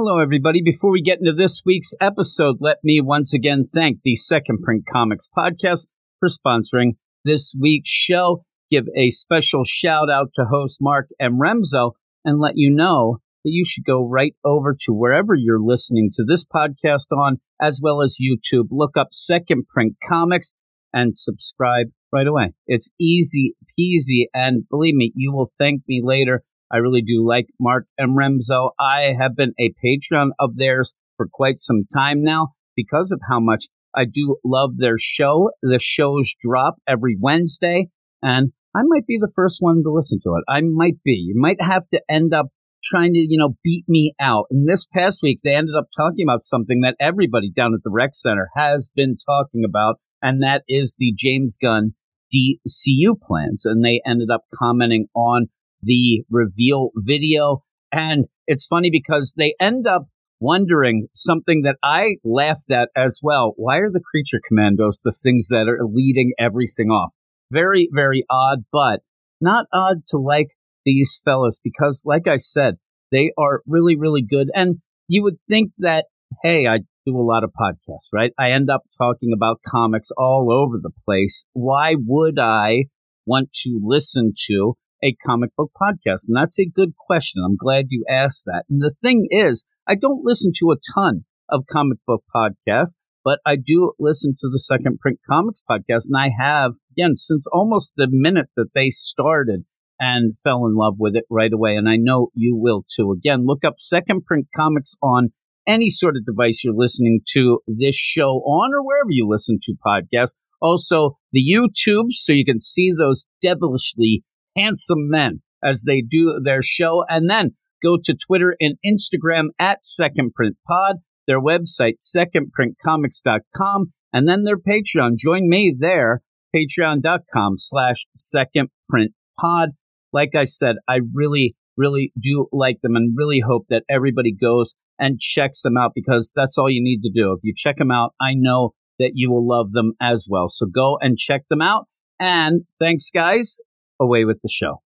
Hello, everybody. Before we get into this week's episode, let me once again thank the Second Print Comics podcast for sponsoring this week's show. Give a special shout out to host Mark M. Remzo and let you know that you should go right over to wherever you're listening to this podcast on, as well as YouTube. Look up Second Print Comics and subscribe right away. It's easy peasy. And believe me, you will thank me later. I really do like Mark and Remzo. I have been a patron of theirs for quite some time now because of how much I do love their show. The shows drop every Wednesday, and I might be the first one to listen to it. I might be. You might have to end up trying to, you know, beat me out. And this past week, they ended up talking about something that everybody down at the rec center has been talking about, and that is the James Gunn DCU plans. And they ended up commenting on the reveal video. And it's funny because they end up wondering something that I laughed at as well. Why are the creature commandos the things that are leading everything off? Very, very odd, but not odd to like these fellas because, like I said, they are really, really good. And you would think that, hey, I do a lot of podcasts, right? I end up talking about comics all over the place. Why would I want to listen to a comic book podcast? And that's a good question. I'm glad you asked that. And the thing is, I don't listen to a ton of comic book podcasts, but I do listen to the Second Print Comics podcast. And I have, again, since almost the minute that they started and fell in love with it right away. And I know you will too. Again, look up Second Print Comics on any sort of device you're listening to this show on or wherever you listen to podcasts. Also, the YouTube, so you can see those devilishly handsome men as they do their show. And then go to Twitter and Instagram at Second Print Pod, their website, secondprintcomics.com, and then their Patreon. Join me there, patreon.com slash Second Print Pod. Like I said, I really, really do like them and really hope that everybody goes and checks them out because that's all you need to do. If you check them out, I know that you will love them as well. So go and check them out. And thanks, guys. Away with the show.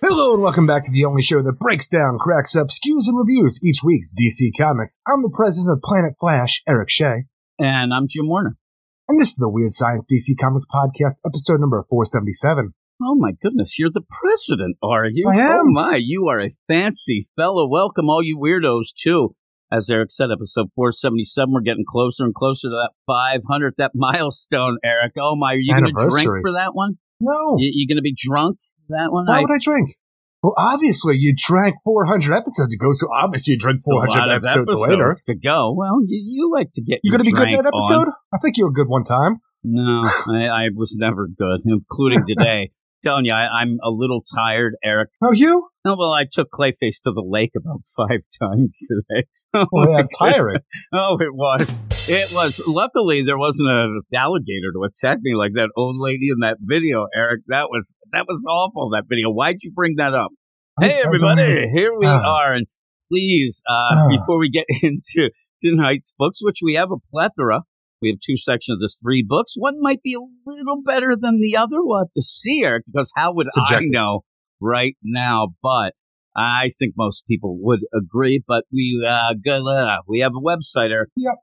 Hello and welcome back to the only show that breaks down, cracks up, skews, and reviews each week's DC Comics. I'm the president of Planet Flash, Eric Shea. And I'm Jim Warner. And this is the Weird Science DC Comics Podcast, episode number 477. Oh my goodness, you're the president, are you? I am. Oh my, you are a fancy fellow. Welcome, all you weirdos, too. As Eric said, episode 477, we're getting closer and closer to that 500th, that milestone, Eric. Oh my, are you going to drink for that one? No. You, you going to be drunk for that one? Why would I drink? Well, obviously, you drank 400 episodes ago, so obviously you drank It's a lot 400 of episodes, later. to go. Well, you, you like to get You your gonna be good in that episode? on. I think you were good one time. No, I, I was never good, including today. Telling you, I, I'm a little tired, Eric. Oh, you? No, well, I took Clayface to the lake about five times today. Oh, Well, that's tiring. Oh, it was. It was. Luckily, there wasn't an alligator to attack me like that old lady in that video, Eric. That was that was awful. That video. Why'd you bring that up? I- Hey, everybody! Here we Ah. are, and please, uh, Ah. before we get into tonight's books, which we have a plethora, we have two sections of the three books. One might be a little better than the other. We'll have to see, Eric, because how would. I know right now? But I think most people would agree. But we uh, uh, we have a website, Eric. Yep.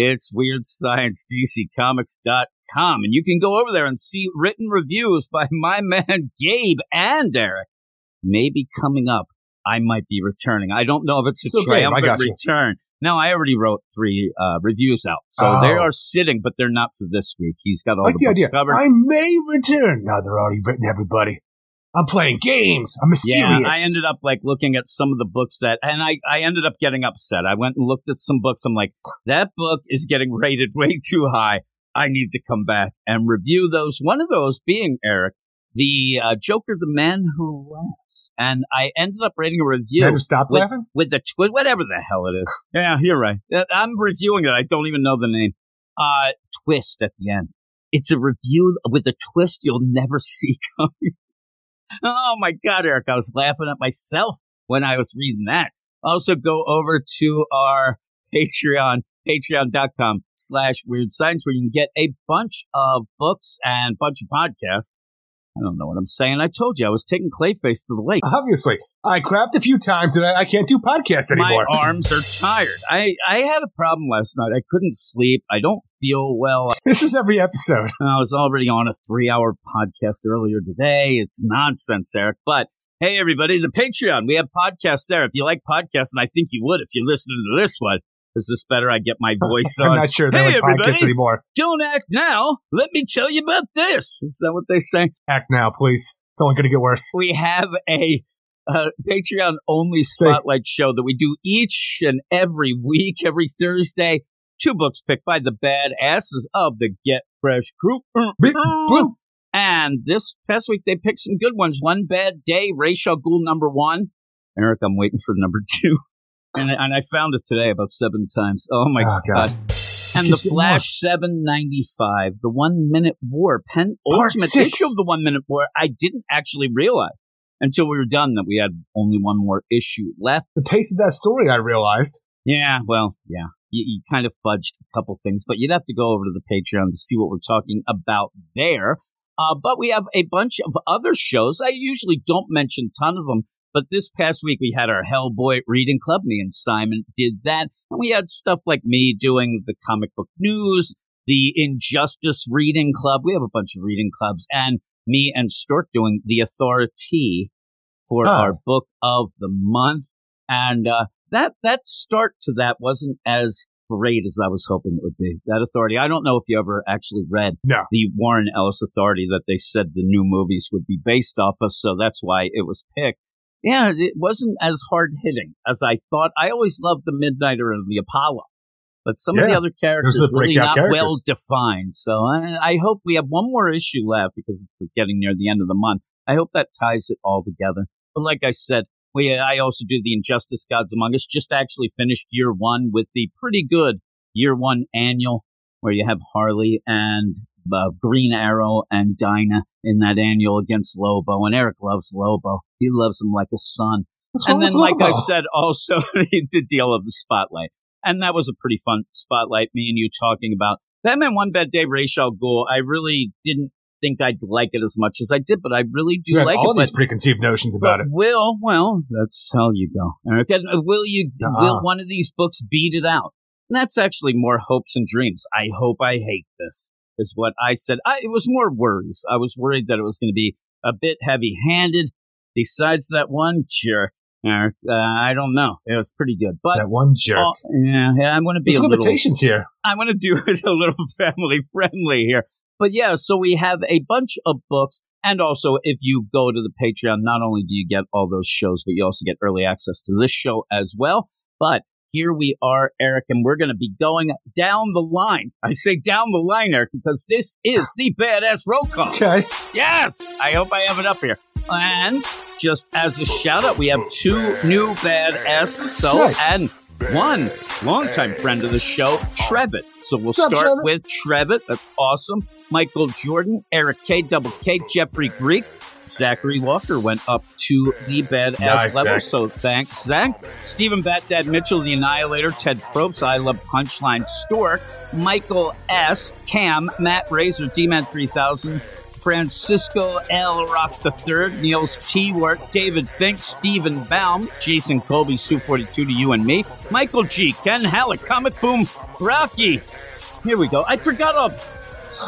It's WeirdScienceDCComics.com, and you can go over there and see written reviews by my man Gabe and Eric. Maybe coming up, I might be returning. I don't know if it's a So, Gabe, triumphant got return. No, I already wrote three uh, reviews out, so they Oh. are sitting, but they're not for this week. He's got all like the, the books idea. covered. I may return. No, they're already written, everybody. I'm playing games. I'm mysterious. Yeah, I ended up like looking at some of the books that, and I, I ended up getting upset. I went and looked at some books. I'm like, that book is getting rated way too high. I need to come back and review those. One of those being Eric, the uh, Joker, the Man Who Laughs, and I ended up writing a review who stopped with, laughing? with the twist, whatever the hell it is. yeah, you're right. Uh, I'm reviewing it. I don't even know the name. Uh, twist at the end. It's a review with a twist you'll never see coming. Oh my God, Eric, I was laughing at myself when I was reading that. Also go over to our Patreon, patreon.com slash weird science where you can get a bunch of books and bunch of podcasts. I don't know what I'm saying. I told you I was taking Clayface to the lake. Obviously, I crapped a few times and I, I can't do podcasts anymore. My arms are tired. I, I had a problem last night. I couldn't sleep. I don't feel well. This is every episode. I was already on a three hour podcast earlier today. It's nonsense, Eric. But hey, everybody, the Patreon. We have podcasts there. If you like podcasts, and I think you would if you're listening to this one, is this better? I get my voice on. I'm not sure they Hey, podcasts anymore. Don't act now. Let me tell you about this. Is that what they say? Act now, please. It's only going to get worse. We have a uh, Patreon only spotlight show that we do each and every week, every Thursday. Two books picked by the bad asses of the Get Fresh crew. Big blue. And this past week, they picked some good ones. One Bad Day, Ra's al Ghul number one. Eric, I'm waiting for number two. And, and I found it today about seven times. Oh my Oh, God. God. And the Flash 795, the One Minute War, pen Part ultimate issue of the One Minute War. I didn't actually realize until we were done that we had only one more issue left. The pace of that story, I realized. Yeah, well, yeah. You, you kind of fudged a couple things, but you'd have to go over to the Patreon to see what we're talking about there. Uh, but we have a bunch of other shows. I usually don't mention a ton of them, but this past week we had our Hellboy Reading Club. Me and Simon did that. And we had stuff like me doing the comic book news, the Injustice Reading Club. We have a bunch of reading clubs. And me and Stork doing the Authority for Huh. our book of the month. And uh, that that start to that wasn't as great as I was hoping it would be. That authority. I don't know if you ever actually read No. the Warren Ellis Authority that they said the new movies would be based off of, so that's why it was picked. Yeah, it wasn't as hard hitting as I thought. I always loved the Midnighter and the Apollo, but some of the other characters are the really not characters. well defined. So I, I hope we have one more issue left because it's getting near the end of the month. I hope that ties it all together. But like I said, we I also do the Injustice Gods Among Us. Just actually finished year one with the pretty good year one annual where you have Harley and uh, Green Arrow and Dinah in that annual against Lobo. And Eric loves Lobo. He loves him like a son. What's And then, like I said, also the deal of the spotlight. And that was a pretty fun spotlight. Me and you talking about Batman One Bad Day, al Ghul. I really didn't think I'd like it as much as I did, but I really do like all it. these preconceived notions about it. Will, well, that's how you go. Eric. And, uh, Will you, Uh-uh. will one of these books beat it out? And that's actually more hopes and dreams. I hope I hate this, is what I said. I, it was more worries. I was worried that it was going to be a bit heavy handed. Besides that one jerk, uh, I don't know. It was pretty good. But, that one jerk. oh, yeah, yeah, I'm going to be There's a little limitations here. I'm going to do it a little family friendly here. But yeah, so we have a bunch of books. And also, if you go to the Patreon, not only do you get all those shows, but you also get early access to this show as well. But here we are, Eric, and we're going to be going down the line. I say down the line, Eric, because this is the badass roll call. Okay. Yes, I hope I have it up here. And just as a shout out, we have two new badasses. So, Nice. and one longtime friend of the show, Trevitt. So we'll What's up, start Trevitt? with Trevitt. That's awesome. Michael Jordan, Eric K, Double K, Jeffrey Greek. Zachary Walker went up to the badass Nice, level. Zach. So thanks, Zach. Stephen Bat Dad Mitchell, the Annihilator, Ted Probst, I Love Punchline Stork, Michael S, Cam, Matt Razor, D-Man 3000, Francisco L. Rock III, Niels T. Work, David Fink, Stephen Baum, Jason Colby, Sue 42 to you and me, Michael G, Ken Halleck, Comet Boom, Rocky. Here we go. I forgot of.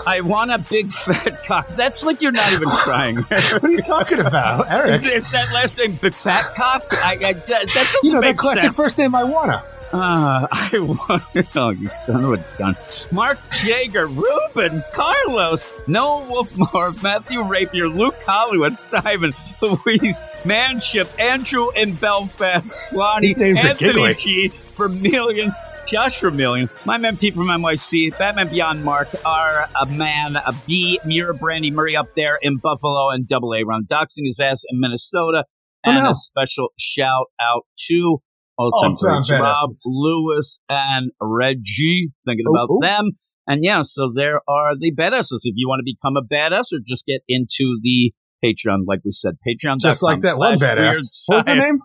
I want a big fat cock. That's like you're not even trying. What are you talking about, Eric? is, is that last name Big Fat Cock? I, I, that, that doesn't You know that make classic sense. first name I wanna. Uh, I want. Oh, you son of a gun. Mark Jager, Ruben, Carlos, Noah Wolfmore, Matthew Rapier, Luke Hollywood, Simon, Louise, Manship, Andrew in Belfast, Swanee, These names are Anthony. G, Vermillion, Josh Vermillion, my MP from NYC, Batman Beyond Mark, R, a man, a B, Mira Brandy Murray up there in Buffalo, and Double A Round doxing his ass in Minnesota. Oh, And no. a special shout out to all oh, time All-time Rob. Lewis, and Reggie. Thinking Ooh, about ooh. them. And yeah, so there are the badasses. If you want to become a badass or just get into the Patreon, like we said, Patreon. Just like that one badass. What's the name?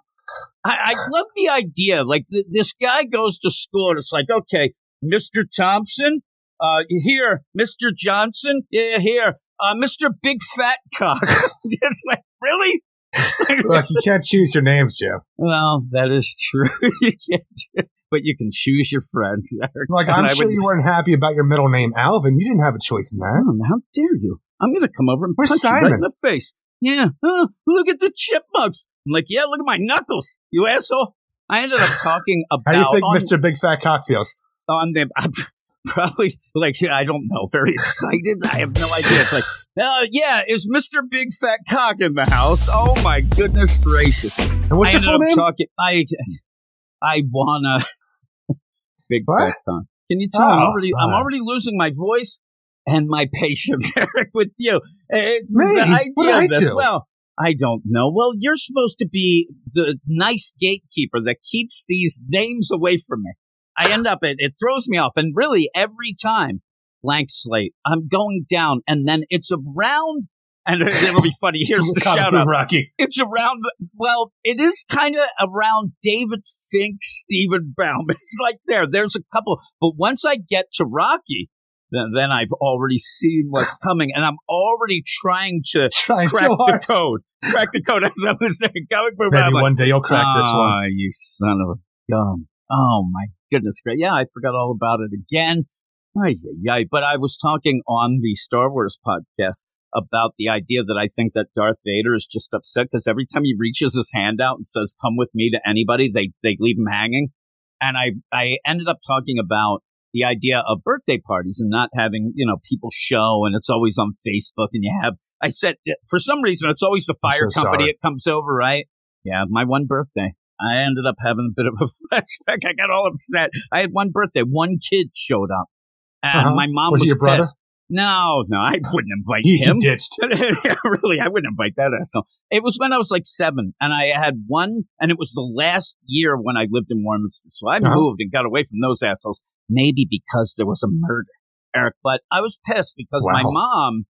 I, I love the idea. Like th- this guy goes to school and it's like, okay, Mr. Thompson, uh, here, Mr. Johnson, yeah, here, uh, Mr. Big Fat Cock. it's like, really? Look, you can't choose your names, Jim. Well, that is true. you can't, but you can choose your friends. Like, I'm sure would, you weren't happy about your middle name, Alvin. You didn't have a choice in that. How dare you? I'm going to come over and Where's punch Simon? you right in the face. Yeah. Oh, look at the chipmunks. I'm like, yeah, look at my knuckles, you asshole. I ended up talking about. How do you think on, Mr. Big Fat Cock feels? On the, I'm probably like, I don't know, very excited. I have no idea. It's like, uh, yeah, is Mr. Big Fat Cock in the house? Oh my goodness gracious. And what's I your full name? Talking, I, I wanna. Big what? Fat Cock. Can you tell oh, I'm already, I'm already losing my voice and my patience, Eric, with you. It's Me? the idea did I do? Well, I don't know. Well, you're supposed to be the nice gatekeeper that keeps these names away from me. I end up, it, it throws me off. And really, every time, blank slate, I'm going down, and then it's around, and it'll be funny. Here's the shout out. Rocky. It's around, well, it is kind of around David Fink, Stephen Baum. It's like there, there's a couple. But once I get to Rocky, then, then I've already seen what's coming, and I'm already trying to trying crack so the code. Crack the code, as I was saying. Comic book Maybe one day you'll crack oh, this one. Ah, you son of a gun. Oh, my goodness. Great. Yeah, I forgot all about it again. Ay, ay, But I was talking on the Star Wars podcast about the idea that I think that Darth Vader is just upset because every time he reaches his hand out and says, come with me to anybody, they, they leave him hanging. And I, I ended up talking about the idea of birthday parties and not having, you know, people show and it's always on Facebook and you have, I said, for some reason, it's always the fire so company that comes over, right? Yeah, my one birthday. I ended up having a bit of a flashback. I got all upset. I had one birthday. One kid showed up. And uh-huh. my mom was, was your brother? No, no, I wouldn't invite he, him. He ditched. really, I wouldn't invite that asshole. It was when I was like seven, and I had one, and it was the last year when I lived in Warminster. So I uh-huh. moved and got away from those assholes, maybe because there was a murder, Eric. But I was pissed because wow. my mom,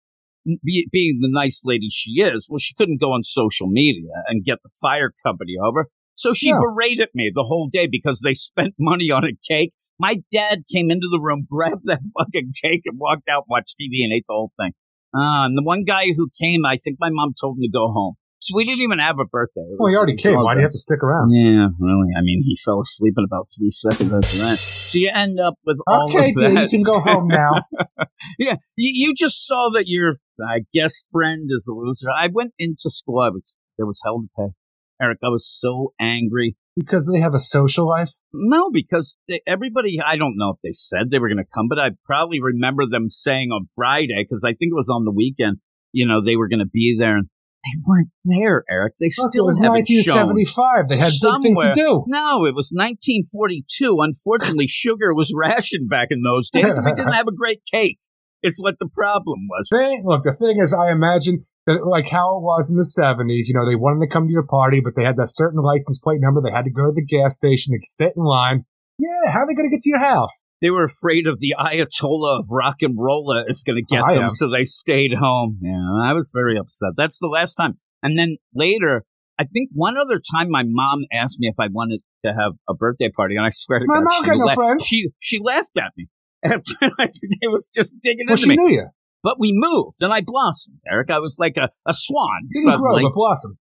be, being the nice lady she is, well, she couldn't go on social media and get the fire company over. So she yeah. berated me the whole day because they spent money on a cake my dad came into the room, grabbed that fucking cake, and walked out, watched TV, and ate the whole thing. Uh, and the one guy who came, I think my mom told him to go home. So we didn't even have a birthday. Well, he already came. Why do you have to stick around? Yeah, really. I mean, he fell asleep in about three seconds after that. So you end up with all okay, of that. Okay, you can go home now. yeah, you, you, just saw that your, I guess, friend is a loser. I went into school. I was there was hell to pay. Eric, I was so angry. Because they have a social life? No, because they, everybody, I don't know if they said they were going to come, but I probably remember them saying on Friday, because I think it was on the weekend, you know, they were going to be there. And they weren't there, Eric. They Look, still it was 1975. They had Somewhere. big things to do. No, it was 1942. Unfortunately, sugar was rationed back in those days, and we didn't have a great cake. It's what the problem was. look, the thing is, I imagine Uh, like how it was in the 70s. You know, they wanted to come to your party, but they had that certain license plate number. They had to go to the gas station to sit in line. Yeah, how are they going to get to your house? They were afraid of the Ayatollah of rock and roll is going to get oh, I them, so they stayed home. Yeah, I was very upset. That's the last time. And then later, I think one other time my mom asked me if I wanted to have a birthday party, and I swear to my God, mom got no friends. She she laughed at me. it was just digging well, into she me. knew you. But we moved and I blossomed, Eric. I was like a, a swan. You didn't grow, but blossom.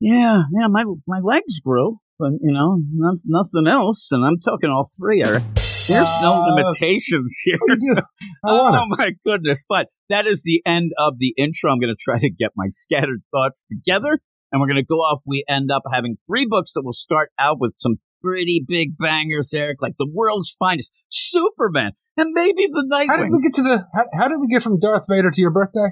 Yeah, yeah, my my legs grew, but you know, nothing else. And I'm talking all three, Eric. There's uh, no limitations here. oh my goodness. But that is the end of the intro. I'm going to try to get my scattered thoughts together and we're going to go off. We end up having three books that will start out with some pretty big bangers, Eric, like the world's finest Superman and maybe the Nightwing. How did we get to the? How, how did we get from Darth Vader to your birthday?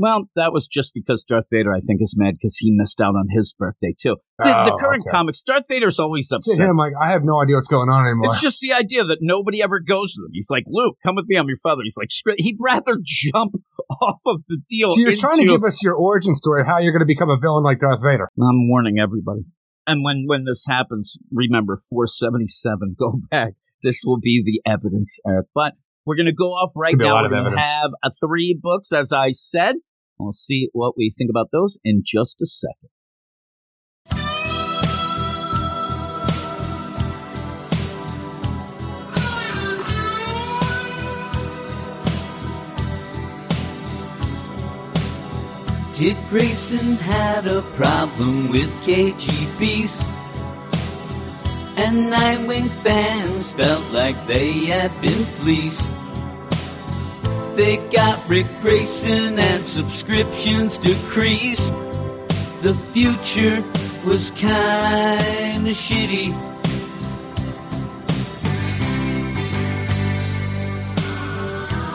Well, that was just because Darth Vader, I think, is mad because he missed out on his birthday too. The, oh, the current okay. comics, Darth Vader's always upset. Sit here, I'm like, I have no idea what's going on anymore. It's just the idea that nobody ever goes to him. He's like, Luke, come with me. I'm your father. He's like, he'd rather jump off of the deal. So you're into... trying to give us your origin story, how you're going to become a villain like Darth Vader. I'm warning everybody. And when when this happens, remember 477. Go back. This will be the evidence, Eric. But we're going to go off right now. We're going to have a three books, as I said. We'll see what we think about those in just a second. Dick Grayson had a problem with KGBs. And Nightwing fans felt like they had been fleeced. They got Rick Grayson and subscriptions decreased. The future was kinda shitty.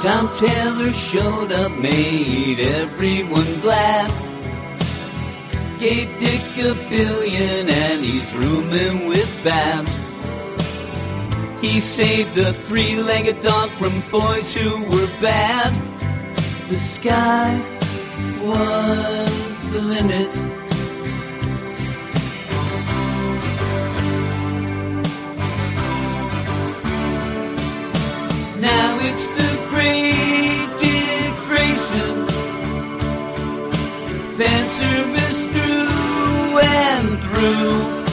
Tom Taylor showed up, made everyone glad. Gave Dick a billion and he's rooming with Babs. He saved a three legged dog from boys who were bad. The sky was the limit. Now it's the great Dick Grayson. Fan service through and through.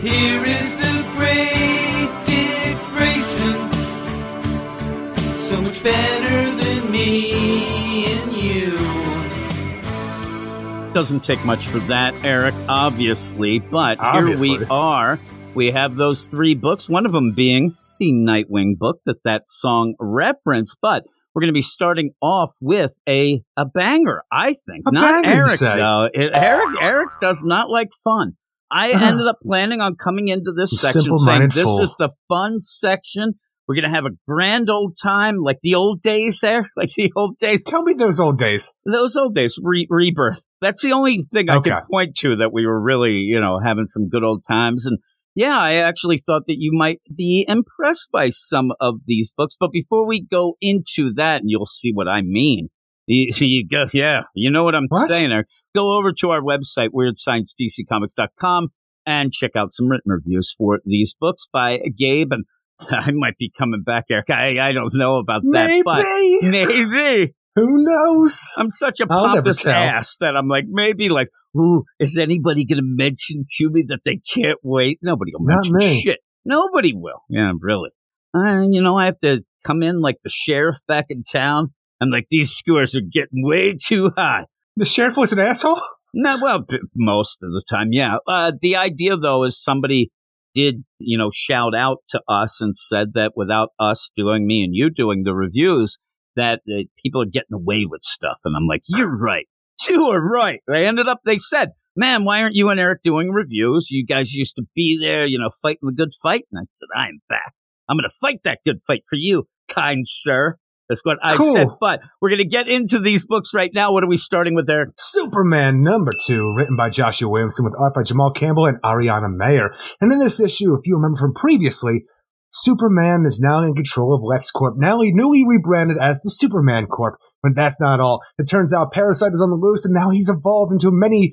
Here is the great Dick Grayson. So much better than me and you. Doesn't take much for that, Eric, obviously, but Obviously. here we are. We have those three books, one of them being the Nightwing book that that song referenced, but we're going to be starting off with a a banger, I think. A not Eric though. It- Eric Eric does not like fun. I Uh-huh. ended up planning on coming into this section saying this is the fun section. We're going to have a grand old time like the old days there, like the old days Tell me those old days. those old days, re- rebirth. That's the only thing I Okay. could point to that we were really, you know, having some good old times. And yeah, I actually thought that you might be impressed by some of these books. But before we go into that, and you'll see what I mean. You, you go, yeah, you know what I'm What? saying there. Go over to our website, weirdsciencedccomics.com, and check out some written reviews for these books by Gabe. And I might be coming back, Eric. I, I don't know about that, Maybe. but maybe. Who knows? I'm such a pompous ass that I'm like, maybe like, ooh, is anybody going to mention to me that they can't wait? Nobody will mention me. shit. Nobody will. Yeah, really. Uh, you know, I have to come in like the sheriff back in town. I'm like, these scores are getting way too high. The sheriff was an asshole? No, well, most of the time, yeah. Uh, the idea, though, is somebody did, you know, shout out to us and said that without us doing, me and you doing the reviews, that uh, people are getting away with stuff. And I'm like, you're right. You are right. They ended up, they said, man, why aren't you and Eric doing reviews? You guys used to be there, you know, fighting the good fight. And I said, I'm back. I'm going to fight that good fight for you, kind sir. That's what I Cool. said. But we're going to get into these books right now. What are we starting with, there? Superman number two, written by Joshua Williamson with art by Jamal Campbell and Ariana Maher. And in this issue, if you remember from previously, Superman is now in control of LexCorp, now he newly rebranded as the Superman Corp. But that's not all. It turns out Parasite is on the loose, and now he's evolved into many,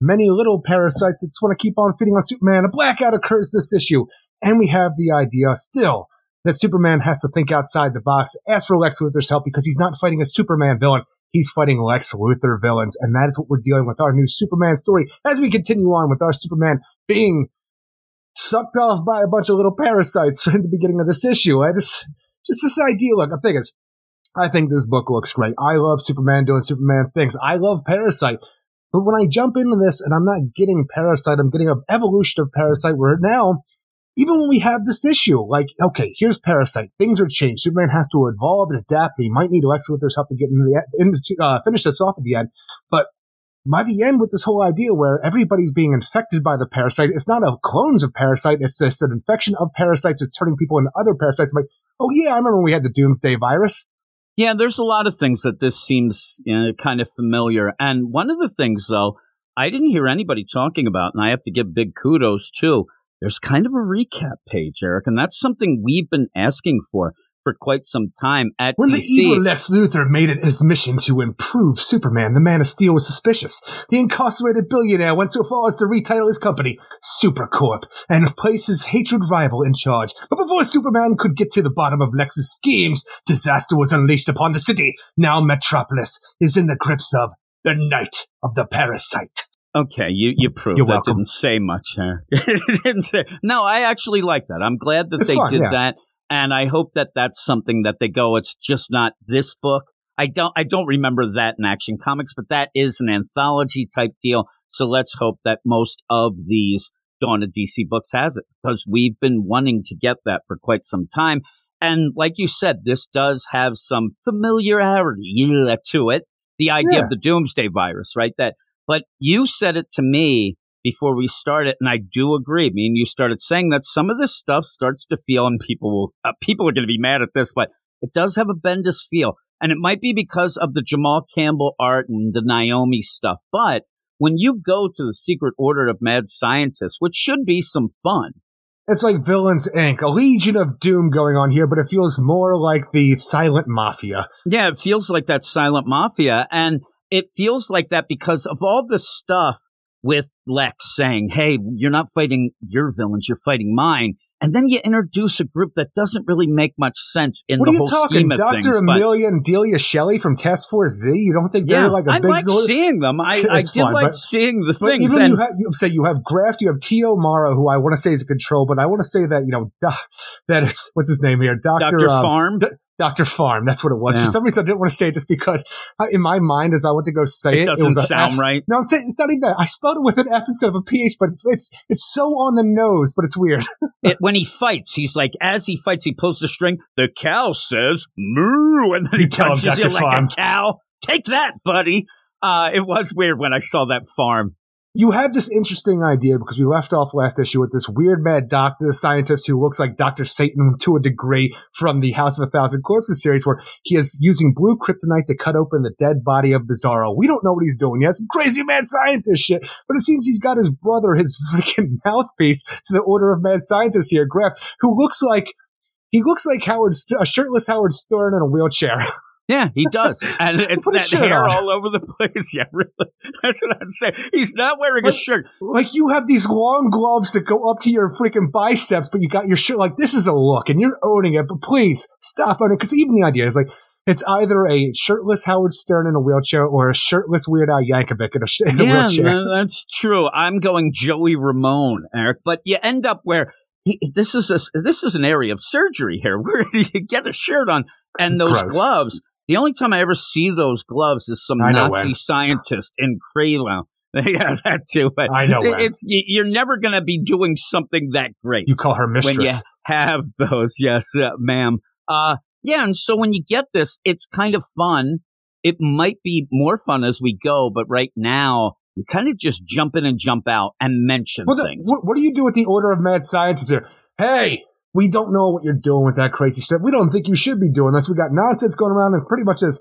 many little parasites that just want to keep on feeding on Superman. A blackout occurs this issue, and we have the idea still that Superman has to think outside the box, ask for Lex Luthor's help because he's not fighting a Superman villain. He's fighting Lex Luthor villains, and that is what we're dealing with our new Superman story as we continue on with our Superman being sucked off by a bunch of little parasites at the beginning of this issue. I just, just this idea. Look, I think it's, I think this book looks great. I love Superman doing Superman things. I love Parasite. But when I jump into this and I'm not getting Parasite, I'm getting an evolution of Parasite where now, even when we have this issue, like, okay, here's Parasite. Things are changed. Superman has to evolve and adapt. And he might need Lex Luthor's help to get into the, into, uh, finish this off at the end. But by the end with this whole idea where everybody's being infected by the parasite, it's not a clones of parasite, it's just an infection of parasites. It's turning people into other parasites. I'm like, oh yeah, I remember when we had the doomsday virus. Yeah, there's a lot of things that this seems you know, kind of familiar. And one of the things, though, I didn't hear anybody talking about, and I have to give big kudos too. There's kind of a recap page, Eric, and that's something we've been asking for. For quite some time at When DC. the evil Lex Luthor made it his mission to improve Superman, the Man of Steel was suspicious. The incarcerated billionaire went so far as to retitle his company Supercorp and place his hatred rival in charge. But before Superman could get to the bottom of Lex's schemes, disaster was unleashed upon the city. Now Metropolis is in the grips of the Night of the Parasite. Okay, you you proved You're that welcome. didn't say much there. didn't say. No, I actually like that. I'm glad that It's they fun, did yeah. that, and I hope that that's something that they go. It's just not this book. I don't I don't remember that in Action Comics, but that is an anthology type deal. So let's hope that most of these Dawn of DC books has it because we've been wanting to get that for quite some time. And like you said, this does have some familiarity to it. The idea Yeah. of the doomsday virus, right? That, but you said it to me before we started, and I do agree. I mean, you started saying that some of this stuff starts to feel, and people will, uh, people are going to be mad at this, but it does have a Bendis feel. And it might be because of the Jamal Campbell art and the Naomi stuff. But when you go to the Secret Order of Mad Scientists, which should be some fun, It's like Villains Inc., a legion of doom going on here, but it feels more like the silent mafia. Yeah, it feels like that silent mafia. And it feels like that because of all the stuff with Lex saying, hey, you're not fighting your villains, you're fighting mine. And then you introduce a group that doesn't really make much sense in What the are you whole talking, scheme of Dr. things. but- Amelia and Delia Shelley from Task Force Z? You don't think they're yeah, like a I big I like seeing them. I, I did fun, like but- seeing the things. even And you have, you say you have Graft, you have Tio Mara, who I want to say is a control, but I want to say that you know doc, that it's what's his name here, Doctor Dr. um, Pharm. Dr. Pharm. That's what it was. Yeah. For some reason, I didn't want to say it just because uh, in my mind, as I went to go say it, it doesn't was sound F. right. No, I'm saying it's not even that. I spelled it with an F instead of a PH, but it's it's so on the nose, but it's weird. it, when he fights, he's like, as he fights, he pulls the string. The cow says moo, and then he You tell him, punches you Dr. like a cow. Take that, buddy. Uh, it was weird when I saw that farm. You have this interesting idea because we left off last issue with this weird mad doctor scientist who looks like Dr. Satan to a degree from the House of a Thousand Corpses series where he is using blue kryptonite to cut open the dead body of Bizarro. We don't know what he's doing yet. Some crazy mad scientist shit. But it seems he's got his brother, his freaking mouthpiece to the Order of Mad Scientists here, Graf, who looks like he looks like Howard, a shirtless Howard Stern in a wheelchair. Yeah, he does. And it's Put a that shirt hair on. all over the place. Yeah, really. That's what I'd say. He's not wearing a shirt. like you have these long gloves that go up to your freaking biceps, but you got your shirt. Like this is a look, and you're owning it. But please stop owning it because even the idea is like it's either a shirtless Howard Stern in a wheelchair or a shirtless Weird Al Yankovic in a, sh- in a Yeah, wheelchair. no, that's true. I'm going Joey Ramone, Eric. But you end up where he, this is a, this is an area of surgery here where you get a shirt on and those Gross. gloves. The only time I ever see those gloves is some I Nazi scientist in Kralow. Yeah, that too. But I know when. it's you- you're never going to be doing something that great. You call her when you mistress. have those. Yes, uh, ma'am. Uh, yeah, and so when you get this, it's kind of fun. It might be more fun as we go, but right now you kind of just jump in and jump out and mention Well, the- things. what, what do you do with the Order of Mad Scientists here? Hey, we don't know what you're doing with that crazy stuff. We don't think you should be doing this. We got nonsense going around. It's pretty much as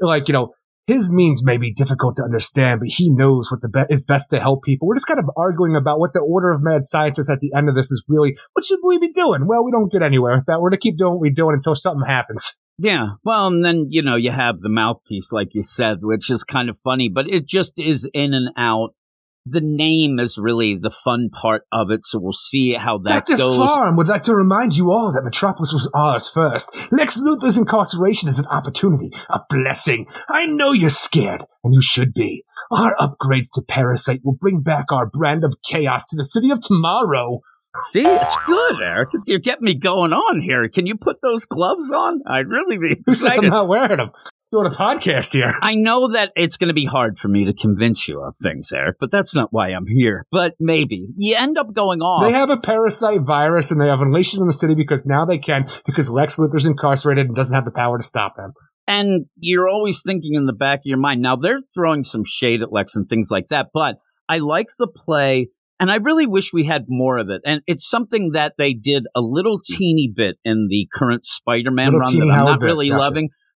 like you know. His means may be difficult to understand, but he knows what the be- is best to help people. We're just kind of arguing about what the Order of Mad Scientists at the end of this is really. What should we be doing? Well, we don't get anywhere with that. We're going to keep doing what we're doing until something happens. Yeah, well, and then you know you have the mouthpiece, like you said, which is kind of funny, but it just is in and out. The name is really the fun part of it, so we'll see how that Dr. goes. Pharm would like to remind you all that Metropolis was ours first. Lex Luthor's incarceration is an opportunity, a blessing. I know you're scared, and you should be. Our upgrades to Parasite will bring back our brand of chaos to the city of tomorrow. See, it's good, Eric. You're getting me going on here. Can you put those gloves on? I'd really be says I'm not wearing them? Doing a podcast here. I know that it's going to be hard for me to convince you of things, Eric, but that's not why I'm here. But maybe. You end up going off. They have a parasite virus and they have unleashed it in the city because now they can, because Lex Luthor's incarcerated and doesn't have the power to stop them. and you're always thinking in the back of your mind. Now, they're throwing some shade at Lex and things like that, but I like the play. And I really wish we had more of it. And it's something that they did a little teeny bit in the current Spider Man Little run that I'm not bit, really gotcha.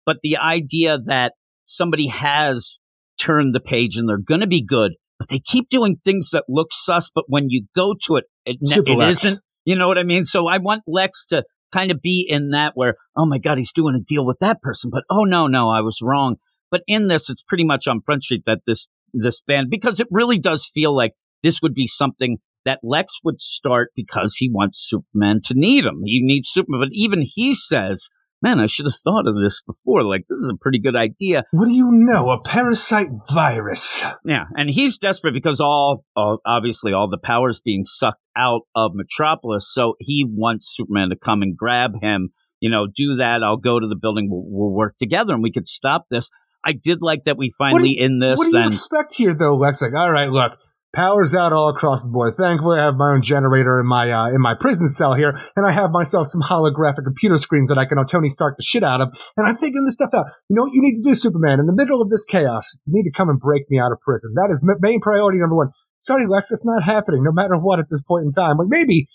But the idea that somebody has turned the page and they're going to be good, but they keep doing things that look sus, but when you go to it, it, it isn't. You know what I mean? So I want Lex to kind of be in that where, oh my God, he's doing a deal with that person, but oh no, no, I was wrong. But in this, it's pretty much on Front Street that this, this band, because it really does feel like this would be something that Lex would start because he wants Superman to need him. He needs Superman. But even he says, man, I should have thought of this before. Like, this is a pretty good idea. What do you know? A parasite virus. Yeah. And he's desperate because all, all obviously, all the power's being sucked out of Metropolis. So he wants Superman to come and grab him. You know, do that. I'll go to the building. We'll, we'll work together and we could stop this. I did like that we finally you, in this. What do you expect here, though, Lex? Like, all right, look, Power's out all across the board. Thankfully, I have my own generator in my uh, in my prison cell here, and I have myself some holographic computer screens that I can Tony Stark the shit out of. And I'm figuring this stuff out. You know what you need to do, Superman? In the middle of this chaos, you need to come and break me out of prison. That is main priority number one. Sorry, Lex, it's not happening. No matter what at this point in time. Like maybe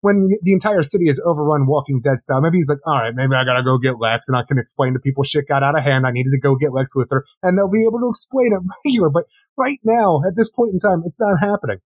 when the entire city is overrun Walking Dead style, maybe he's like, all right, maybe I gotta go get Lex and I can explain to people shit got out of hand. I needed to go get Lex with her and they'll be able to explain it regular. But right now, at this point in time, it's not happening.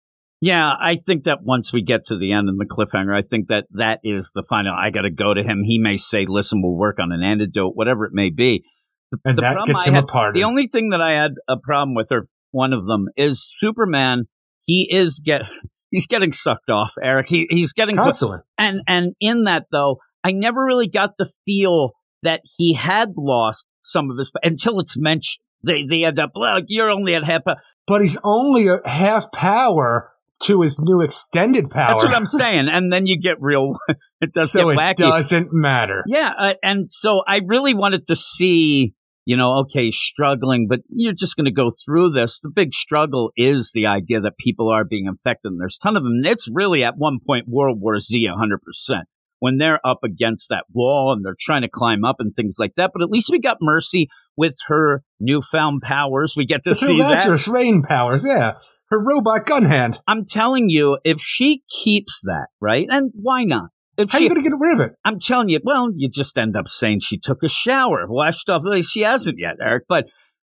Yeah, I think that once we get to the end and the cliffhanger, I think that that is the final. I got to go to him. He may say, "Listen, we'll work on an antidote, whatever it may be." The, and the that gets him had, apart. The only thing that I had a problem with, or one of them, is Superman. He is get he's getting sucked off, Eric. He he's getting constantly, and and in that though, I never really got the feel that he had lost some of his until it's mentioned. They they end up well, you're only at half, but he's only at half power to his new extended power. That's what I'm saying. And then you get real. it does so get wacky. it doesn't matter. Yeah, uh, and so I really wanted to see. You know, okay, struggling, but you're just going to go through this. The big struggle is the idea that people are being infected, and there's a ton of them. It's really at one point World War Z 100% when they're up against that wall and they're trying to climb up and things like that. But at least we got Mercy with her newfound powers. We get to see that. rain powers, yeah her robot gun hand. I'm telling you, if she keeps that, right? And why not? If How she, are you going to get rid of it? I'm telling you, well, you just end up saying she took a shower, washed off. She hasn't yet, Eric, but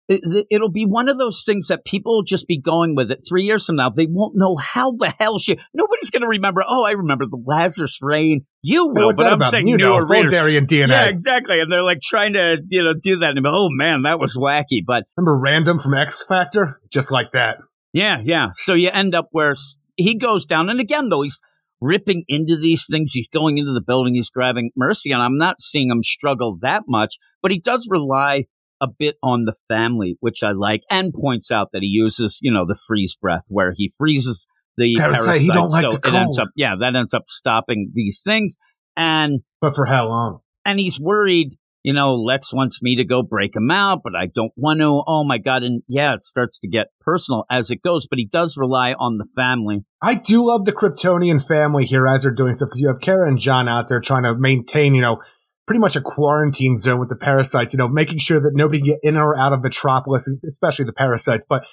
it, will be one of those things that people will just be going with it three years from now. They won't know how the hell she. Nobody's going to remember. Oh, I remember the Lazarus Rain. You will, What's but I'm about? saying you know, Voldarian DNA. Yeah, exactly. And they're like trying to, you know, do that. And oh man, that was wacky. But remember Random from X Factor, just like that. Yeah, yeah. So you end up where he goes down, and again, though he's ripping into these things, he's going into the building, he's grabbing Mercy, and I'm not seeing him struggle that much, but he does rely a bit on the family, which I like, and points out that he uses, you know, the freeze breath where he freezes the parasite. he don't like so the it ends up, yeah, that ends up stopping these things, and but for how long? And he's worried you know, Lex wants me to go break him out, but I don't want to. Oh my God. And yeah, it starts to get personal as it goes, but he does rely on the family. I do love the Kryptonian family here as they're doing stuff because you have Kara and John out there trying to maintain, you know, pretty much a quarantine zone with the parasites, you know, making sure that nobody can get in or out of Metropolis, especially the parasites. But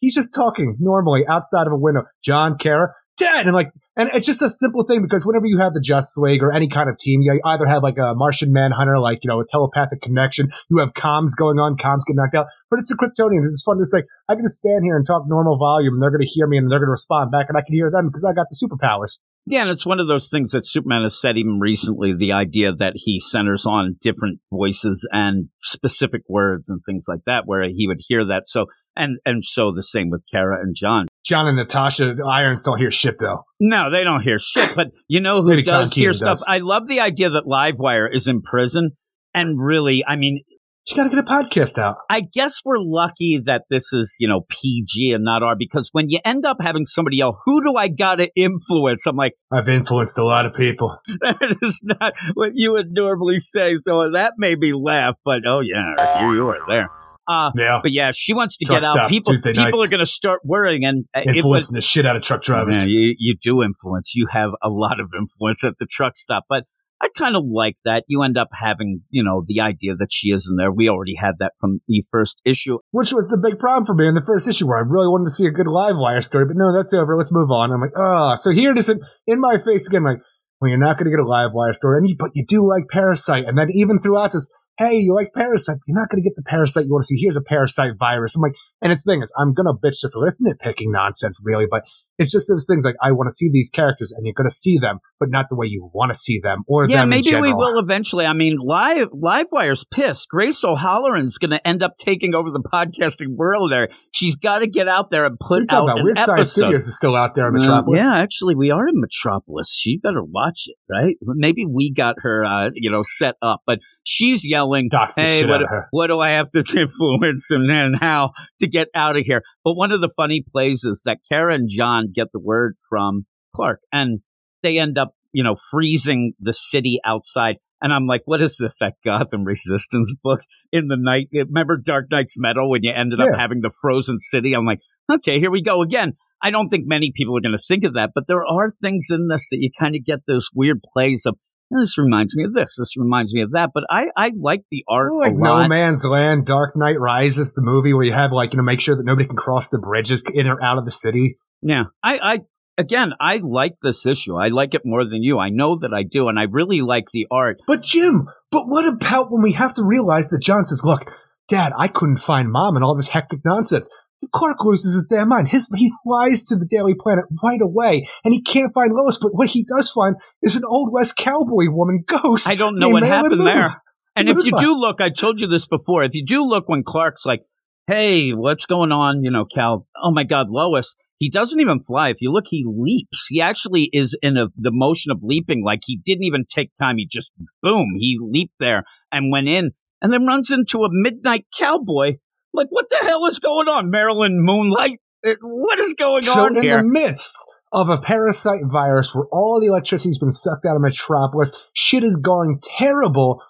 he's just talking normally outside of a window. John, Kara, dead. And like, and it's just a simple thing because whenever you have the Justice League or any kind of team, you either have like a Martian Manhunter, like, you know, a telepathic connection. You have comms going on, comms get knocked out. But it's the Kryptonians. It's fun to say, I can just stand here and talk normal volume and they're going to hear me and they're going to respond back and I can hear them because I got the superpowers. Yeah, and it's one of those things that Superman has said even recently the idea that he centers on different voices and specific words and things like that, where he would hear that. So, and, and so the same with Kara and John. John and Natasha the Irons don't hear shit though. No, they don't hear shit. But you know who does hear does. stuff? I love the idea that Livewire is in prison. And really, I mean, she got to get a podcast out. I guess we're lucky that this is, you know, PG and not R because when you end up having somebody yell, who do I got to influence? I'm like, I've influenced a lot of people. That is not what you would normally say. So that made me laugh, but oh yeah, you, you are there. Uh, yeah. But yeah, she wants to Truck get out. stop, People, Tuesday people nights. are going to start worrying, and uh, it was, Influencing the shit out of truck drivers. yeah, you, you do influence. You have a lot of influence at the truck stop, but I kind of like that. You end up having, you know, the idea that she is in there. We already had that from the first issue. Which was the big problem for me in the first issue where I really wanted to see a good live wire story, but no, that's over. Let's move on. I'm like, oh, so here it is in, in my face again, like, well, you're not going to get a live wire story, and you, but you do like Parasite. And then even throughout this, hey, you like Parasite, you're not going to get the Parasite you want to see. Here's a Parasite virus. I'm like, and its the thing is, I'm going to bitch just a little nitpicking nonsense, really, but It's just those things like I want to see these characters, and you're going to see them, but not the way you want to see them, or yeah, maybe we will eventually. I mean, live Livewire's pissed. Grace O'Halloran's going to end up taking over the podcasting world. There, she's got to get out there and What are you put out about? an Weird Science. Studios is still out there in Uh, Metropolis. yeah, actually, we are in Metropolis. She better watch it, right? Maybe we got her, uh, you know, set up, but she's yelling, "Hey, what, out of her. what do I have to influence and, and how to get out of here?" But one of the funny plays is that Kara and get the word from Clark, and they end up, you know, freezing the city outside. And I'm like, what is this? That Gotham Resistance book in the night? Remember Dark Nights: Metal when you ended up having the frozen city? I'm like, okay, here we go again. I don't think many people are going to think of that, but there are things in this that you kind of get those weird plays of. "Eh, This reminds me of this. This reminds me of that. But I, I like the art like No. Man's Land, Dark Knight Rises, the movie where you have like you know make sure that nobody can cross the bridges in or out of the city. Yeah, I, I again, I like this issue. I like it more than you. I know that I do, and I really like the art. But Jim, but what about when we have to realize that John says, "Look, Dad, I couldn't find Mom and all this hectic nonsense." Clark loses his damn mind. His he flies to the Daily Planet right away, and he can't find Lois. But what he does find is an old West cowboy woman ghost. I don't know what Marilyn happened Monroe. there. And if you do look, I told you this before. If you do look when Clark's like, "Hey, what's going on?" You know, Cal. Oh my God, Lois. He doesn't even fly. If you look, he leaps. He actually is in a, the motion of leaping. Like he didn't even take time. He just boom. He leaped there and went in, and then runs into a midnight cowboy. Like what the hell is going on, Marilyn Moonlight? Uh, What is going So on in here? the midst of a parasite virus where all the electricity's been sucked out of Metropolis, shit is going terrible.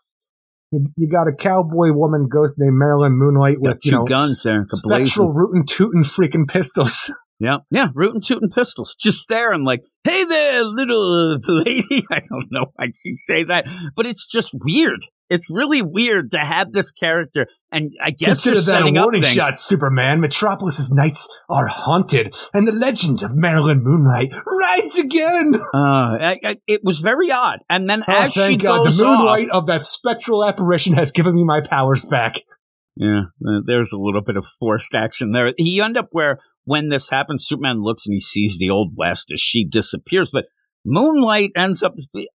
You, you got a cowboy woman ghost named Marilyn Moonlight with two you know guns there, spectral rootin' tootin' freaking pistols. Yeah, yeah, rootin' tootin' pistols, just there and like, hey there, little lady. I don't know why she say that, but it's just weird. It's really weird to have this character, and I guess Consider that a setting up warning shot, Superman. Metropolis's nights are haunted, and the legend of Marilyn Moonlight rides again. Uh, I, I, it was very odd, and then Oh, as she God! goes The off, moonlight of that spectral apparition has given me my powers back. Yeah, uh, there's a little bit of forced action there. He end up where when this happens, Superman looks and he sees the old west as she disappears, but Moonlight ends up.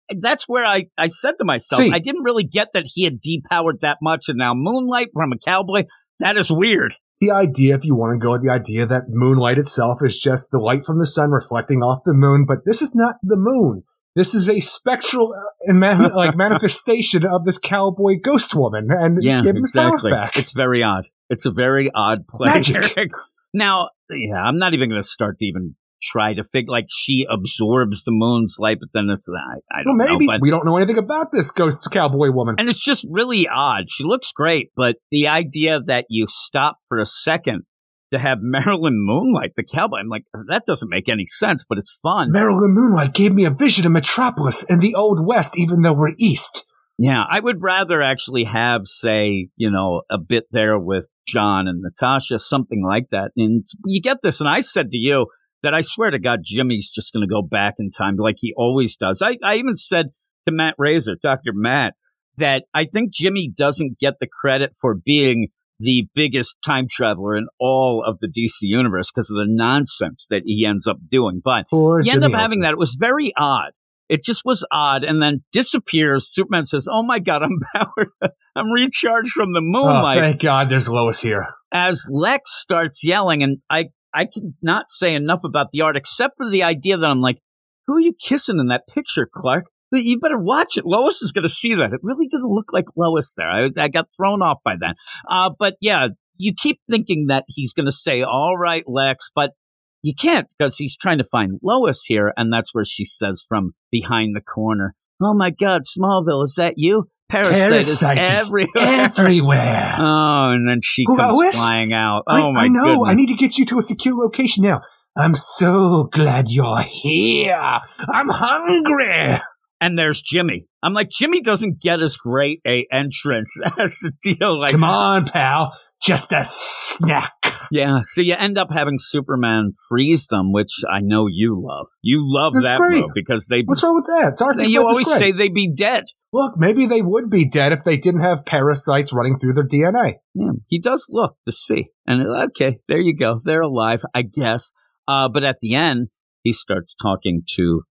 That's where I I said to myself, See. I didn't really get that he had depowered that much, and now Moonlight from a cowboy. That is weird. the idea, if you want to go with the idea that moonlight itself is just the light from the sun reflecting off the moon, but this is not the moon. This is a spectral uh, man- like manifestation of this cowboy ghost woman, and Yeah, exactly. back. It's very odd. It's a very odd play. Magic. now, yeah, I'm not even going to start to even try to figure like she absorbs the moon's light, but then it's I, I don't maybe know, but we don't know anything about this ghost cowboy woman. And it's just really odd. She looks great, but the idea that you stop for a second to have Marilyn Moonlight, the cowboy, I'm like, that doesn't make any sense, but it's fun. Marilyn Moonlight gave me a vision of Metropolis and the Old West, even though we're east. Yeah, I would rather actually have, say, you know, a bit there with John and Natasha, something like that. And you get this, and I said to you that I swear to God, Jimmy's just going to go back in time like he always does. I, I even said to Matt Razor, Dr. Matt, that I think Jimmy doesn't get the credit for being the biggest time traveler in all of the DC universe because of the nonsense that he ends up doing. But Poor you end Jimmy up having Olsen. that. It was very odd. It just was odd, and then disappears. Superman says, "Oh my God, I'm powered. I'm recharged from the Oh, moonlight." thank God there's Lois here. As Lex starts yelling, and I I can not say enough about the art except for the idea that I'm like, "Who are you kissing in that picture, Clark?" You better watch it. Lois is going to see that. It really didn't look like Lois there. I, I got thrown off by that. Uh, but yeah, you keep thinking that he's going to say, "All right, Lex," but you can't because he's trying to find Lois here, and that's where she says from behind the corner, "Oh my God, Smallville, is that you? Parasite, Parasite is everywhere." Everywhere. oh, and then she comes Lois? flying out. I, Oh my I know. goodness! I need to get you to a secure location now. I'm so glad you're here. I'm hungry. and there's Jimmy. I'm like, Jimmy doesn't get as great a entrance as the deal. Like, Come on, pal. Just a snack. Yeah. So you end up having Superman freeze them, which I know you love. You love That's that great. move because they. What's wrong with that? It's you always say they'd be dead. Look, maybe they would be dead if they didn't have parasites running through their DNA. Yeah, he does look to see, and okay, there you go. They're alive, I guess. Uh, but at the end, he starts talking to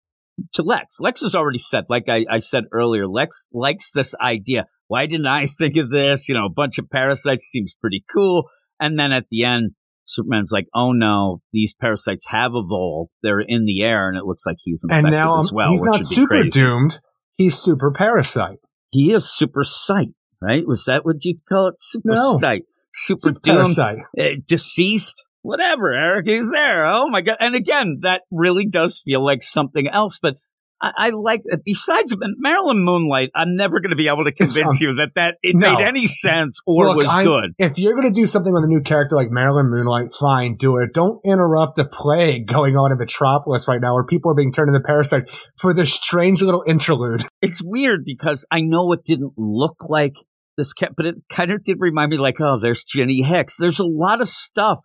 to Lex. Lex has already said, like I, I said earlier, Lex likes this idea. Why didn't I think of this? You know, a bunch of parasites seems pretty cool. And then at the end, Superman's like, "Oh no, these parasites have evolved. They're in the air, and it looks like he's infected and now as well." he's which not super crazy. doomed. He's super parasite. He is super sight, right? Was that what you call it? Super No. sight, super, Super doomed, uh, DCeased, whatever. Eric, he's there. Oh my god! And again, that really does feel like something else. But I, I like. Besides Marilyn Moonlight, I'm never going to be able to convince um, you that that it no. made any sense or Look, was I'm- good. If you're going to do something with a new character like Marilyn Moonlight, fine, do it. Don't interrupt the plague going on in Metropolis right now where people are being turned into parasites for this strange little interlude. It's weird because I know it didn't look like this, but it kind of did remind me, like, oh, there's Jenny Hicks. There's a lot of stuff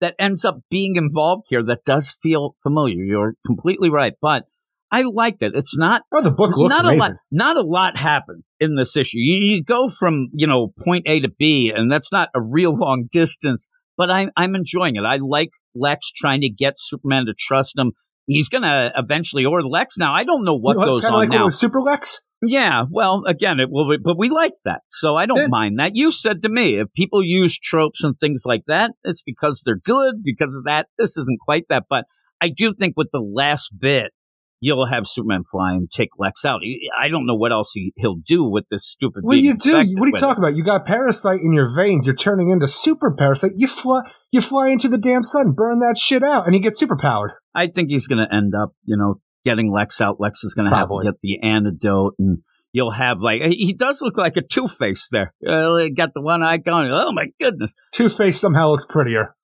that ends up being involved here that does feel familiar. You're completely right, but I liked it. It's not Oh, the book looks not a lot. amazing. Not a lot happens in this issue. You, you go from you know point A to B, and that's not a real long distance. But I'm I'm enjoying it. I like Lex trying to get Superman to trust him. He's gonna eventually, or Lex now. I don't know what goes Kind on of like now. with Super Lex? Yeah, well, again, it will, be, but we like that, so I don't Then- mind that. You said to me, if people use tropes and things like that, it's because they're good. Because of that, this isn't quite that, but I do think with the last bit, you'll have Superman fly and take Lex out. I don't know what else he, he'll do with this stupid. What do you do? What are you talking about? You got parasite in your veins. You're turning into super parasite. You fly, you fly into the damn sun, burn that shit out, and you get superpowered. I think he's going to end up, you know, getting Lex out. Lex is going to have to get the antidote, and you'll have like he does look like a Two Face there. Uh, he got the one eye going. Oh my goodness. Two Face somehow looks prettier.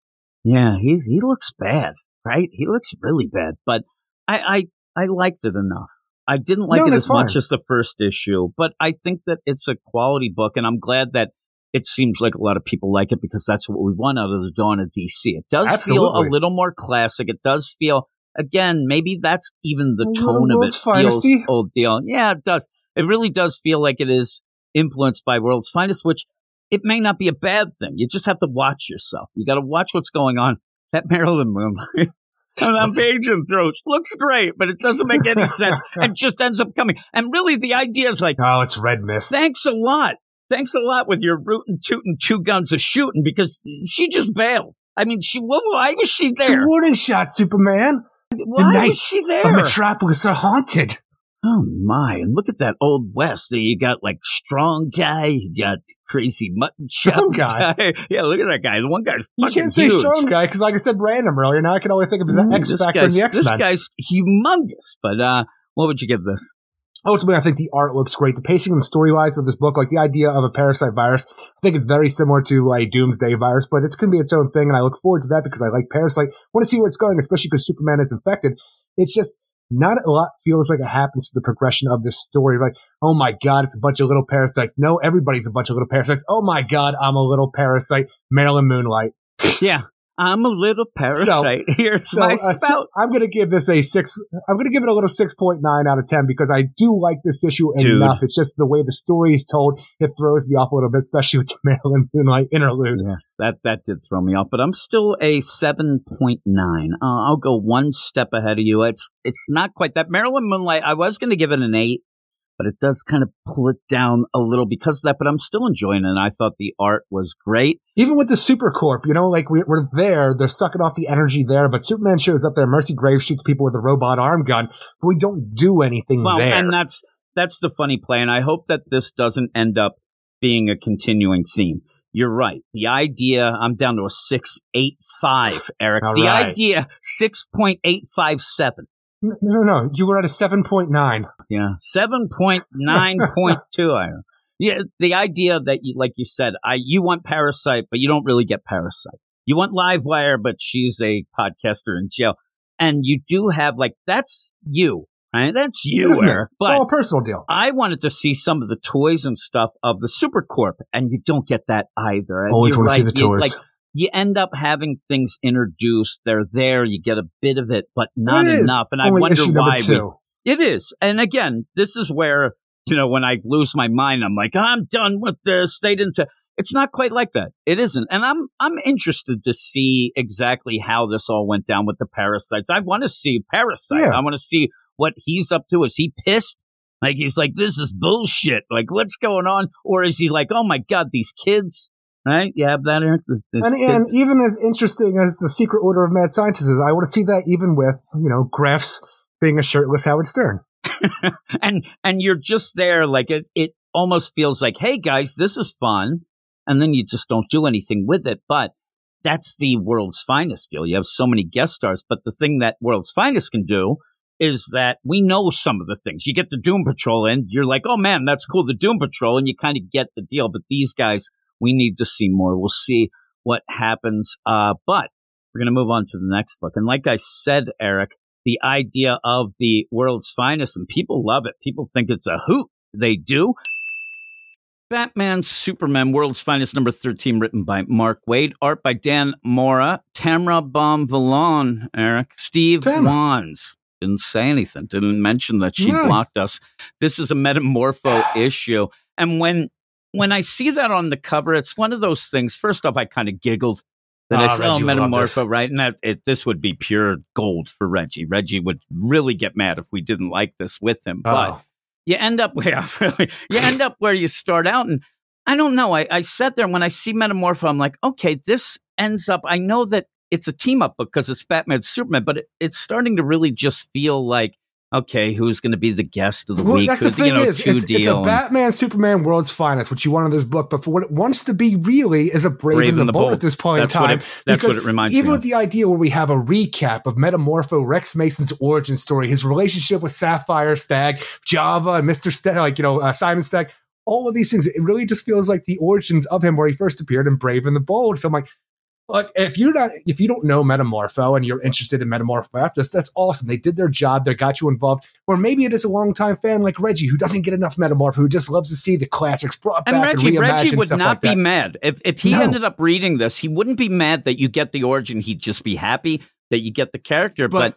Yeah, he's he looks bad, right? He looks really bad, but I I, I liked it enough. I didn't like No, it as much as the first issue, but I think that it's a quality book, and I'm glad that it seems like a lot of people like it because that's what we want out of the Dawn of DC. It does feel a little more classic. It does feel again, maybe that's even the tone of it World's feels old deal. Yeah, it does. It really does feel like it is influenced by World's Finest, which it may not be a bad thing. You just have to watch yourself. You got to watch what's going on. That Marilyn Moonlight on on page and throw looks great, but it doesn't make any sense and just ends up coming. And really, the idea is like, Oh, it's red mist. thanks a lot. Thanks a lot with your rootin' tootin' two guns a shooting because she just bailed. I mean, she why was she there? It's a warning shot, Superman. Why the was nights she there? of Metropolis are haunted. Oh my! And look at that old west. There you got like strong guy. You got crazy mutton chop chops guy? Yeah, look at that guy. The one guy's You can't say huge. strong guy because, like I said, random earlier. Now I can only think of his Mm, X Factor and the X This guy's humongous. But uh, what would you give this? Ultimately, I think the art looks great. The pacing and the storylines of this book, like the idea of a parasite virus, I think it's very similar to a doomsday virus, but it's going to be its own thing. And I look forward to that because I like parasite. want to see where it's going, especially because Superman is infected. It's just not a lot feels like it happens to the progression of this story. Like, oh my God, it's a bunch of little parasites. No, everybody's a bunch of little parasites. Oh my God, I'm a little parasite. Marilyn Moonlight. Yeah, I'm a little parasite. Here's So, my uh, spout. I'm going to give this a six. I'm going to give it a little six point nine out of ten because I do like this issue Dude. enough. It's just the way the story is told. It throws me off a little bit, especially with the Marilyn Moonlight interlude. Yeah, that that did throw me off, but I'm still a seven point nine. Uh, I'll go one step ahead of you. It's it's not quite that Marilyn Moonlight. I was going to give it an eight, but it does kind of pull it down a little because of that. But I'm still enjoying it. And I thought the art was great. Even with the Supercorp, you know, like we, are there, they're sucking off the energy there. But Superman shows up there. Mercy Graves shoots people with a robot arm gun, but we don't do anything well, there. And that's that's the funny play. And I hope that this doesn't end up being a continuing theme. You're right. The idea, I'm down to a 685, Eric. All the right. idea, 6.857 no, no, no. You were at a seven point nine. Yeah, seven point nine point two. I yeah, the idea that you, like you said, I you want Parasite, but you don't really get Parasite. You want Livewire, but she's a podcaster in jail, and you do have like that's you, right? That's you, Eric. But All a personal deal. I wanted to see some of the toys and stuff of the Supercorp, and you don't get that either. Always you're want to see right, the you- like you end up having things introduced. They're there. You get a bit of it, but not It enough. And I wonder why we it is. And again, this is where, you know, when I lose my mind, I'm like, I'm done with this. They didn't. T-. It's not quite like that. It isn't. And I'm I'm interested to see exactly how this all went down with the parasites. I want to see Parasite. Yeah. I want to see what he's up to. Is he pissed? Like he's like, this is bullshit. Like what's going on? Or is he like, oh my god, these kids? Right? You have that? The, the And, and kids? even as interesting as the Secret Order of Mad Scientists is, I want to see that even with you know Graf's being a shirtless Howard Stern. and and you're just there like it it almost feels like hey guys this is fun and then you just don't do anything with it but that's the world's finest deal you have so many guest stars but the thing that world's finest can do is that we know some of the things you get the doom patrol in you're like oh man that's cool the doom patrol and you kind of get the deal but these guys we need to see more we'll see what happens uh but we're going to move on to the next book and like i said eric the idea of the world's finest, and people love it. People think it's a hoot. They do. Batman Superman World's Finest number 13 written by Mark Waid, art by Dan Mora, Tamra Bonvillain, Eric, Steve Tamra. Wands. Didn't say anything, didn't mention that she No. blocked us. This is a metamorpho issue. And when when I see that on the cover, it's one of those things. First off, I kind of giggled that I Ah, said, "Oh, Reggie metamorpho," right? And that it, this would be pure gold for Reggie. Reggie would really get mad if we didn't like this with him. But Oh. you end up yeah, really, you end up where you start out and i don't know I, I sat there and when i see metamorpho i'm like okay this ends up i know that it's a team up because it's batman superman but it, it's starting to really just feel like okay who's going to be the guest of the Well, week that's the Who- thing you know, is, two it's, it's a Batman Superman World's Finest, which you want in this book, but for what it wants to be really is a Brave, Brave and the, the Bold at this point That's in what time. it- that's what it reminds even me with the idea where we have a recap of Metamorpho, Rex Mason's origin story, his relationship with Sapphire Stagg, Java, and Mister Stagg, like you know uh, Simon Stagg, all of these things, it really just feels like the origins of him where he first appeared in Brave and the Bold. So I'm like. Like if you're not if you don't know Metamorpho and you're interested in Metamorpho after that's awesome. They did their job. They got you involved. Or maybe it is a longtime fan like Reggie who doesn't get enough Metamorpho, who just loves to see the classics brought and back Reggie, and reimagined Reggie would stuff not like be that. mad if if he No. ended up reading this. He wouldn't be mad that you get the origin. He'd just be happy that you get the character. But, But-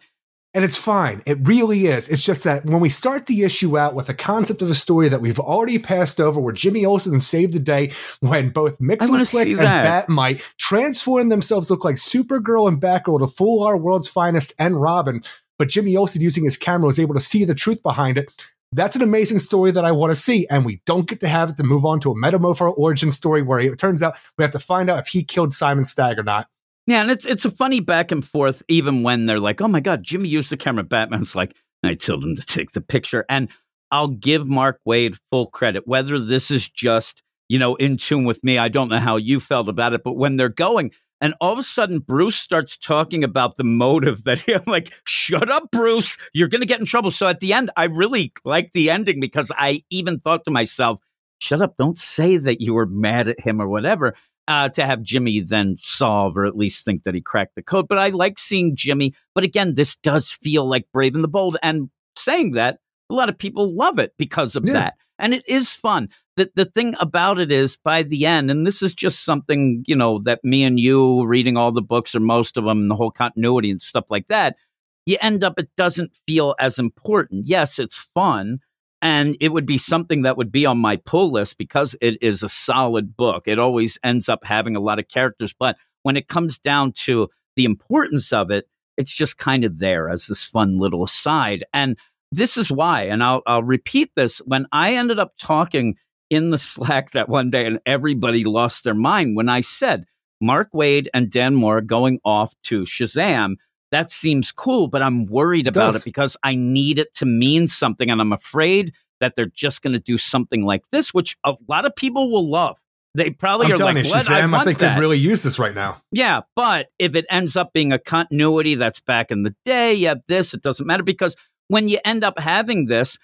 And it's fine. It really is. It's just that when we start the issue out with a concept of a story that we've already passed over, where Jimmy Olsen saved the day when both wanna and. Bat-Mite transform themselves look like Supergirl and Batgirl to fool our world's finest and Robin, but Jimmy Olsen using his camera was able to see the truth behind it. That's an amazing story that I want to see, and we don't get to have it to move on to a Metamorpho origin story where it turns out we have to find out if he killed Simon Stagg or not. Yeah, and it's it's a funny back and forth, even when they're like, "Oh my God, Jimmy used the camera." Batman's like, "I told him to take the picture," and I'll give Mark Waid full credit. Whether this is just you know in tune with me, I don't know how you felt about it, but when they're going, and all of a sudden Bruce starts talking about the motive that he, I'm like, "Shut up, Bruce! You're going to get in trouble." So at the end, I really liked the ending because I even thought to myself, "Shut up! Don't say that you were mad at him or whatever." Uh, to have Jimmy then solve or at least think that he cracked the code. But I like seeing Jimmy. But again, this does feel like Brave and the Bold. And saying that, a lot of people love it because of Yeah. that. And it is fun. The, the thing about it is by the end, and this is just something, you know, that me and you reading all the books or most of them and the whole continuity and stuff like that, you end up, it doesn't feel as important. Yes, it's fun. And it would be something that would be on my pull list because it is a solid book. It always ends up having a lot of characters. But when it comes down to the importance of it, it's just kind of there as this fun little aside. And this is why, and I'll, I'll repeat this when I ended up talking in the Slack that one day and everybody lost their mind when I said Mark Waid and Dan Mora going off to Shazam. That seems cool, but I'm worried about does. it because I need it to mean something. And I'm afraid that they're just going to do something like this, which a lot of people will love. They probably I'm are telling like, you, what? Shazam, I, want think that. could really use this right now. Yeah, but if it ends up being a continuity that's back in the day, you have this, it doesn't matter because when you end up having this,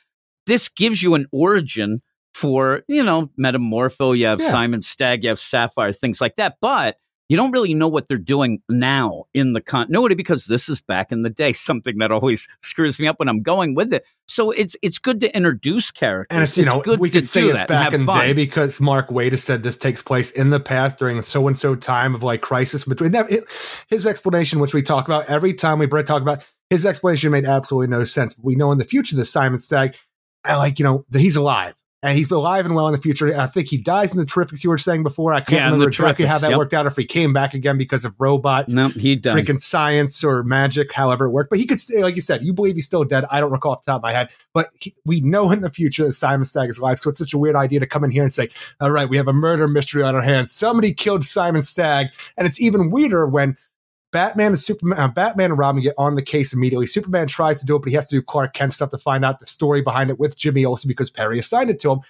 this gives you an origin for, you know, Metamorpho, you have Yeah. Simon Stagg, you have Sapphire, things like that. But you don't really know what they're doing now in the continuity because this is back in the day, something that always screws me up when I'm going with it. So it's it's good to introduce characters. And it's, you know, good we to could say it's back in the day because Mark Waid has said this takes place in the past during so and so time of like crisis between. It- His explanation, which we talk about every time we talk about, his explanation made absolutely no sense. But we know in the future that Simon Stagg, I like, you know, that he's alive. And he's alive and well in the future. I think he dies in the Terrifics. You were saying before. I can't Yeah, remember exactly how that yep. worked out. If he came back again because of robot, No, he died. freaking science or magic, however it worked. But he could stay, like you said, you believe he's still dead. I don't recall off the top of my head, but he, we know in the future that Simon Stagg is alive. So it's such a weird idea to come in here and say, all right, we have a murder mystery on our hands. Somebody killed Simon Stagg. And it's even weirder when Batman and Superman, uh, Batman and Robin get on the case immediately. Superman tries to do it, but he has to do Clark Kent stuff to find out the story behind it with Jimmy Olsen because Perry assigned it to him.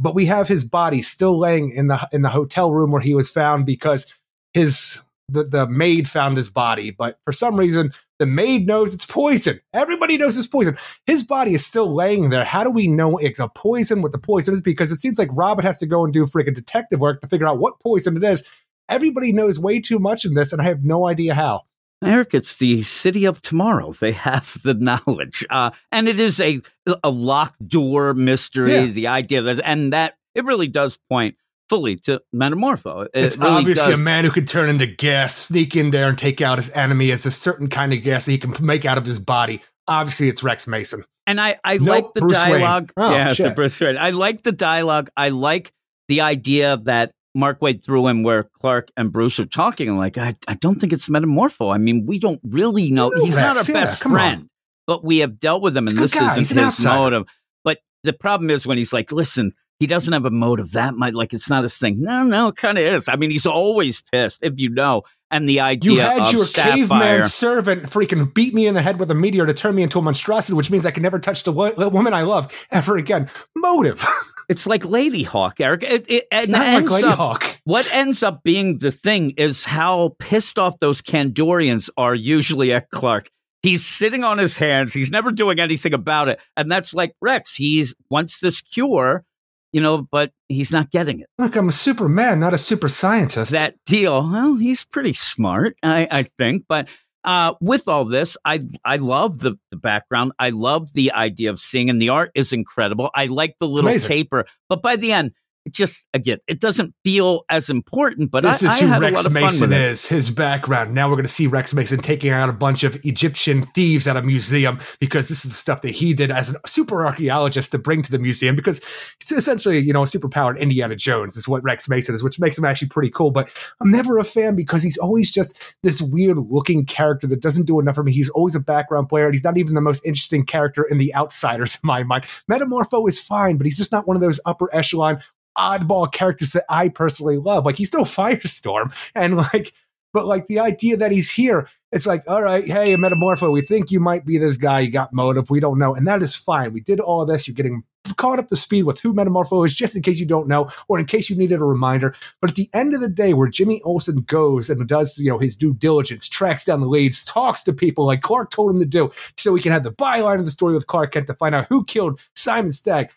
But we have his body still laying in the in the hotel room where he was found because his the, the maid found his body. But for some reason, the maid knows it's poison. Everybody knows it's poison. His body is still laying there. How do we know it's a poison? What the poison is? Because it seems like Robin has to go and do freaking detective work to figure out what poison it is. Everybody knows way too much in this, and I have no idea how. Eric, it's the city of tomorrow. They have the knowledge, uh, and it is a a locked door mystery. Yeah. The idea that, and that it really does point fully to Metamorpho. It It's really obviously does. a man who can turn into gas, sneak in there and take out his enemy. It's a certain kind of gas that he can make out of his body. Obviously, it's Rex Mason. And I, I Nope, like the Bruce dialogue. Oh, yeah, the. Bruce Wayne. I like the dialogue. I like the idea that Mark Waid threw in where Clark and Bruce are talking. I'm like, I, I don't think it's Metamorpho. I mean, we don't really know. Know He's not our yeah, best come on. friend, but we have dealt with him, and this guy. He's isn't an his outsider. motive. But the problem is when he's like, listen, he doesn't have a motive. That might like it's not his thing. No, no, it kind of is. I mean, he's always pissed, if you know. And the idea You had your Sapphire, caveman servant freaking beat me in the head with a meteor to turn me into a monstrosity, which means I can never touch the wo- woman I love ever again. Motive. it's like Ladyhawke, Eric. It, it, It's not like Lady up- Hawk. What ends up being the thing is how pissed off those Kandorians are usually at Clark. He's sitting on his hands. He's never doing anything about it. And that's like Rex. He's wants this cure, you know, but he's not getting it. Look, I'm a superman, not a super scientist. That deal, well, he's pretty smart, I, I think. But uh, with all this, I I love the, the background. I love the idea of seeing, and the art is incredible. I like the little paper, but by the end, just again, it doesn't feel as important. But this I, is I who a Rex lot of fun Mason is, his background. Now we're going to see Rex Mason taking out a bunch of Egyptian thieves at a museum because this is the stuff that he did as a super archaeologist to bring to the museum because he's essentially, you know, a superpowered Indiana Jones is what Rex Mason is, which makes him actually pretty cool. But I'm never a fan because he's always just this weird looking character that doesn't do enough for me. He's always a background player and he's not even the most interesting character in The Outsiders, in my mind. Metamorpho is fine, but he's just not one of those upper echelon oddball characters that I personally love. Like he's no Firestorm, and like, but like the idea that he's here, it's like, all right, hey, Metamorpho, we think you might be this guy. You got motive, we don't know, and that is fine. We did all this. You're getting caught up to speed with who Metamorpho is, just in case you don't know, or in case you needed a reminder. But at the end of the day, where Jimmy Olsen goes and does, you know, his due diligence, tracks down the leads, talks to people like Clark told him to do, so we can have the byline of the story with Clark Kent to find out who killed Simon Stagg.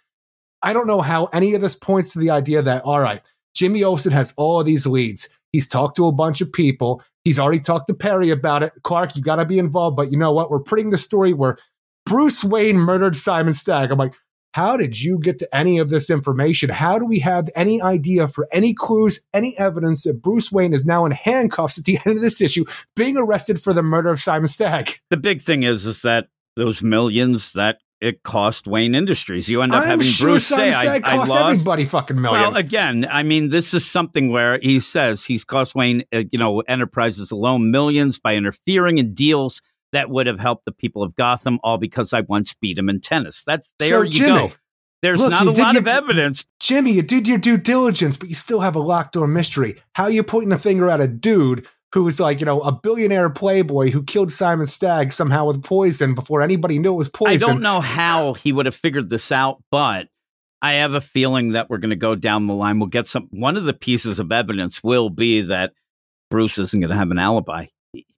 I don't know how any of this points to the idea that, all right, Jimmy Olsen has all these leads. He's talked to a bunch of people. He's already talked to Perry about it. Clark, you got to be involved. But you know what? We're putting the story where Bruce Wayne murdered Simon Stagg. I'm like, how did you get to any of this information? How do we have any idea for any clues, any evidence that Bruce Wayne is now in handcuffs at the end of this issue, being arrested for the murder of Simon Stagg? The big thing is, is that those millions that it cost Wayne Industries. You end up I'm having sure Bruce say, I, I cost lost. everybody fucking millions. Well, again, I mean, this is something where he says he's cost Wayne, uh, you know, enterprises alone millions by interfering in deals that would have helped the people of Gotham, all because I once beat him in tennis. That's there So, you Jimmy, go. There's look, not a lot of d- evidence. Jimmy, you did your due diligence, but you still have a locked door mystery. How are you pointing a finger at a dude who was like, you know, a billionaire playboy who killed Simon Stagg somehow with poison before anybody knew it was poison? I don't know how he would have figured this out, but I have a feeling that we're going to go down the line. We'll get some. One of the pieces of evidence will be that Bruce isn't going to have an alibi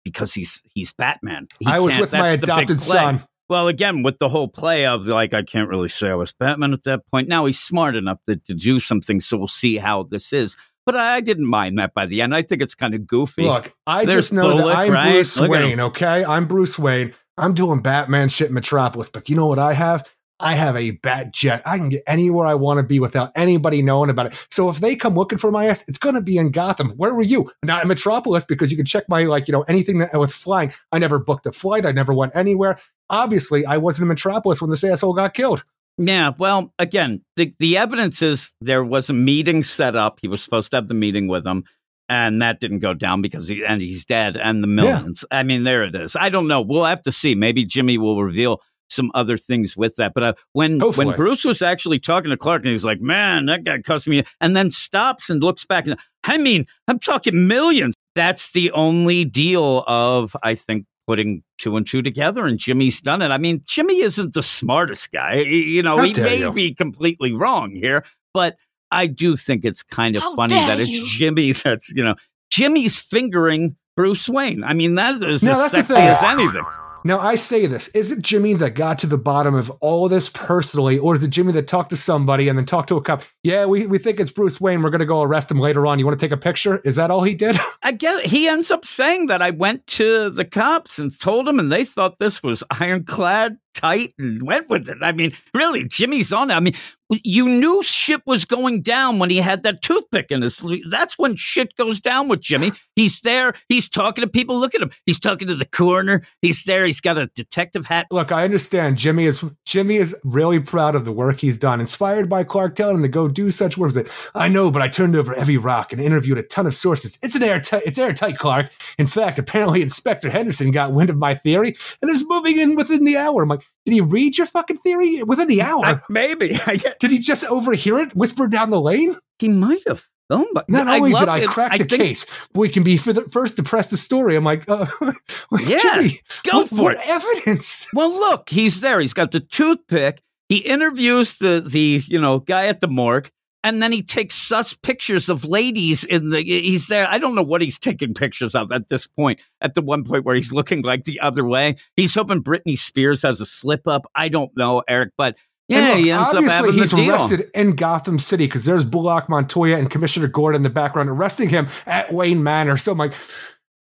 because he's he's Batman. He I was with my that's the big adopted son. Well, again, with the whole play of like, I can't really say I was Batman at that point. Now he's smart enough to, to do something, so we'll see how this is. But I didn't mind that by the end. I think it's kind of goofy. Look, I There's just know Bullock, that I'm right? Bruce Look Wayne, okay? I'm Bruce Wayne. I'm doing Batman shit in Metropolis, but you know what I have? I have a bat jet. I can get anywhere I want to be without anybody knowing about it. So if they come looking for my ass, it's going to be in Gotham. Where were you? Not in Metropolis because you can check my, like, you know, anything that with flying. I never booked a flight. I never went anywhere. Obviously, I wasn't in Metropolis when this asshole got killed. Yeah, well, again, the the evidence is there was a meeting set up. He was supposed to have the meeting with him, and that didn't go down because he and he's dead and the millions. I mean, there it is. I don't know. We'll have to see. Maybe Jimmy will reveal some other things with that. But uh, when Hopefully. when Bruce was actually talking to Clark, and he's like, "Man, that guy cost me," and then stops and looks back, and I mean, I'm talking millions. That's the only deal of I think putting two and two together, and Jimmy's done it. I mean, Jimmy isn't the smartest guy. You know, How he may you. be completely wrong here, but I do think it's kind of How funny that it's you. Jimmy that's you know Jimmy's fingering Bruce Wayne. I mean, that is No, as sexy as anything. Now, I say this is it Jimmy that got to the bottom of all this personally, or is it Jimmy that talked to somebody and then talked to a cop? Yeah, we, we think it's Bruce Wayne. We're going to go arrest him later on. You want to take a picture? Is that all he did? I guess he ends up saying that I went to the cops and told them, and they thought this was ironclad, tight, and went with it. I mean, really, Jimmy's on it. I mean, you knew shit was going down when he had that toothpick in his sleeve. That's when shit goes down with Jimmy. He's there. He's talking to people. Look at him. He's talking to the coroner. He's there. He's got a detective hat. Look, I understand Jimmy is Jimmy is really proud of the work he's done, inspired by Clark telling him to go do such work. Like, I know, but I turned over every rock and interviewed a ton of sources. It's an airtight, it's airtight, Clark. In fact, apparently Inspector Henderson got wind of my theory and is moving in within the hour. Like, did he read your fucking theory within the hour? I- maybe. I get, did he just overhear it whisper down the lane? he might have. Oh, but Not I only love did I it. crack the think- case, we can be for the first to press the story. I'm like, uh, Yeah, Jimmy, Go what, for what it. evidence? Well, look, he's there. He's got the toothpick. He interviews the the you know guy at the morgue, and then he takes sus pictures of ladies in the. He's there. I don't know what he's taking pictures of at this point. At the one point where he's looking like the other way, he's hoping Britney Spears has a slip up. I don't know, Eric, but yeah, And look, he ends up obviously having he's arrested in Gotham City because there's Bullock Montoya and Commissioner Gordon in the background arresting him at Wayne Manor. So I'm like,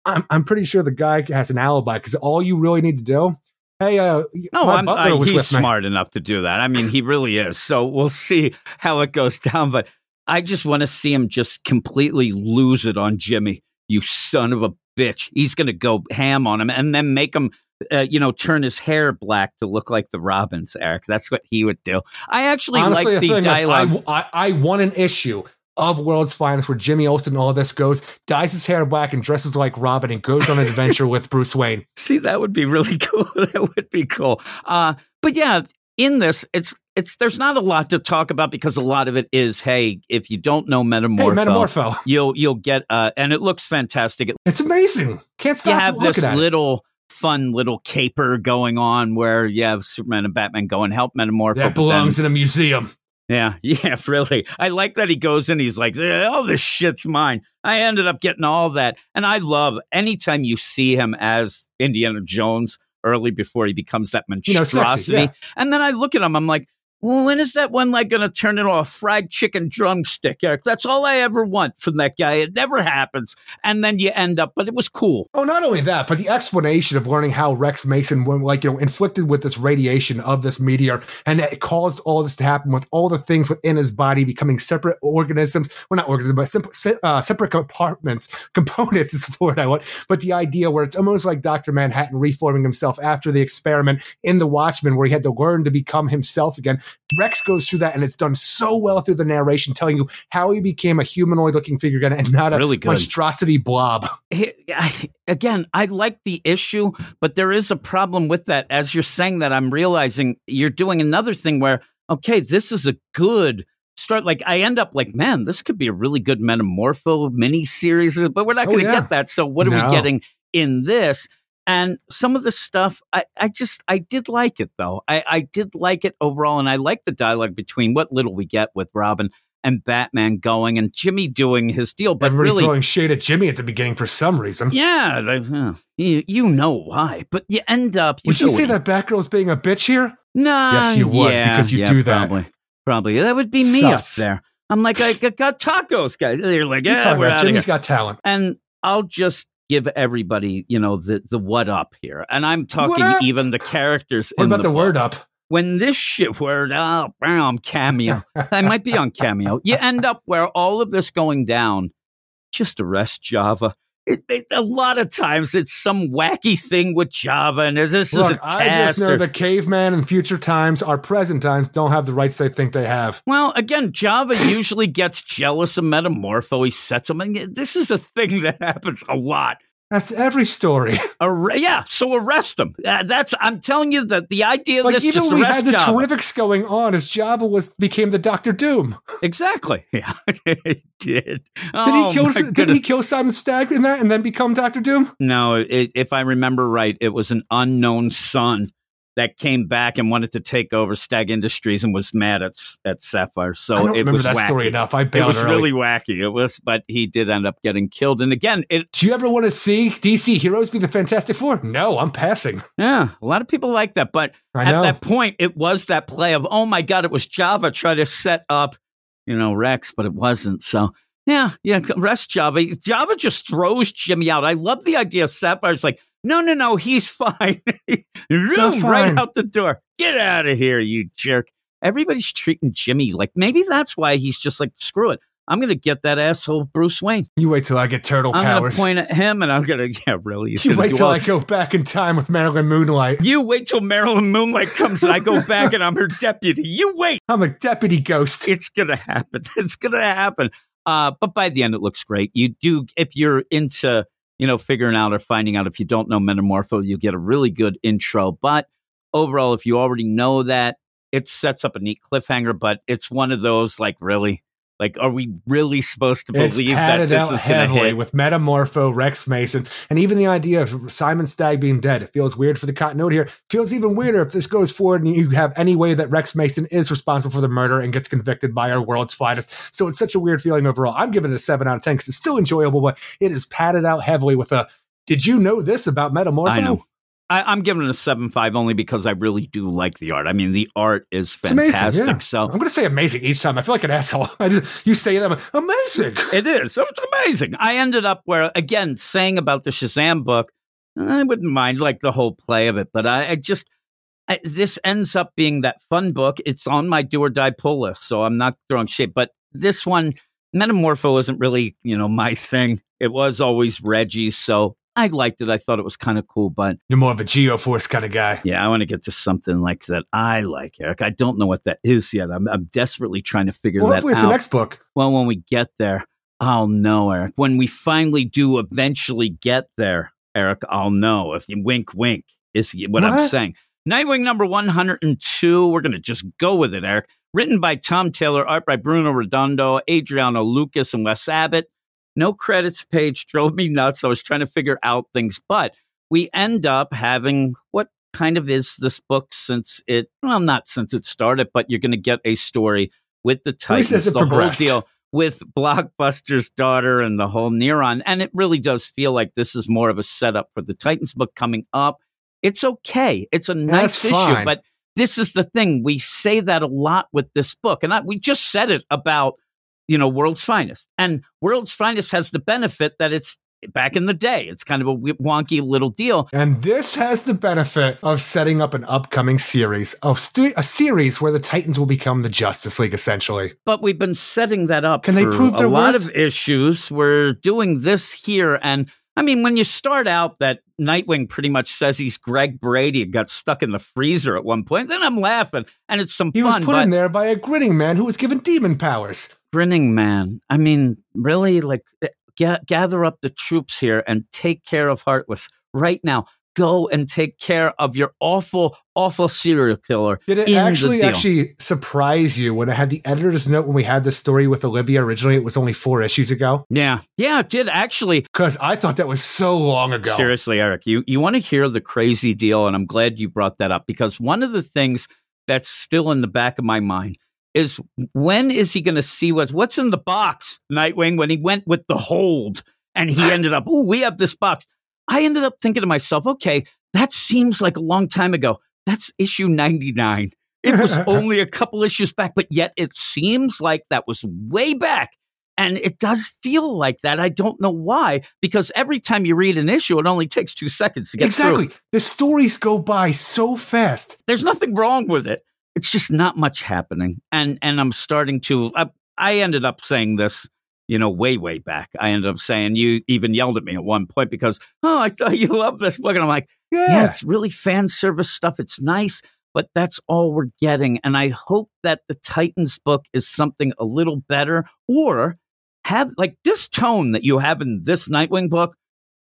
I'm, I'm pretty sure the guy has an alibi because all you really need to do, hey, uh, No, my I'm, butler I, was he's smart enough to do that. I mean, he really is. So we'll see how it goes down. But I just want to see him just completely lose it on Jimmy. You son of a bitch. He's going to go ham on him and then make him, uh, you know, turn his hair black to look like the Robins, Eric. That's what he would do. I actually Honestly, like the the dialogue. is, I, I, I won an issue of World's Finest where Jimmy Olsen, all this goes, dyes his hair black and dresses like Robin and goes on an adventure with Bruce Wayne. See, that would be really cool. that would be cool. Uh, but yeah, in this, it's it's there's not a lot to talk about because a lot of it is, hey, if you don't know Metamorpho, Hey, Metamorpho. you'll you'll get uh, and it looks fantastic. It, It's amazing. Can't stop. you have this little fun little caper going on where you have Superman and Batman go and help Metamorpho. That but then- belongs in a museum. Yeah, yeah, really. I like that he goes in. He's like, "Eh, all this shit's mine. I ended up getting all that, and I love anytime you see him as Indiana Jones early before he becomes that You know, sexy, monstrosity. yeah. And then I look at him. I'm like. When is that one like going to turn into a fried chicken drumstick, Eric? That's all I ever want from that guy. It never happens. And then you end up, but it was cool. Oh, not only that, but the explanation of learning how Rex Mason, were, like you know, inflicted with this radiation of this meteor, and it caused all this to happen with all the things within his body becoming separate organisms. Well, not organisms, but simple, uh, separate compartments, components is the word I want. But the idea where it's almost like Doctor Manhattan reforming himself after the experiment in the Watchmen, where he had to learn to become himself again. Rex goes through that, and it's done so well through the narration, telling you how he became a humanoid-looking figure again, and not a Really good. monstrosity blob. He- I- again, I like the issue, but there is a problem with that. As you're saying that, I'm realizing you're doing another thing where, okay, this is a good start. Like, I end up like, man, this could be a really good Metamorpho mini series, but we're not Oh, going to yeah. get that. So, what are No. we getting in this? And some of the stuff, I, I just, I did like it though. I, I did like it overall. And I like the dialogue between what little we get with Robin and Batman going and Jimmy doing his deal. But Everybody really, throwing shade at Jimmy at the beginning for some reason. yeah, they, uh, you, you know why, but you end up. You Would you say what- that Batgirl's being a bitch here? Nah, Yes, you would, yeah, because you yeah, do that. Probably, probably that would be me Sus. up there. I'm like, I got- tacos, guys. They're like, yeah, we're about Jimmy's got talent. And I'll just give everybody, you know, the the what up here, and I'm talking even the characters. What in about the, book. word up? when this shit word out, bam, cameo. I might be on cameo. You end up where all of this going down, just arrest Java. It, it, a lot of times it's some wacky thing with Java, and this is Look, a I just know or- that caveman in future times, our present times, don't have the rights they think they have. well, again, Java usually gets jealous of Metamorpho. He sets him. And this is a thing that happens a lot. That's every story. Arre- yeah, so arrest him. Uh, that's I'm telling you that the idea like this even we had the terrifics going on as Java was became the Doctor Doom. exactly. Yeah, he did. Did Oh, he kill? Did he kill Simon Stagg in that and then become Doctor Doom? No, it, if I remember right, it was an unknown son that came back and wanted to take over Stagg Industries and was mad at at Sapphire. So I don't it remember was that wacky. story enough. I It was early. really wacky. It was, but he did end up getting killed. And again, it Do you ever want to see DC heroes be the Fantastic Four? No, I'm passing. yeah, a lot of people like that. But I at know. that point, it was that play of oh my god, it was Java trying to set up, you know, Rex, but it wasn't. So yeah, yeah, rest Java. Java just throws Jimmy out. I love the idea. Of Sapphire's like, no, no, no, he's fine. Zoom, right out the door. Get out of here, you jerk. Everybody's treating Jimmy like maybe that's why he's just like, screw it. I'm going to get that asshole Bruce Wayne. You wait till I get turtle I'm gonna point at him and I'm going to, yeah, really. you gonna wait till all- I go back in time with Marilyn Moonlight. you wait till Marilyn Moonlight comes and I go back and I'm her deputy. You wait. I'm a deputy ghost. It's gonna happen. It's gonna happen. Uh, but by the end, it looks great. You do if you're into you know figuring out or finding out if you don't know Metamorpho, you get a really good intro. But overall, if you already know that, it sets up a neat cliffhanger. But it's one of those like really. Like, are we really supposed to believe that this is going to hit? with Metamorpho, Rex Mason, and even the idea of Simon Stagg being dead. It feels weird for the continuity here. feels even weirder if this goes forward and you have any way that Rex Mason is responsible for the murder and gets convicted by our world's finest. So it's such a weird feeling overall. I'm giving it a seven out of ten because it's still enjoyable, but it is padded out heavily with a. Did you know this about Metamorpho? I I'm giving it a seven five only because I really do like the art. I mean, the art is It's amazing, fantastic. yeah. So I'm going to say amazing each time. I feel like an asshole. I just, you say that, I'm amazing. It is. It's amazing. I ended up where, again, saying about the Shazam book, I wouldn't mind like the whole play of it, but I, I just, I, this ends up being that fun book. It's on my do or die pull list, so I'm not throwing shit. But this one, Metamorpho isn't really, you know, my thing. It was always Reggie, so I liked it. I thought it was kind of cool, but You're more of a Geoforce kind of guy. yeah, I want to get to something like that I like, Eric. I don't know what that is yet. I'm, I'm desperately trying to figure Well, that out. the next book. Well, when we get there, I'll know, Eric. When we finally do eventually get there, Eric, I'll know. If you wink, wink is what, I'm What? saying. Nightwing number 102. We're going to just go with it, Eric. Written by Tom Taylor, art by Bruno Redondo, Adriano Lucas, and Wes Abbott. No credits page drove me nuts. I was trying to figure out things, but we end up having what kind of is this book since it, well, not since it started, but you're going to get a story with the Titans, the whole deal with Blockbuster's daughter and the whole Neuron. And it really does feel like this is more of a setup for the Titans book coming up. It's okay. It's a nice That's issue, fine. but this is the thing. We say that a lot with this book. And I, we just said it about, you know, World's Finest. And World's Finest has the benefit that it's back in the day. It's kind of a wonky little deal. And this has the benefit of setting up an upcoming series of stu- a series where the Titans will become the Justice League, essentially. but we've been setting that up. Can they prove a lot worth? of issues? We're doing this here, and I mean, when you start out, that Nightwing pretty much says he's Greg Brady and got stuck in the freezer at one point. Then I'm laughing, and it's some He fun. was put but in there by a grinning man who was given demon powers. Grinning man. I mean, really, like eh, ga- gather up the troops here and take care of Heartless right now. Go and take care of your awful, awful serial killer. Did it actually actually surprise you when I had the editor's note when we had the story with Olivia originally? It was only four issues ago Yeah, yeah, it did actually. because I thought that was so long ago. Seriously, Eric, you, you want to hear the crazy deal, and I'm glad you brought that up because one of the things that's still in the back of my mind is when is he going to see what's what's in the box, Nightwing? When he went with the hold and he ended up, oh, we have this box. I ended up thinking to myself, okay, that seems like a long time ago. That's issue 99. It was only a couple issues back, but yet it seems like that was way back. And it does feel like that. I don't know why, because every time you read an issue, it only takes two seconds to get Exactly. through. The stories go by so fast. There's nothing wrong with it. It's just not much happening. And and I'm starting to. I, I ended up saying this, you know, way, way back. I ended up saying you even yelled at me at one point because, oh, I thought you loved this book. And I'm like, yeah. yeah, it's really fan service stuff. It's nice, but that's all we're getting. And I hope that the Titans book is something a little better or have like this tone that you have in this Nightwing book.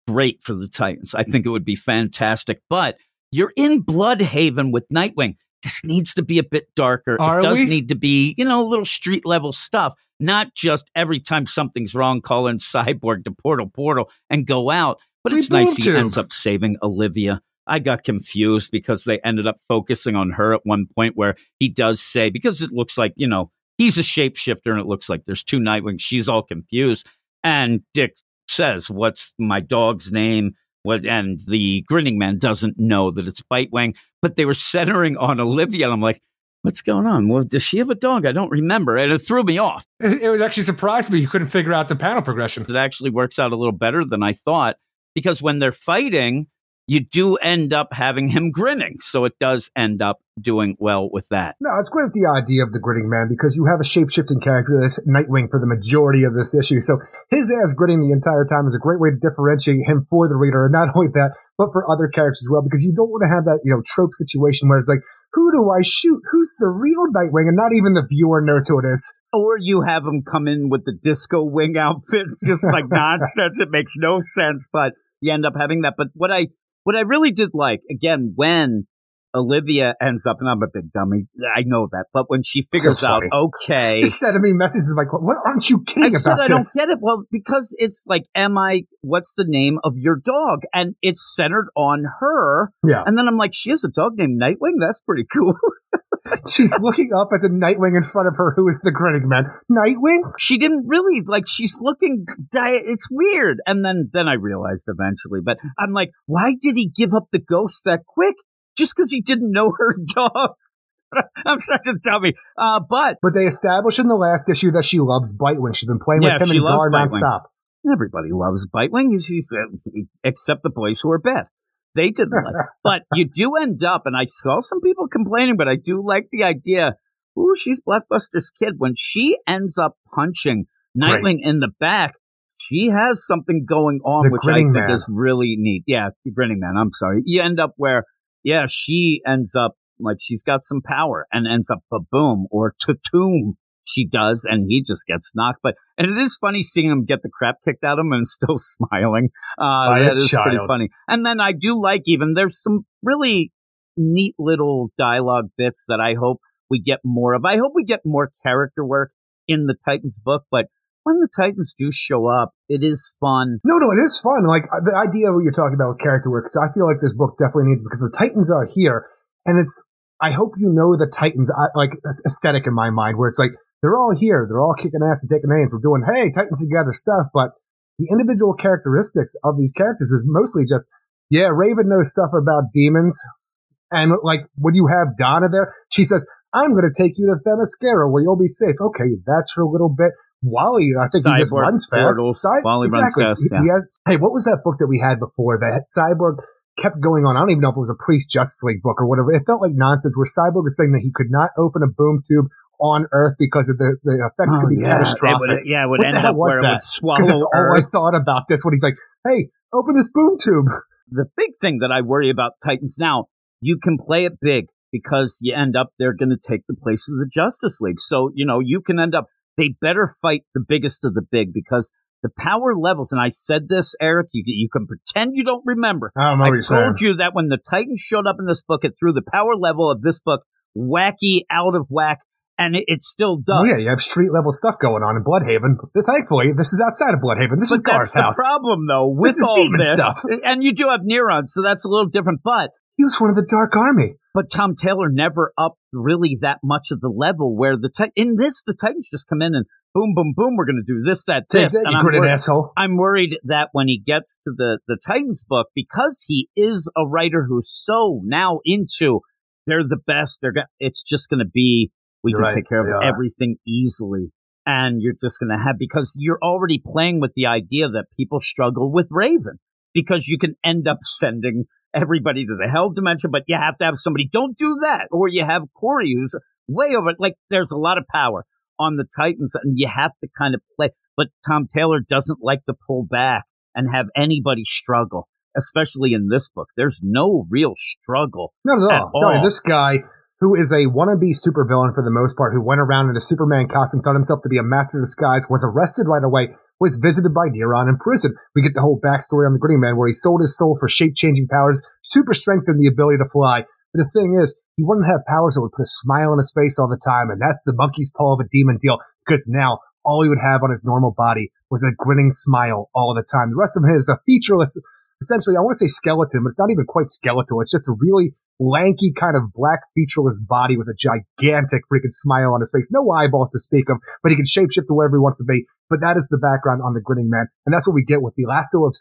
Great for the Titans. I think it would be fantastic. But you're in Blüdhaven with Nightwing. This needs to be a bit darker. Are it does we? need to be, you know, a little street level stuff, not just every time something's wrong, call in Cyborg to Portal Portal and go out. But We it's nice he ends up saving Olivia. I got confused because they ended up focusing on her at one point where he does say, because it looks like, you know, he's a shapeshifter and it looks like there's two Nightwings. She's all confused. And Dick says, What's my dog's name? What and the grinning man doesn't know that it's Bitewing, but they were centering on Olivia. And I'm like, What's going on? Well, does she have a dog? I don't remember. And it threw me off. It, it was actually surprised me you couldn't figure out the panel progression. It actually works out a little better than I thought because when they're fighting, you do end up having him grinning. So it does end up doing well with that. No, it's great with the idea of the grinning man because you have a shape shifting character that's Nightwing for the majority of this issue. So his ass grinning the entire time is a great way to differentiate him for the reader. And not only that, but for other characters as well, because you don't want to have that, you know, trope situation where it's like, who do I shoot? Who's the real Nightwing? And not even the viewer knows who it is. Or you have him come in with the disco wing outfit, just like nonsense. It makes no sense, but you end up having that. But what I what I really did like, again, when Olivia ends up, and I'm a big dummy, I know that, but when she figures So out, okay, He sent me messages like, what aren't you I kidding said about I don't get it. Well, because it's like, am I? What's the name of your dog? And it's centered on her. Yeah. And then I'm like, she has a dog named Nightwing. That's pretty cool. She's looking up at the Nightwing in front of her, who is the grinning man. Nightwing? she didn't really like. She's looking. Di- it's weird. And then then I realized eventually. But I'm like, why did he give up the ghost that quick? Just because he didn't know her dog. I'm such a dummy. Uh, but But they established in the last issue that she loves Bitewing. She's been playing Yeah, with him and Bitewing. nonstop. Everybody loves Bitewing, you except the boys who are bad. They didn't like it. But you do end up, and I saw some people complaining, but I do like the idea. Ooh, she's Blockbuster's kid. When she ends up punching Nightwing in the back, she has something going on, The which I think man. is really neat. Yeah, grinning man. I'm sorry. You end up where, yeah, she ends up like she's got some power and ends up a boom or to-toom she does, and he just gets knocked. But and it is funny seeing him get the crap kicked out of him and still smiling. Uh, By that a is pretty funny. And then I do like even there's some really neat little dialogue bits that I hope we get more of. I hope we get more character work in the Titans book, but when the Titans do show up, it is fun. No, no, it is fun. Like uh, the idea of what you're talking about with character work. So I feel like this book definitely needs because the Titans are here, and it's. I hope you know the Titans uh, like aesthetic in my mind, where it's like they're all here, they're all kicking ass and taking names. We're doing hey Titans together stuff, but the individual characteristics of these characters is mostly just yeah. Raven knows stuff about demons, and like when you have Donna there, she says. I'm going to take you to Themyscira where you'll be safe. Okay, that's a little bit. Wally, I think he just Cyborg runs fast. Cy- Wally runs exactly. fast, He- yeah. he has- hey, what was that book that we had before that Cyborg kept going on? I don't even know if it was a Priest Justice League book or whatever. It felt like nonsense where Cyborg was saying that he could not open a boom tube on Earth because of the, the effects could be Oh, It catastrophic. would, yeah, it would What the end hell up was where it that? would swallow Because that's all I thought about this when he's like, hey, open this boom tube. the big thing that I worry about Titans now, you can play it big because you end up they're going to take the place of the Justice League. So, you know, you can end up they better fight the biggest of the big because the power levels and I said this Eric, you you can pretend you don't remember. I don't know I what you're saying. told you that when the Titans showed up in this book, it threw the power level of this book wacky out of whack and it, it still oh, does. Yeah, you have street level stuff going on in Blüdhaven. Thankfully, this is outside of Blüdhaven. This but is Gar's the house. problem though with This is all demon this. stuff. And you do have Neron's, so that's a little different, but He was one of the Dark Army. but Tom Taylor never upped really that much of the level where the Tit- in this the Titans just come in and boom, boom, boom, we're going to do this, that, this. that, you I'm, gritted wor- asshole. I'm worried that when he gets to the the Titans book, because he is a writer who's so now into they're the best. They're go- it's just going to be we You're can right, take care of are. everything easily. And you're just going to have because you're already playing with the idea that people struggle with Raven because you can end up sending everybody to the hell dimension, but you have to have somebody. Don't do that, or you have Corey who's way over. Like there's a lot of power on the Titans, and you have to kind of play. But Tom Taylor doesn't like to pull back and have anybody struggle, especially in this book. There's no real struggle. Not at all. At all. this guy who is a wannabe supervillain for the most part, who went around in a Superman costume, thought himself to be a master of disguise, was arrested right away, was visited by Neron in prison. We get the whole backstory on the Grinning Man where he sold his soul for shape changing powers, super strength, and the ability to fly. But the thing is, he wouldn't have powers that would put a smile on his face all the time, and that's the monkey's paw of a demon deal, because now all he would have on his normal body was a grinning smile all the time. The rest of him is a featureless, essentially, I want to say skeleton, but it's not even quite skeletal. It's just a really lanky kind of black featureless body with a gigantic freaking smile on his face. No eyeballs to speak of, but he can shapeshift to wherever he wants to be. But that is the background on the grinning man. And that's what we get with the lasso of,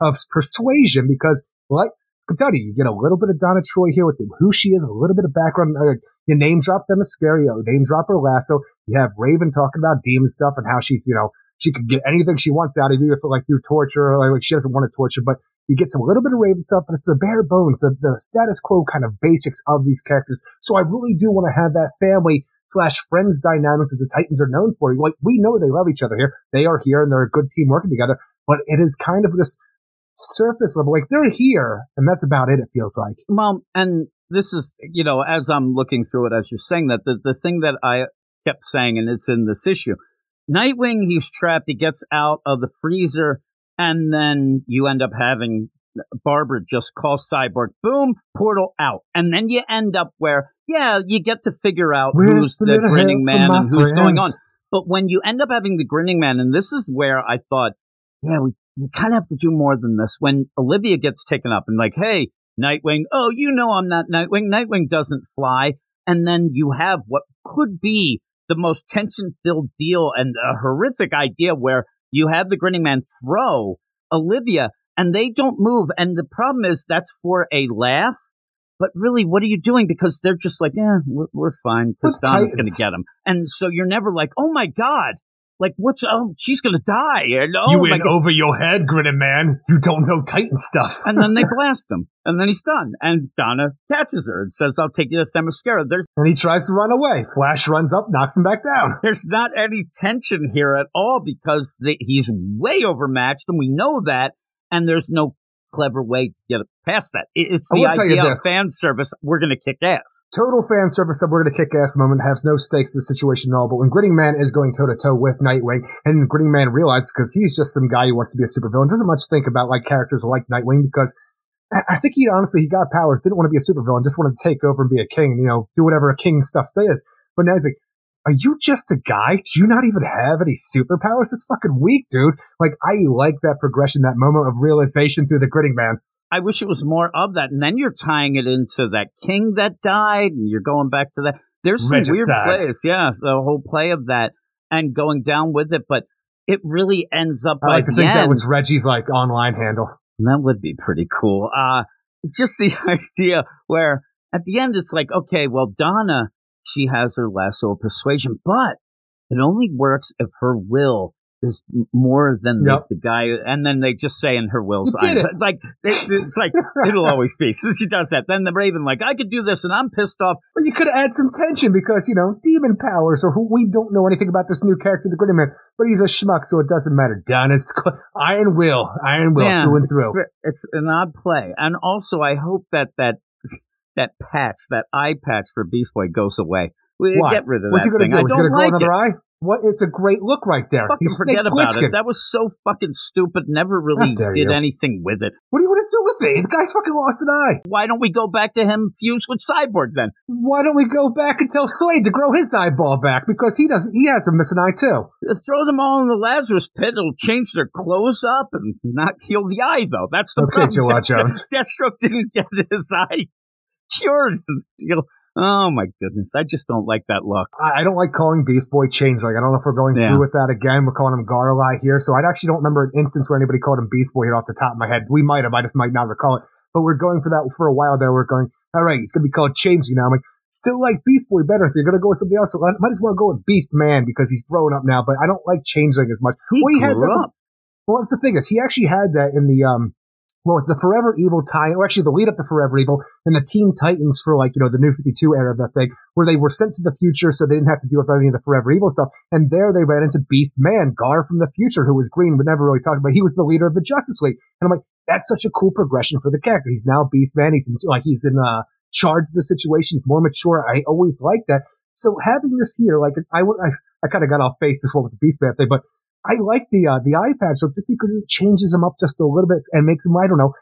of persuasion because, like, I can tell you, you get a little bit of Donna Troy here with who she is, a little bit of background. Uh, you name drop Themyscira, name drop her lasso. You have Raven talking about demon stuff and how she's, you know, she could get anything she wants out of you like through torture or like she doesn't want to torture, but you get some little bit of Raven stuff, but it's the bare bones, the, the status quo kind of basics of these characters. So I really do want to have that family slash friends dynamic that the Titans are known for. Like we know they love each other here. They are here and they're a good team working together, but it is kind of this surface level. Like they're here and that's about it. It feels like. Well, and this is, you know, as I'm looking through it, as you're saying that, the, the thing that I kept saying, and it's in this issue, Nightwing, he's trapped, he gets out of the freezer, and then you end up having uh, Barbara just call Cyborg, boom, portal out. And then you end up where, yeah, you get to figure out who's a the grinning man and who's going on. But when you end up having the grinning man, and this is where I thought, yeah, we, you kind of have to do more than this. When Olivia gets taken up and like, hey, Nightwing, oh, you know I'm not Nightwing. Nightwing doesn't fly. And then you have what could be the most tension filled deal and a horrific idea where you have the grinning man throw Olivia and they don't move. And the problem is that's for a laugh. But really, what are you doing? Because they're just like, yeah, we're, we're fine because Donna's going to get him. And so you're never like, oh my God, like what's, oh, she's going to die. And, oh you in over your head, grinning man. You don't know Titan stuff. and then they blast him, and then he's done. And Donna catches her and says, "I'll take you to Themyscira." There's And he tries to run away. Flash runs up, knocks him back down. there's not any tension here at all because they, he's way overmatched, and we know that. And there's no clever way to get past that. It's the will tell you idea of fan service. We're going to kick ass. Total fan service that we're going to kick ass moment has no stakes in the situation at all. But when Grinning Man is going toe to toe with Nightwing, and Grinning Man realizes because he's just some guy who wants to be a supervillain, doesn't much think about like characters like Nightwing because I I think he honestly he got powers, didn't want to be a supervillain, just wanted to take over and be a king, you know, do whatever a king stuff does. But now he's like, are you just a guy? Do you not even have any superpowers? That's fucking weak, dude. Like, I like that progression, that moment of realization through the gritting man. I wish it was more of that. And then you're tying it into that king that died, and you're going back to that. There's some weird Regicide. plays, yeah, the whole play of that, and going down with it. But it really ends up I like to think end. that was Reggie's like online handle. That would be pretty cool. Uh, just the idea where at the end it's like, okay, well, Donna, she has her lasso of persuasion, but it only works if her will is more than the, Yep. the guy. And then they just say in her will's eye, like, it- it's like, it'll always be. So she does that. Then the Raven, like, I could do this and I'm pissed off. But you could add some tension because, you know, demon powers or who we don't know anything about this new character, the Gritty Man, but he's a schmuck, so it doesn't matter. Donna's cl- Iron Will, Iron Will Yeah, through and through. ve- It's an odd play. And also, I hope that that, that patch, that eye patch for Beast Boy goes away. We Why? get rid of What's that he going to do? I Is he don't going to grow like another it. eye? What? It's a great look right there. Fucking He's forget about it. That was so fucking stupid. Never really did you. anything with it. What do you want to do with it? The guy's fucking lost an eye. Why don't we go back to him fused with Cyborg then? Why don't we go back and tell Slade to grow his eyeball back because he doesn't. He has a missing eye too. Throw them all in the Lazarus pit. It'll change their clothes up and not heal the eye, though. That's the Okay, problem. Deathstroke- Jones. Deathstroke didn't get his eye cured. Deal. Oh my goodness, I just don't like that look. I don't like calling Beast Boy Changeling. I don't know if we're going Yeah. through with that again. We're calling him Garlai here. So I actually don't remember an instance where anybody called him Beast Boy here off the top of my head. We might have. I just might not recall it. But we're going for that for a while there. We're going, all right, it's going to be called Changeling now. I'm like, still like Beast Boy better. If you're going to go with something else, so I might as well go with Beast Man because he's grown up now. But I don't like Changeling as much. He Well, he had the- up. Well, that's the thing is he actually had that in the um well, the Forever Evil tie, or actually the lead up to Forever Evil, and the Teen Titans for like, you know, the New 52 era of that thing, where they were sent to the future so they didn't have to deal with any of the Forever Evil stuff. And there they ran into Beast Man, Gar from the future, who was green, but never really talked about. He was the leader of the Justice League. And I'm like, that's such a cool progression for the character. He's now Beast Man. He's in, like, he's in, uh, charge of the situation. He's more mature. I always like that. So having this here, like, I, I, I kind of got off base this one with the Beast Man thing, but I like the uh, the eye patch look just because it changes him up just a little bit and makes him I don't know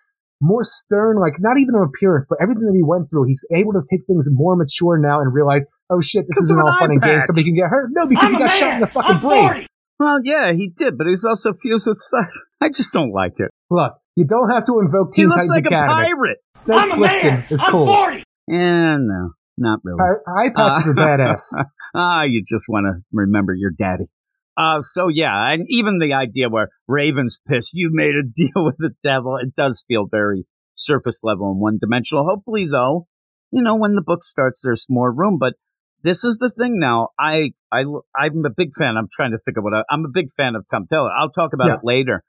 more stern, like not even an appearance, but everything that he went through, he's able to take things more mature now and realize, oh shit, this isn't all fun and games. Somebody can get hurt. No, because I'm he got shot in the fucking brain. Well, yeah, he did, but he's also fused with. Cy- I just don't like it. Look, you don't have to invoke He looks Titans like a pirate. Snake I'm a Plissken man. is I'm cool. 40. Yeah, no, not really. Eye eye patches Uh, are badass. ah, you just want to remember your daddy. Uh, so yeah, and even the idea where Raven's pissed, you made a deal with the devil, it does feel very surface level and one dimensional. Hopefully though, you know, when the book starts, there's more room, but this is the thing now. I, I, I'm a big fan. I'm trying to think of what I, I'm a big fan of Tom Taylor. I'll talk about Yeah. it later.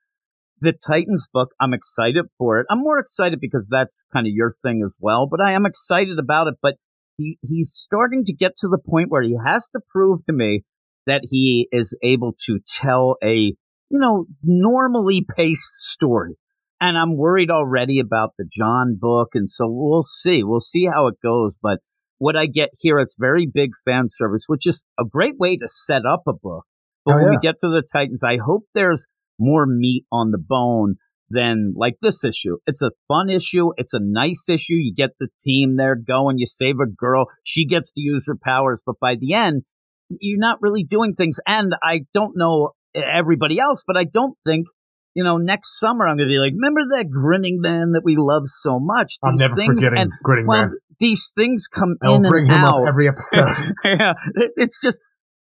The Titans book, I'm excited for it. I'm more excited because that's kind of your thing as well, but I am excited about it. But he, he's starting to get to the point where he has to prove to me that he is able to tell a, you know, normally paced story. And I'm worried already about the John book. And so we'll see. We'll see how it goes. But what I get here, it's very big fan service, which is a great way to set up a book. But Oh, when we get to the Titans, I hope there's more meat on the bone than like this issue. It's a fun issue. It's a nice issue. You get the team there going. You save a girl. She gets to use her powers. But by the end, you're not really doing things. And I don't know everybody else, but I don't think, you know, next summer I'm going to be like, remember that grinning man that we love so much? I'm These never things- forgetting and, Gritting well, Man. these things come I'll in bring and him out up every episode. yeah, it- it's just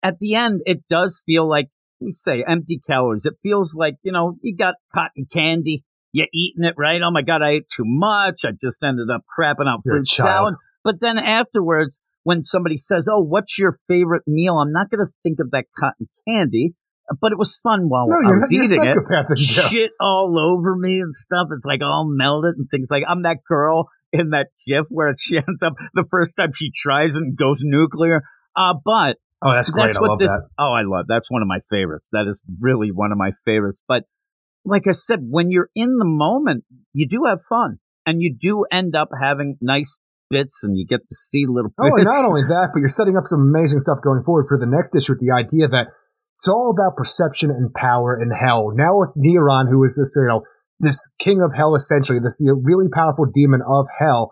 at the end, it does feel like we say empty calories. It feels like you know you got cotton candy, you're eating it right. Oh my god, I ate too much. I just ended up crapping out fruit salad. But then afterwards, when somebody says, "Oh, what's your favorite meal?" I'm not going to think of that cotton candy. But it was fun while no, I was not, you're a eating it shit all over me and stuff. It's like all melted and things like I'm that girl in that GIF where she ends up the first time she tries and goes nuclear. Uh, but Oh, that's great. that's I love this. that. Oh, I love that's one of my favorites. That is really one of my favorites. But like I said, when you're in the moment, you do have fun and you do end up having nice bits and you get to see little Oh, and not only that, but you're setting up some amazing stuff going forward for the next issue with the idea that it's all about perception and power in hell. Now with Neron, who is this, you know, this king of hell essentially, this you really powerful demon of hell,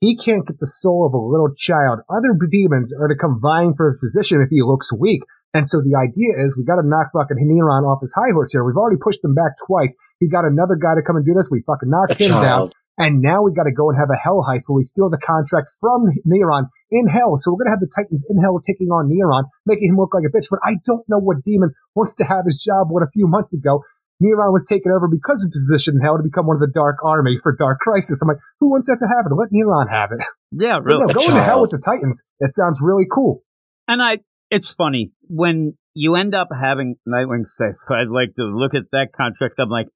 he can't get the soul of a little child. Other demons are to come vying for his position if he looks weak. And so the idea is we got to knock fucking Neron off his high horse here. We've already pushed him back twice. He got another guy to come and do this. We fucking knocked him down. And now we got to go and have a hell heist where we steal the contract from Neron in hell. So we're going to have the Titans in hell taking on Neron, making him look like a bitch. But I don't know what demon wants to have his job when a few months ago Neron was taken over because of his position in hell to become one of the Dark Army for Dark Crisis. I'm like, who wants that to happen? Let Neron have it. yeah, really. no, going to hell with the Titans, that sounds really cool. And I, it's funny when you end up having Nightwing say, "I'd like to look at that contract." I'm like,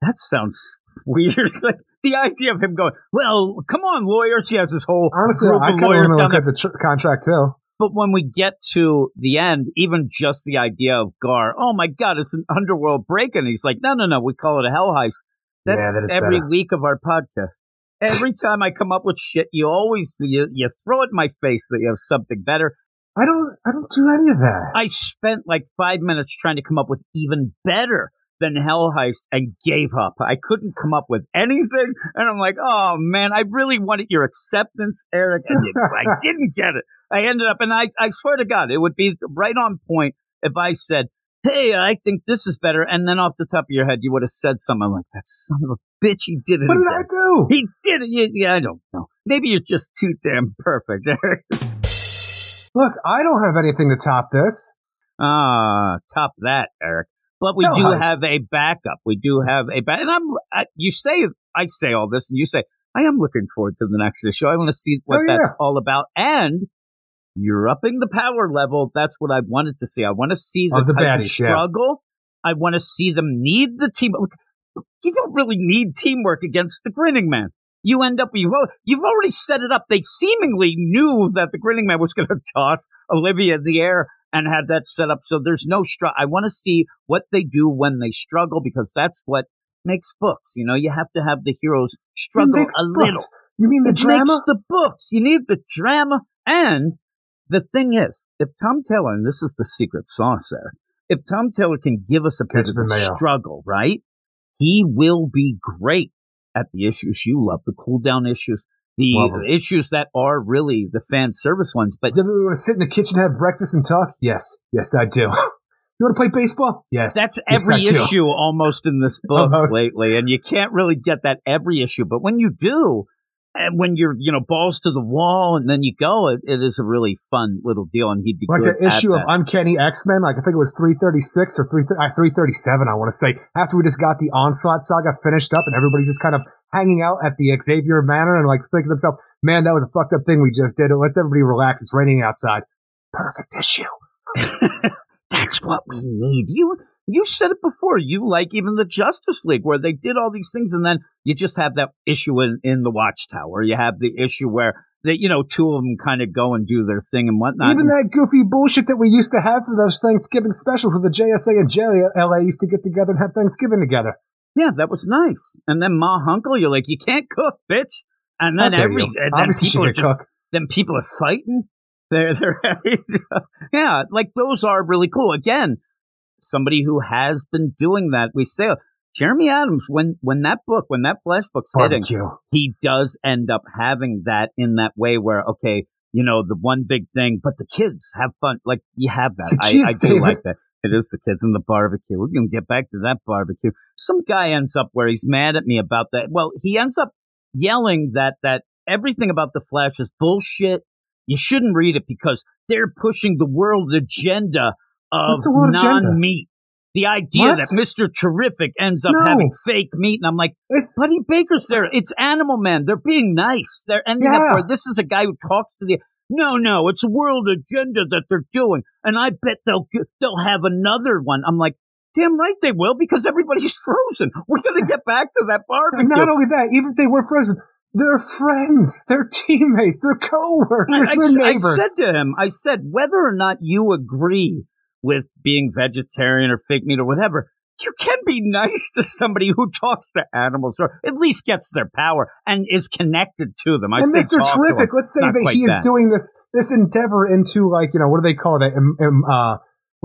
that sounds weird. like the idea of him going, "Well, come on, lawyers." He has this whole Honestly, group I kind of want to look at the tr- contract too. But when we get to the end, even just the idea of Gar, oh my God, it's an underworld break, and he's like, "No, no, no, we call it a hell heist." That's Yeah, that every better. week of our podcast. Every time I come up with shit, you always you, you throw it in my face that you have something better. I don't, I don't do any of that. I spent like five minutes trying to come up with even better than Hell Heist and gave up. I couldn't come up with anything. And I'm like, oh man, I really wanted your acceptance, Eric. And you, I didn't get it. I ended up, and I, I swear to God, it would be right on point if I said, hey, I think this is better. And then off the top of your head, you would have said something like, that son of a bitch, he did it. what did again." I do? He did it. Yeah, I don't know. Maybe you're just too damn perfect, Eric. Look, I don't have anything to top this. Ah, top that, Eric. But we No, do heist. have a backup. We do have a back. And I'm, I, you say, I say all this, and you say, I am looking forward to the next issue. I want to see what Oh, yeah. that's all about. And you're upping the power level. That's what I wanted to see. I want to see the, Of the Titans baddies, yeah. struggle. I want to see them need the team. Look, you don't really need teamwork against the grinning man. You end up, you've, you've already set it up. They seemingly knew that the grinning man was going to toss Olivia in the air and have that set up. So there's no struggle. I want to see what they do when they struggle because that's what makes books. You know, you have to have the heroes struggle a books. little. You mean the it drama? makes the books. You need the drama. And the thing is, if Tom Taylor, and this is the secret sauce there, if Tom Taylor can give us a bit Catch of the struggle, right? He will be great at the issues you love, the cool down issues, the Love issues that are really the fan service ones. But Does everyone want to sit in the kitchen, have breakfast, and talk? Yes. Yes, I do. you want to play baseball? Yes. That's every do. issue almost in this book Almost. lately, and you can't really get that every issue. But when you do, and when you're you know balls to the wall, and then you go, it, it is a really fun little deal. And he'd be Like the issue of. Uncanny X Men, like I think it was 336 or 3, uh, 337, I want to say, after we just got the Onslaught saga finished up and everybody's just kind of hanging out at the Xavier Manor and like thinking to themselves, man, that was a fucked up thing we just did. Let's everybody relax. It's raining outside. Perfect issue. That's what we need. You you said it before. You like even the Justice League where they did all these things, and then you just have that issue in, in the Watchtower. You have the issue where they, you know, two of them kind of go and do their thing and whatnot. Even that goofy bullshit that we used to have for those Thanksgiving specials where the JSA and JLA used to get together and have Thanksgiving together. yeah, that was nice. And then Ma Hunkle, you're like, you can't cook, bitch. And then every you. and then people are just cook. then people are fighting. They're they're yeah, like those are really cool. Again, somebody who has been doing that. We say Jeremy Adams when when that book when that flash book's hitting, he does end up having that in that way where okay, you know the one big thing, but the kids have fun. Like you have that. I, I kids, do David. like that. It is the kids and the barbecue. We're gonna get back to that barbecue. Some guy ends up where he's mad at me about that. Well, he ends up yelling that that everything about the Flash is bullshit. You shouldn't read it because they're pushing the world agenda of What's the world agenda? non-meat. The idea What? that Mr. Terrific ends up No. having fake meat, and I'm like, It's Buddy Baker's there. It's Animal Man. They're being nice. They're ending up where this is a guy who talks to the. No, no, it's a world agenda that they're doing, and I bet they'll they'll have another one. I'm like, damn right they will because everybody's frozen. We're gonna get back to that barbecue. not only that, even if they were frozen, they're friends, they're teammates, they're coworkers, I, they're neighbors. I said to him, I said, whether or not you agree with being vegetarian or fake meat or whatever, you can be nice to somebody who talks to animals or at least gets their power and is connected to them. I and Mr. Terrific, let's say that he is that. doing this this endeavor into like you know what do they call that? Im, im, uh,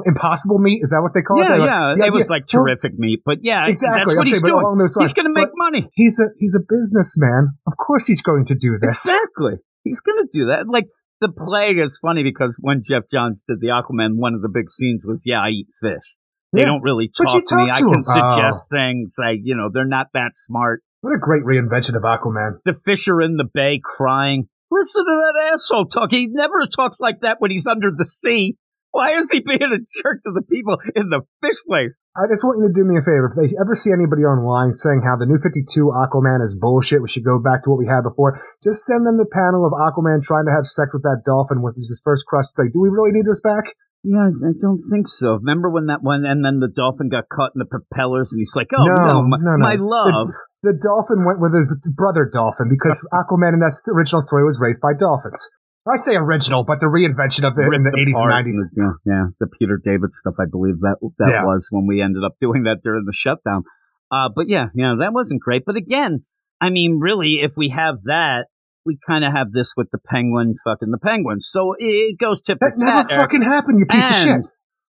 impossible meat? Is that what they call Yeah, it? Like, yeah, the it was like well, terrific meat, but yeah, Exactly, that's I'm he's saying, doing. He's going to make But- money. He's a he's a businessman. Of course, he's going to do this. Exactly. He's going to do that. Like the plague is funny because when Geoff Johns did the Aquaman, one of the big scenes was, "Yeah, I eat fish." They Yeah. don't really talk to me. talk I can him. Oh. suggest things. I, you know, they're not that smart. What a great reinvention of Aquaman. The fish are in the bay crying. Listen to that asshole talk. He never talks like that when he's under the sea. Why is he being a jerk to the people in the fish place? I just want you to do me a favor. If they ever see anybody online saying how the new 52 Aquaman is bullshit, we should go back to what we had before, just send them the panel of Aquaman trying to have sex with that dolphin with his first crush and say, do we really need this back? Yeah, I don't think so. Remember when that one, and then the dolphin got caught in the propellers, and he's like, "Oh No, no, my, no, no. my love." The dolphin went with his brother dolphin because Aquaman in that original story was raised by dolphins. I say original, but the reinvention of the in the 80s and 90s. yeah, yeah, the Peter David stuff. I believe that that Yeah. was when we ended up doing that during the shutdown. Uh, but yeah, yeah, that wasn't great. But again, I mean, really, if we have that, we kind of have this with the penguin, fucking the penguin. So it goes to That never. Fucking happened, you piece of shit.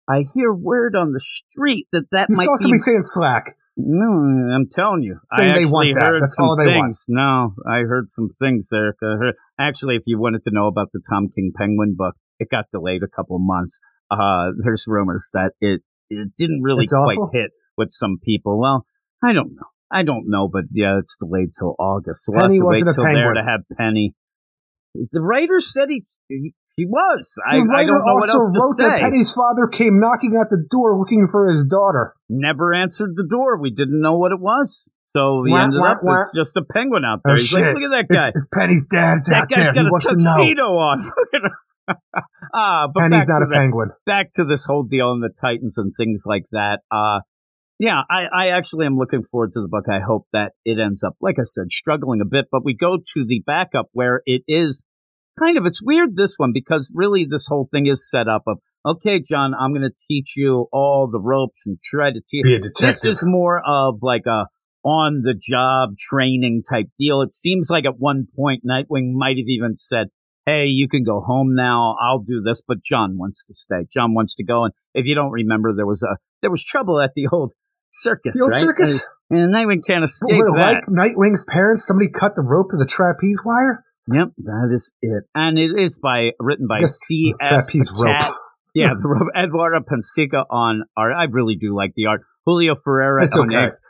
I hear word on the street that that You might saw be somebody saying slack. No, I'm telling you. Saying I they want that. heard That's some all they want. things. No, I heard some things, Eric. Heard, actually, if you wanted to know about the Tom King Penguin book, it got delayed a couple of months. Uh, there's rumors that it, it didn't really It's quite awful? hit with some people. Well, I don't know. I don't know, but yeah, it's delayed till August. So we'll Penny have to wait till there to have Penny. The writer said he, he, he was. I, The I writer don't know what also else to wrote say. that Penny's father came knocking at the door looking for his daughter. never answered the door. We didn't know what it was. So we Wah, ended wah, up, wah. it's just a penguin out there. Oh, He's like, look at that guy. It's, it's Penny's dad's that out guy's there. got He a tuxedo on. Ah, but Penny's not to a the- penguin. back to this whole deal in the Titans and things like that. Uh, Yeah, I, I actually am looking forward to the book. I hope that it ends up, like I said, struggling a bit. But we go to the backup where it is kind of, it's weird this one because really this whole thing is set up of, okay, John, I'm going to teach you all the ropes and try to teach. Be a detective. This is more of like a on the job training type deal. It seems like at one point Nightwing might have even said, Hey, you can go home now. I'll do this. But John wants to stay. John wants to go. And if you don't remember, there was a, there was trouble at the old circus, The old right? circus? And, and Nightwing can't escape that. like Nightwing's parents, somebody cut the rope to the trapeze wire. Yep, that is it. And it is by written by C. S. Yeah, the rope. Eduardo Pansica on art. I really do like the art. Julio Ferreira It's on okay. X.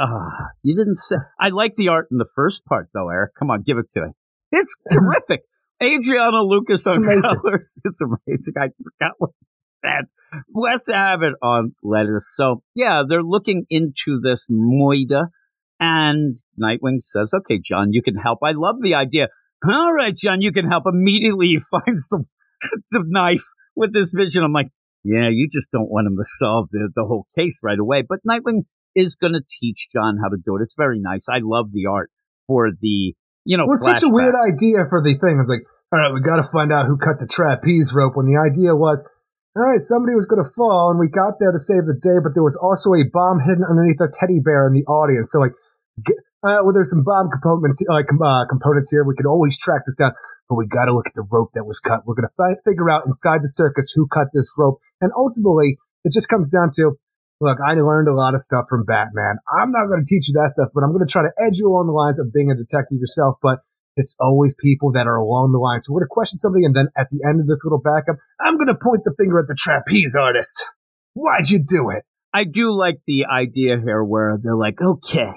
Ah, you didn't say. I like the art in the first part, though, Eric. Come on, give it to me. It's terrific. Adriano Lucas on amazing. colors. It's amazing. I forgot what said. Wes Abbott on letters. So, yeah, they're looking into this Moida. And Nightwing says, okay, John, you can help. I love the idea. All right, John, you can help. Immediately he finds the, the knife with this vision. I'm like, yeah, you just don't want him to solve the, the whole case right away. But Nightwing is going to teach John how to do it. It's very nice. I love the art for the, you know, Well, it's such a weird idea for the thing. It's like, all right, we got to find out who cut the trapeze rope. When the idea was, all right, somebody was going to fall, and we got there to save the day, but there was also a bomb hidden underneath a teddy bear in the audience. So, like, get, uh, well, there's some bomb components, like uh, components here. We could always track this down, but we got to look at the rope that was cut. We're going to fi- figure out inside the circus who cut this rope, and ultimately, it just comes down to. Look, I learned a lot of stuff from Batman. I'm not going to teach you that stuff, but I'm going to try to edge you along the lines of being a detective yourself. But it's always people that are along the line. So we're going to question something, and then at the end of this little backup, I'm going to point the finger at the trapeze artist. Why'd you do it? I do like the idea here where they're like, okay,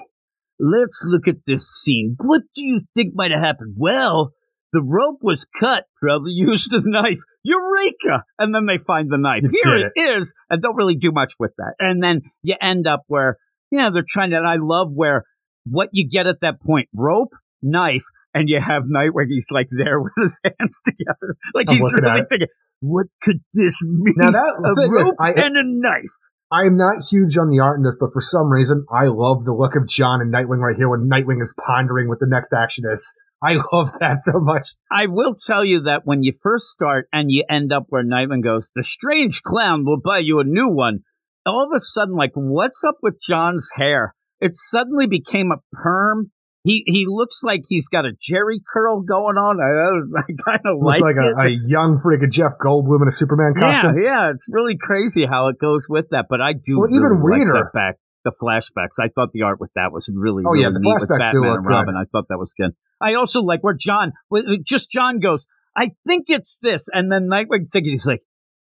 let's look at this scene. What do you think might have happened? Well, the rope was cut, probably used a knife. Eureka! And then they find the knife. You Here did it is. And don't really do much with that. And then you end up where, yeah, they're trying to, and I love where what you get at that point, rope, knife, and you have Nightwing. He's like there with his hands together. Like I'm he's really thinking, what could this mean? Now that a rope is, I and a knife. I'm not huge on the art in this, but for some reason, I love the look of John and Nightwing right here when Nightwing is pondering what the next action is. I love that so much. I will tell you that when you first start and you end up where Nightwing goes, the strange clown will buy you a new one. All of a sudden, like, what's up with John's hair? It suddenly became a perm. He he looks like he's got a Jheri curl going on. I, I kind of like, like a, a young freaking Jeff Goldblum in a Superman costume. yeah, it's really crazy how it goes with that. But I do Well, even really like weirder- that back the flashbacks. I thought the art with that was really, Oh, really yeah, the flashbacks do look and good. Robin. I thought that was good. I also like where John, just John goes, I think it's this, and then Nightwing thinking he's like,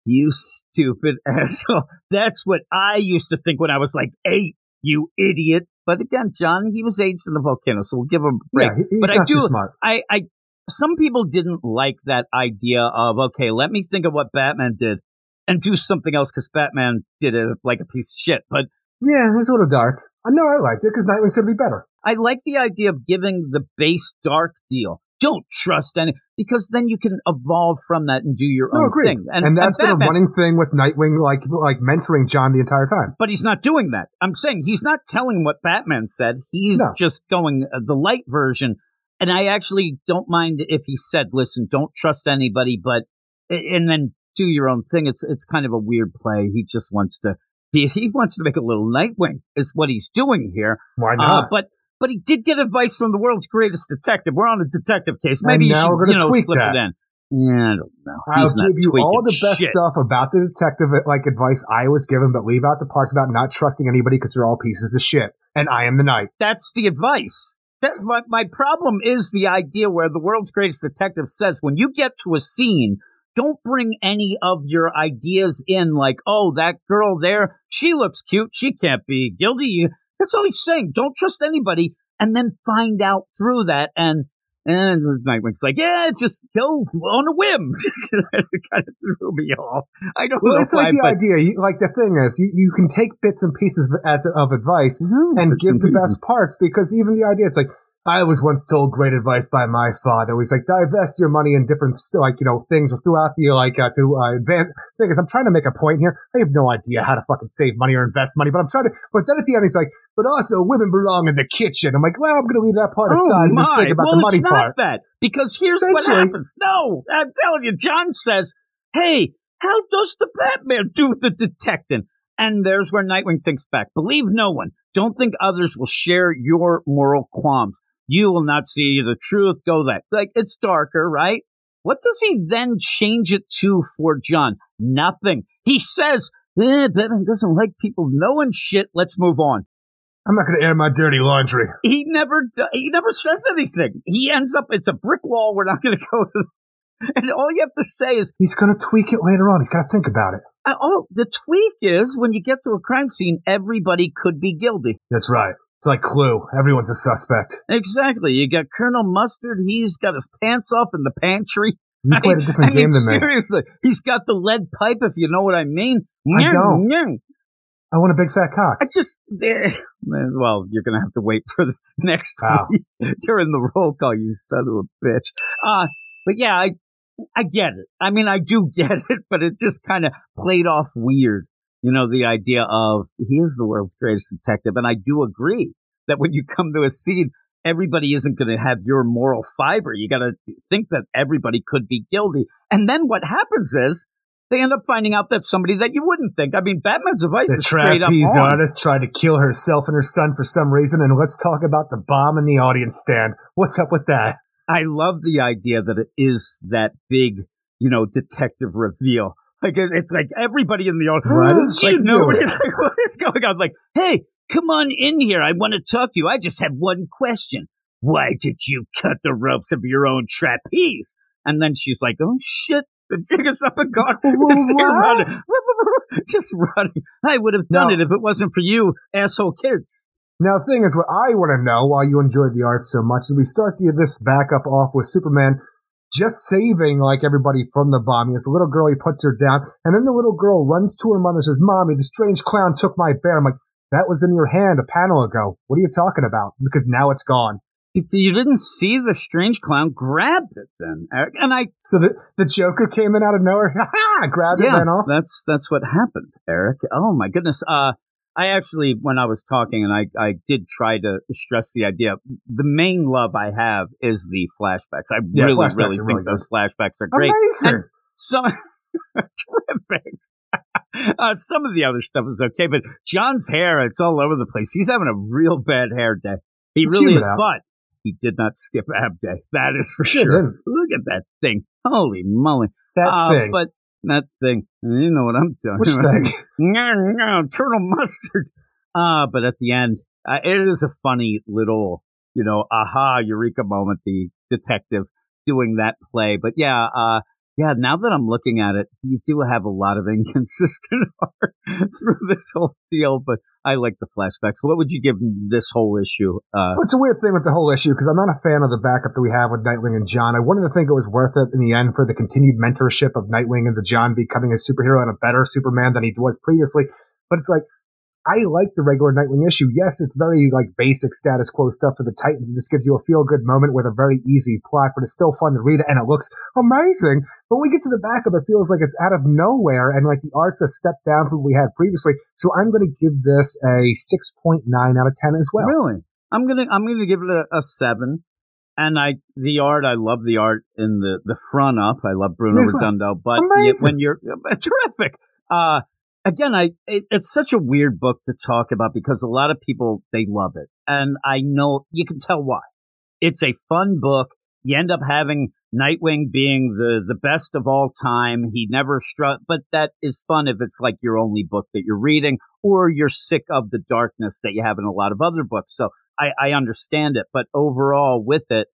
you stupid asshole. That's what I used to think when I was like eight. You idiot. But again, John, he was aged in the volcano, so we'll give him a break. Yeah, he's But I do- smart. I, I, some people didn't like that idea of okay, let me think of what Batman did and do something else because Batman did it like a piece of shit. But Yeah, it's a little dark. I know I liked it because Nightwing's to be better. I like the idea of giving the base dark deal. Don't trust any because then you can evolve from that and do your No, own agreed. thing. And, that's been a running thing with Nightwing, like like mentoring John the entire time. But he's not doing that. I'm saying he's not telling what Batman said. He's No. just going uh, the light version. And I actually don't mind if he said, "Listen, don't trust anybody," but and then do your own thing. It's it's kind of a weird play. He just wants to he, he wants to make a little Nightwing is what he's doing here. Why Uh, not? but but he did get advice from the world's greatest detective. We're on a detective case. And Maybe you now should we're gonna you know, tweak that. it in. Yeah, I don't know. I'll give you all the best shit. stuff about the detective like advice I was given, but leave out the parts about not trusting anybody because they're all pieces of shit. And I am the knight. That's the advice. That my, my problem is the idea where the world's greatest detective says when you get to a scene, don't bring any of your ideas in. Like, oh, that girl there, she looks cute. She can't be guilty. That's all he's saying. Don't trust anybody, and then find out through that and. And Nightwing's like, yeah, just go on a whim. Just kind of threw me off. I don't Well, know it's why, like the idea. You, like the thing is, you, you can take bits and pieces of, as of advice Mhm, and give the pieces. best parts because even the idea, it's like, I was once told great advice by my father. He's like, divest your money in different, like, you know, things throughout the, like, uh, to, uh, advance. Thing is, I'm trying to make a point here. I have no idea how to fucking save money or invest money, but I'm trying to, but then at the end, he's like, but also women belong in the kitchen. I'm like, well, I'm going to leave that part Oh aside and just think about well, the money it's not part. that because here's what happens. No, I'm telling you, John says, "Hey, how does the Batman do the detecting?" And there's where Nightwing thinks back. Believe no one. Don't think others will share your moral qualms. You will not see the truth. Go that. Like, it's darker, right? What does he then change it to for John? Nothing. He says, eh, doesn't like people knowing shit. Let's move on. I'm not going to air my dirty laundry. He never, he never says anything. He ends up, it's a brick wall. We're not going to go to, and all you have to say is, He's going to tweak it later on. He's got to think about it. uh, oh, the tweak is when you get to a crime scene, everybody could be guilty. That's right. It's like Clue. Everyone's a suspect. Exactly. You got Colonel Mustard. He's got his pants off in the pantry. You played a different I mean, game than me. seriously, he's got the lead pipe, if you know what I mean. I don't. Nyang. I want a big fat cock. I just, eh, well, you're going to have to wait for the next Wow. week during the roll call, you son of a bitch. Uh, but yeah, I, I get it. I mean, I do get it, but it just kind of played off weird. You know, the idea of he is the world's greatest detective. And I do agree that when you come to a scene, everybody isn't going to have your moral fiber. You got to think that everybody could be guilty. And then what happens is they end up finding out that somebody that you wouldn't think. I mean, Batman's advice The is straight up on. artist tried to kill herself and her son for some reason, and let's talk about the bomb in the audience stand. What's up with that? I love the idea that it is that big, you know, detective reveal. Like it's like everybody in the audience. Why oh, didn't she you know do what, it? like, what is going on? Like, hey, come on in here. I want to talk to you. I just have one question. Why did you cut the ropes of your own trapeze? And then she's like, oh shit. The jig is up and gone. Running. Just running. I would have done No. it if it wasn't for you, asshole kids. Now, the thing is, what I want to know, why you enjoyed the art so much, is we start the, this backup off with Superman just saving like everybody from the bombing. It's the little girl, he puts her down, and then the little girl runs to her mother and says, Mommy, the strange clown took my bear. I'm like, that was in your hand a panel ago. What are you talking about? Because now it's gone. You- didn't see the strange clown grabbed it then, Eric. And I So the, the Joker came in out of nowhere, ha ha, grabbed it, yeah, ran off. that's that's what happened, Eric. Oh my goodness. Uh, I actually, when I was talking, and I I did try to stress the idea. The main love I have is the flashbacks. I Yeah, really, flashbacks really think really those flashbacks are great. Amazing. And some terrific. Uh, some of the other stuff is okay, but John's hair, it's all over the place. He's having a real bad hair day. He Let's really is, but he did not skip ab day. That is for Sure sure. Look at that thing. Holy moly. that Uh, thing. But that thing, you know what I'm talking Which about. thing? Turtle mustard. Uh, but at the end, uh, it is a funny little, you know, aha, eureka moment, the detective doing that play. But yeah, uh, yeah, now that I'm looking at it, you do have a lot of inconsistent art through this whole deal, but I like the flashbacks. What would you give this whole issue? Uh, Well, it's a weird thing with the whole issue because I'm not a fan of the backup that we have with Nightwing and John. I wanted to think it was worth it in the end for the continued mentorship of Nightwing and the John becoming a superhero and a better Superman than he was previously. But it's like, I like the regular Nightwing issue. Yes, it's very like basic status quo stuff for the Titans. It just gives you a feel good moment with a very easy plot, but it's still fun to read it and it looks amazing. But when we get to the backup, it feels like it's out of nowhere and like the art's a step down from what we had previously. So I'm going to give this a 6.9 out of 10 as well. Really? I'm gonna I'm gonna give it a, a seven. And I the art I love the art in the the front up. I love Bruno. Redondo, but when you're terrific. Uh again, I it, it's such a weird book to talk about because a lot of people they love it, and I know you can tell why. It's a fun book. You end up having Nightwing being the the best of all time. He never struck, but that is fun if it's like your only book that you're reading, or you're sick of the darkness that you have in a lot of other books. So I, I understand it, but overall with it,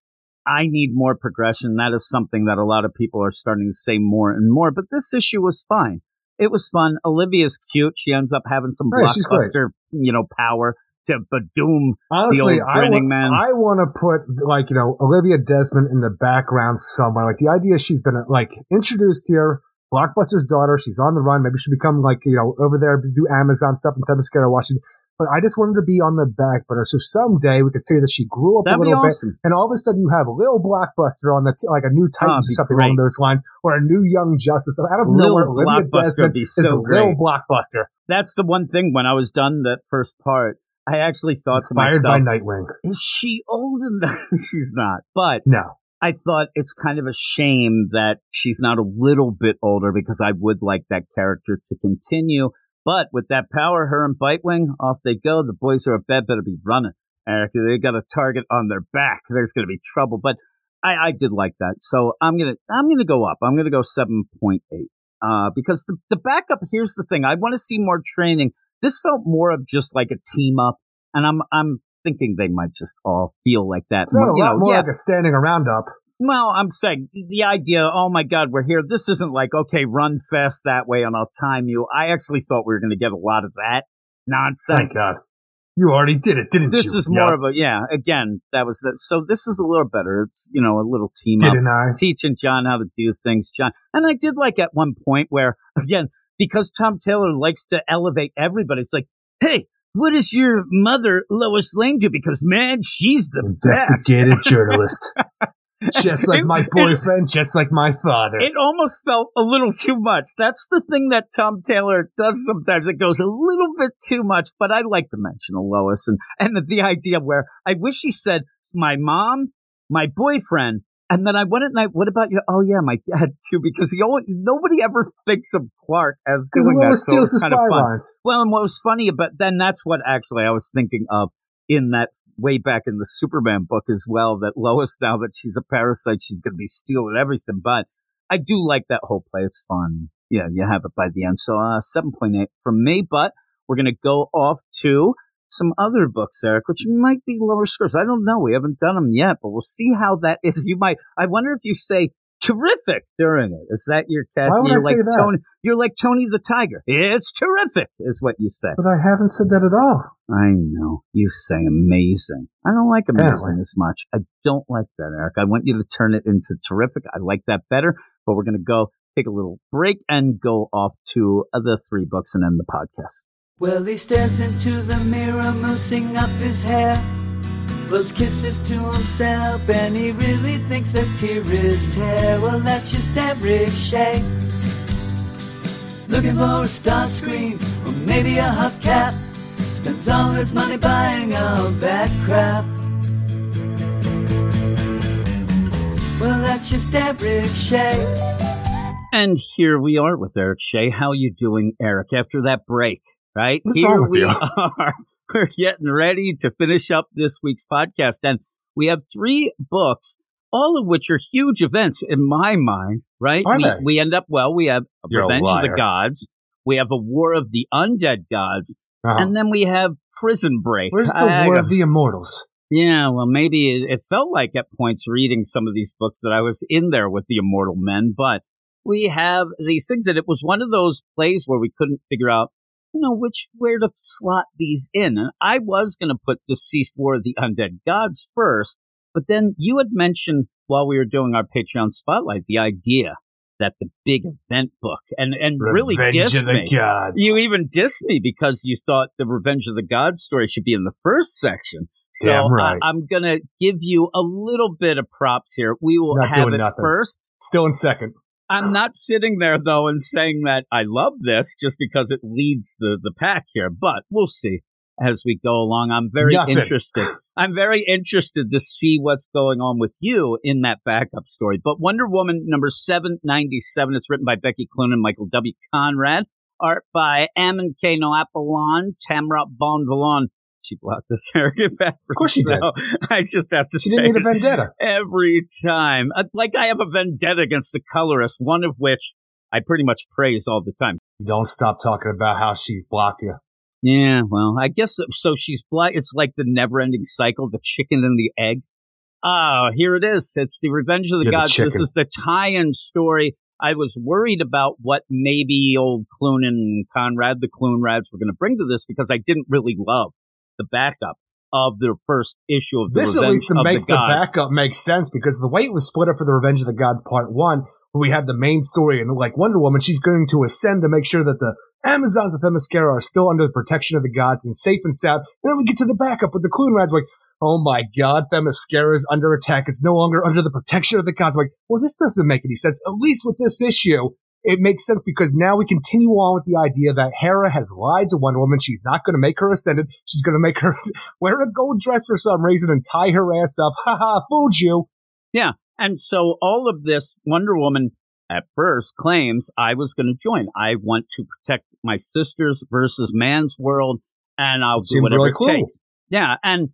I need more progression. That is something that a lot of people are starting to say more and more. But this issue was fine. It was fun. Olivia's cute. She ends up having some oh, Right, blockbuster, you know, power to Badoom. Honestly, old I grinning man. I want to put like you know Olivia Desmond in the background somewhere. Like the idea she's been like introduced here. Blockbuster's daughter. She's on the run. Maybe she'll become like you know over there do Amazon stuff in Themyscira, Washington. But I just wanted to be on the back burner. So someday we could say that she grew up That'd a little awesome. bit, and all of a sudden you have a little blockbuster on the t- like a new Titans be or something great. along those lines, or a new Young Justice. So out of Lil nowhere, Olivia Desmond be is so a real great. blockbuster, That's the one thing when I was done that first part, I actually thought to myself, by Nightwing. is she old enough? she's not. But No, I thought it's kind of a shame that she's not a little bit older because I would like that character to continue. But with that power, her and Bitewing, off they go. The boys are a bed better be running. Eric, they got a target on their back. There's going to be trouble. But I, I did like that. So I'm gonna I'm gonna go up. I'm gonna go seven point eight. Uh, because the the backup. Here's the thing. I want to see more training. This felt more of just like a team up, and I'm I'm thinking they might just all feel like that. so you know, more yeah. like a standing around up. Well, I'm saying the idea, oh my God, we're here. This isn't like, okay, run fast that way and I'll time you. I actually thought we were going to get a lot of that nonsense. Thank God, you already did it, didn't This you? This is more of a, yeah, again, that was the, so this is a little better. It's, you know, a little team up, didn't I? teaching John how to do things, John. And I did like at one point where, again, because Tom Taylor likes to elevate everybody, it's like, hey, what does your mother, Lois Lane, do? Because man, she's the best. Investigative journalist, just like my It- it- boyfriend, just like my father. It almost felt a little too much. That's the thing that Tom Taylor does sometimes. It goes a little bit too much, but I like the mention of Lois and, and the, the idea where I wish he said, my mom, my boyfriend, and then I went at night, what about you? Oh yeah, my dad too, because he always, nobody ever thinks of Clark as doing that. So steals his kind of fun. lines. Well, and what was funny about then that's what actually I was thinking of in that way back in the Superman book as well. That Lois, now that she's a parasite, she's going to be stealing everything. But I do like that whole play. It's fun. Yeah, you have it by the end. So uh, seven point eight from me. But we're going to go off to some other books, Eric, which might be lower scores. I don't know. We haven't done them yet, but we'll see how that is. You might. I wonder if you say terrific during it. Is that your cat? Why would you're I like say that? Tony. You're like Tony the Tiger. It's terrific, is what you say. But I haven't said that at all. I know. You say amazing. I don't like amazing Apparently. as much. I don't like that, Eric. I want you to turn it into terrific. I like that better, but we're going to go take a little break and go off to the three books and end the podcast. Well, he stares into the mirror, moosing up his hair. Blows kisses to himself, and he really thinks that tear is tear. Well, that's just Eric Shea. Looking for a star screen, or maybe a hubcap. Spends all his money buying all that crap. Well, that's just Eric Shea. And here we are with Eric Shea. How you doing, Eric, after that break, right? What's here wrong with we you? are. We're getting ready to finish up this week's podcast. And we have three books, all of which are huge events in my mind, right? Are we, they? we end up, well, we have You're a Revenge of the. Gods. We have a War of the Undead Gods. Uh-huh. And then we have Prison Break. Where's the I- War of the Immortals? yeah, well, maybe it, it felt like at points reading some of these books that I was in there with the immortal men, but we have these things that it was one of those plays where we couldn't figure out, you know, which where to slot these in. And I was going to put Deceased War of the Undead Gods first, but then you had mentioned while we were doing our Patreon spotlight the idea that the big event book and and really Revenge dissed of the me. Gods. You even dissed me because you thought the Revenge of the Gods story should be in the first section. So Damn right. I, am going to give you a little bit of props here. We will Not have it nothing. first. Still in second. I'm oh. not sitting there though and saying that I love this just because it leads the the pack here, but we'll see as we go along. I'm very Nothing. interested. I'm very interested to see what's going on with you in that backup story. But Wonder Woman number 797, it's written by Becky Cloonan and Michael W. Conrad, art by Amancay Nahuelpan, Tamra Bonvillain. She blocked this arrogant back. Of course she did. I just have to She say didn't need a vendetta. every time. Uh, Like I have a vendetta against the colorist, one of which I pretty much praise all the time. You don't stop talking about how she's blocked you. Yeah, well, I guess so-. She's blocked. It's like the never-ending cycle, the chicken and the egg. Ah, here it is. It's the Revenge of the You're the Gods. this is the tie-in story. I was worried about what maybe old Clune and Conrad, the Clunrads, were going to bring to this because I didn't really love the backup of the first issue of the This at least makes the the, backup make sense because the way it was split up for the Revenge of the Gods Part One, where we had the main story and like Wonder Woman, she's going to ascend to make sure that the Amazons of Themyscira are still under the protection of the gods and safe and sound. And then we get to the backup with the Clunrads, like, oh my god, Themyscira is under attack. It's no longer under the protection of the gods. I'm like, well, this doesn't make any sense. At least with this issue, it makes sense because now we continue on with the idea that Hera has lied to Wonder Woman. She's not going to make her ascended. She's going to make her wear a gold dress for some reason and tie her ass up. Ha ha, fooled you. Yeah. And so all of this, Wonder Woman at first claims I was going to join. I want to protect my sisters versus man's world, and I'll do whatever really it takes. Yeah. And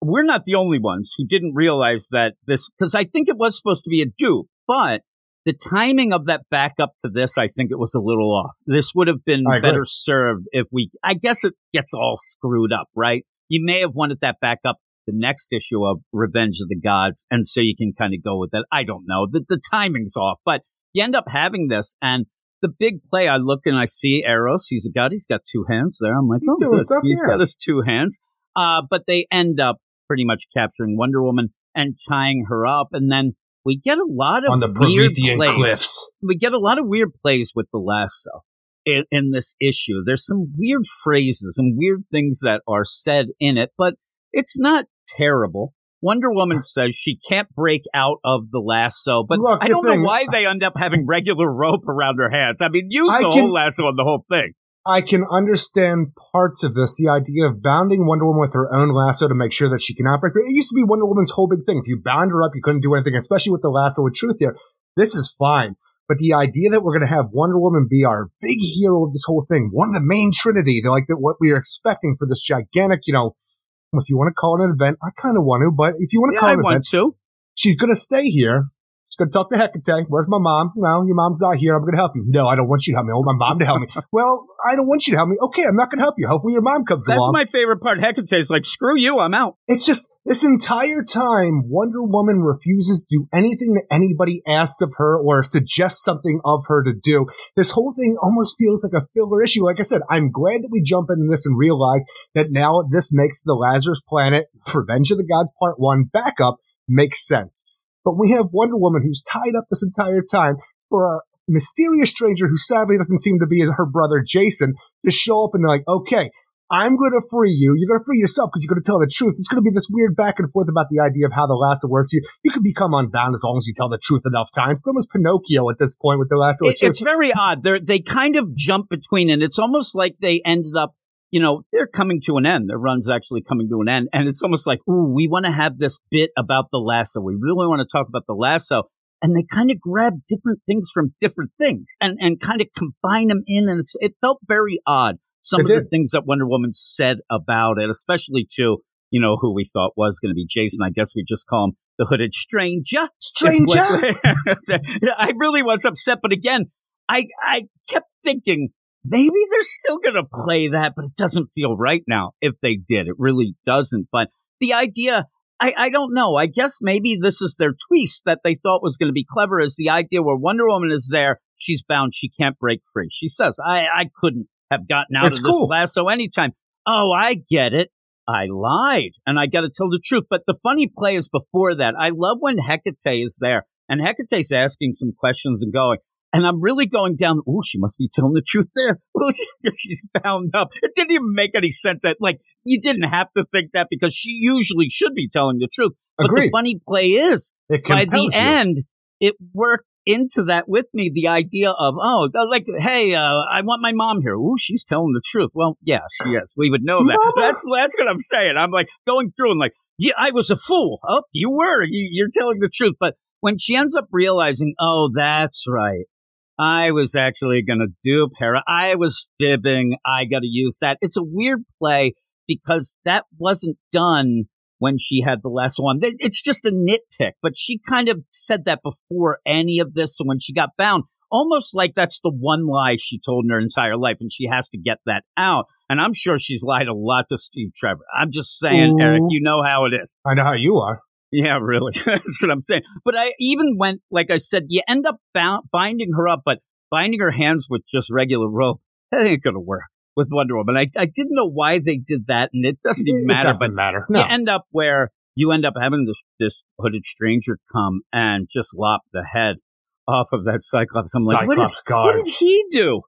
we're not the only ones who didn't realize that this, because I think it was supposed to be a dupe, but the timing of that backup to this, I think it was a little off. This would have been better served if we, I guess it gets all screwed up, right? You may have wanted that backup the next issue of Revenge of the Gods, and so you can kind of go with that. I don't know. that the timing's off, but you end up having this, and the big play, I look and I see Eros. He's a god. He's got two hands there. I'm like, He's oh, stuff, He's yeah. got his two hands. Uh, but they end up pretty much capturing Wonder Woman and tying her up, and then we get a lot of On the weird Promethean plays. cliffs. We get a lot of weird plays with the lasso in, in this issue. There's some weird phrases and weird things that are said in it, but it's not terrible. Wonder Woman says she can't break out of the lasso, but Look, I don't thing- know why they end up having regular rope around her hands. I mean, use I the can- whole lasso on the whole thing. I can understand parts of this. The idea of bounding Wonder Woman with her own lasso to make sure that she cannot break free. It used to be Wonder Woman's whole big thing. If you bound her up, you couldn't do anything, especially with the lasso with truth here. This is fine. But the idea that we're going to have Wonder Woman be our big hero of this whole thing, one of the main trinity, they're like that what we are expecting for this gigantic, you know, if you want to call it an event, I kind of want to, but if you want to Yeah, call I it an event, to. she's going to stay here. Going to talk to Hecate. Where's my mom? Well, your mom's not here. I'm going to help you. No, I don't want you to help me. I want my mom to help me. well, I don't want you to help me. Okay, I'm not going to help you. Hopefully your mom comes That's along. my favorite part. Hecate's like, screw you, I'm out. it's just this entire time, Wonder Woman refuses to do anything that anybody asks of her or suggests something of her to do. This whole thing almost feels like a filler issue. Like I said, I'm glad that we jump into this and realize that now this makes the Lazarus Planet, Revenge of the Gods Part 1 backup makes sense. But we have Wonder Woman who's tied up this entire time for a mysterious stranger who sadly doesn't seem to be her brother Jason to show up and they're like, okay, I'm going to free you. You're going to free yourself because you're going to tell the truth. It's going to be this weird back and forth about the idea of how the lasso works. You you can become unbound as long as you tell the truth enough times. So was Pinocchio at this point with the lasso. It- it's very odd. They they kind of jump between, and it's almost like they ended up. You know, they're coming to an end. Their run's actually coming to an end, and it's almost like, ooh, we want to have this bit about the lasso. We really want to talk about the lasso, and they kind of grab different things from different things and and kind of combine them in, and it's, it felt very odd. Some It of the things that Wonder Woman said about it, especially to you know who we thought was going to be Jason. I guess we just call him the hooded stranger. Stranger. I really was upset, but again, I I kept thinking maybe they're still going to play that, but it doesn't feel right now. If they did, it really doesn't. But the idea, I I don't know. I guess maybe this is their twist that they thought was going to be clever. Is the idea where Wonder Woman is there, she's bound, she can't break free. She says, I I couldn't have gotten out It's of this cool. lasso anytime. Oh, I get it. I lied and I got to tell the truth. But the funny play is before that. I love when Hecate is there and Hecate's asking some questions and going, and I'm really going down. Oh, she must be telling the truth there. Well, she- she's bound up. It didn't even make any sense that, like, you didn't have to think that because she usually should be telling the truth. But the funny play is, by the you. end, it worked into that with me. The idea of, oh, like, hey, uh, I want my mom here. oh she's telling the truth. Well, yeah, yes. We would know that. Mama. That's that's what I'm saying. I'm like going through and like, yeah, I was a fool. Oh, you were. You, you're telling the truth. But when she ends up realizing, oh, that's right. I was actually going to dupe Hera. I was fibbing. I got to use that. It's a weird play because that wasn't done when she had the last one. It's just a nitpick, but she kind of said that before any of this. So when she got bound, almost like that's the one lie she told in her entire life, and she has to get that out. And I'm sure she's lied a lot to Steve Trevor. I'm just saying, Ooh. Eric, you know how it is. I know how you are. Yeah, really. That's what I'm saying. But I even went, like I said, you end up bound, binding her up, but binding her hands with just regular rope, that ain't going to work with Wonder Woman. I, I didn't know why they did that, and it doesn't even It matter. doesn't but matter. No. you end up where you end up having this, this hooded stranger come and just lop the head off of that Cyclops. I'm like, what did, Cyclops what did he do?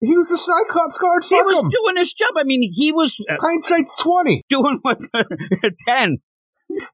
He was a Cyclops guard. He was him. doing his job. I mean, he was uh, Hindsight's twenty. doing what ten.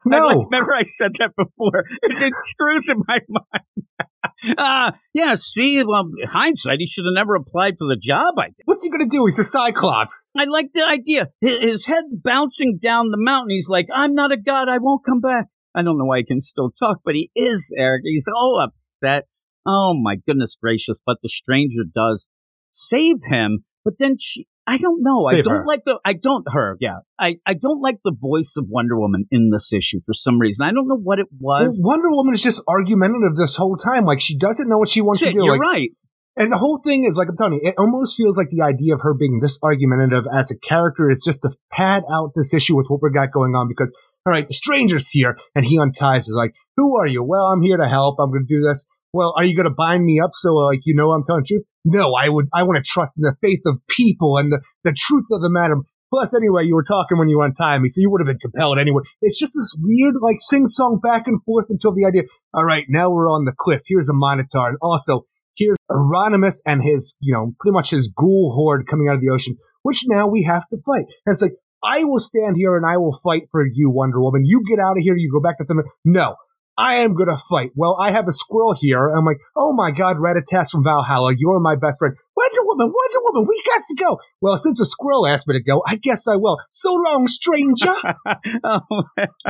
No, like- remember I said that before. It, it screws in my mind. uh, yeah, see, well, hindsight, he should have never applied for the job. I guess. what's he gonna do? He's a Cyclops. I like the idea. Hi- His head's bouncing down the mountain. He's like, I'm not a god. I won't come back. I don't know why he can still talk, but he is, Eric. He's all upset. Oh, my goodness gracious. But the stranger does save him. But then she, I don't know. I don't her. like the, I don't, her, yeah. I, I don't like the voice of Wonder Woman in this issue for some reason. I don't know what it Well, was. Wonder Woman is just argumentative this whole time. Like she doesn't know what she wants Shit, to do. you're Like, right. And the whole thing is, like I'm telling you, it almost feels like the idea of her being this argumentative as a character is just to pad out this issue with what we got going on because, all right, the stranger's here and he unties us like, who are you? Well, I'm here to help. I'm going to do this. Well, are you going to bind me up so, like, you know I'm telling the truth? No, I would, I want to trust in the faith of people and the, the truth of the matter. Plus, anyway, you were talking when you untied me, so you would have been compelled anyway. It's just this weird, like, sing-song back and forth until the idea, all right, now we're on the cliffs. Here's a monitor. And also, here's Euronymous and his, you know, pretty much his ghoul horde coming out of the ocean, which now we have to fight. And it's like, I will stand here and I will fight for you, Wonder Woman. You get out of here. You go back to them. No, I am going to fight. Well, I have a squirrel here. I'm like, oh my God, Ratatosk from Valhalla. You're my best friend. Wonder Woman, Wonder Woman, we got to go. Well, since the squirrel asked me to go, I guess I will. So long, stranger. oh,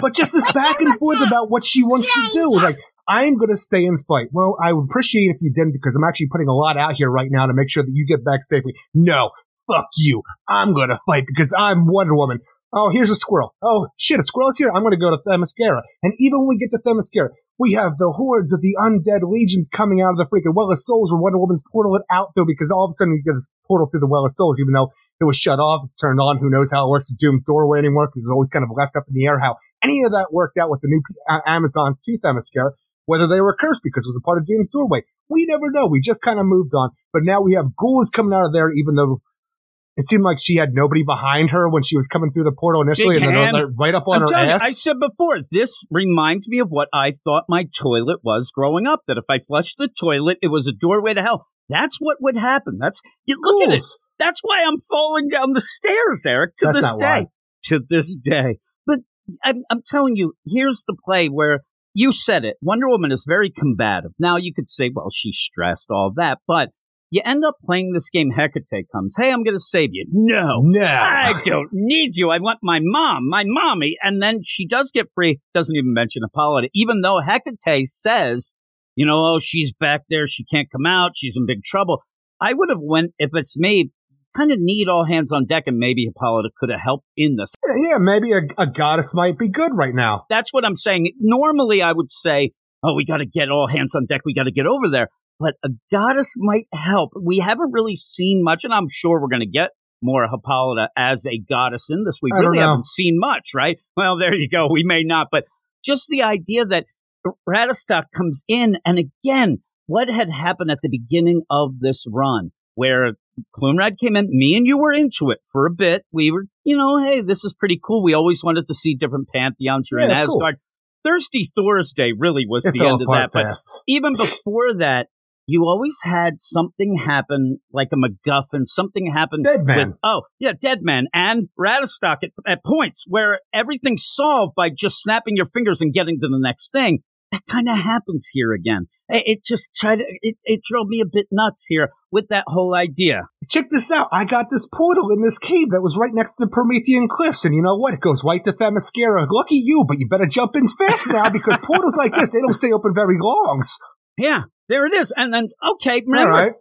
but just this back and forth about what she wants to do. Like, I'm going to stay and fight. Well, I would appreciate if you didn't because I'm actually putting a lot out here right now to make sure that you get back safely. No, fuck you. I'm going to fight because I'm Wonder Woman. Oh, here's a squirrel. Oh, shit, a squirrel's here. I'm going to go to Themyscira. And even when we get to Themyscira, we have the hordes of the undead legions coming out of the freaking Well of Souls where Wonder Woman's portal it out though because all of a sudden we get this portal through the Well of Souls even though it was shut off. It's turned on. Who knows how it works with Doom's doorway anymore because it's always kind of left up in the air how any of that worked out with the new uh, Amazons to Themyscira, whether they were cursed because it was a part of Doom's doorway. We never know. We just kind of moved on. But now we have ghouls coming out of there even though it seemed like she had nobody behind her when she was coming through the portal initially, Big and then hand. they're right up on I'm her telling you, ass. I said before, this reminds me of what I thought my toilet was growing up. That if I flushed the toilet, it was a doorway to hell. That's what would happen. That's you look at it. That's why I'm falling down the stairs, Eric, to That's this day. why. To this day. But I'm, I'm telling you, here's the play where you said it. Wonder Woman is very combative. Now you could say, well, she's stressed, all that, but you end up playing this game. Hecate comes, hey, I'm going to save you. No, No. I don't need you. I want my mom, my mommy. And then she does get free, doesn't even mention Apollo, even though Hecate says, you know, oh, she's back there. She can't come out. She's in big trouble. I would have went, if it's me, kind of need all hands on deck and maybe Hippolyta could have helped in this. Yeah, maybe a, a goddess might be good right now. That's what I'm saying. Normally I would say, oh, we got to get all hands on deck. We got to get over there. But a goddess might help. We haven't really seen much, and I'm sure we're going to get more Hippolyta as a goddess in this. We I really haven't seen much, right? Well, there you go. We may not, but just the idea that Ratatosk comes in, and again, what had happened at the beginning of this run, where Clunrad came in, me and you were into it for a bit. We were, you know, hey, this is pretty cool. We always wanted to see different pantheons here Yeah, in it's cool. Asgard. Thirsty Thursday really was It the end of that, apart but even before that, you always had something happen, like a MacGuffin. Something happened Dead man. with oh yeah, Dead Man and Ratatosk at, at points where everything's solved by just snapping your fingers and getting to the next thing. That kind of happens here again. It, it just tried to it, it drove me a bit nuts here with that whole idea. Check this out. I got this portal in this cave that was right next to the Promethean cliffs, and you know what? It goes right to Themyscira. Lucky you, but you better jump in fast now because portals like this, they don't stay open very long. Yeah, there it is. And then okay, remember All right.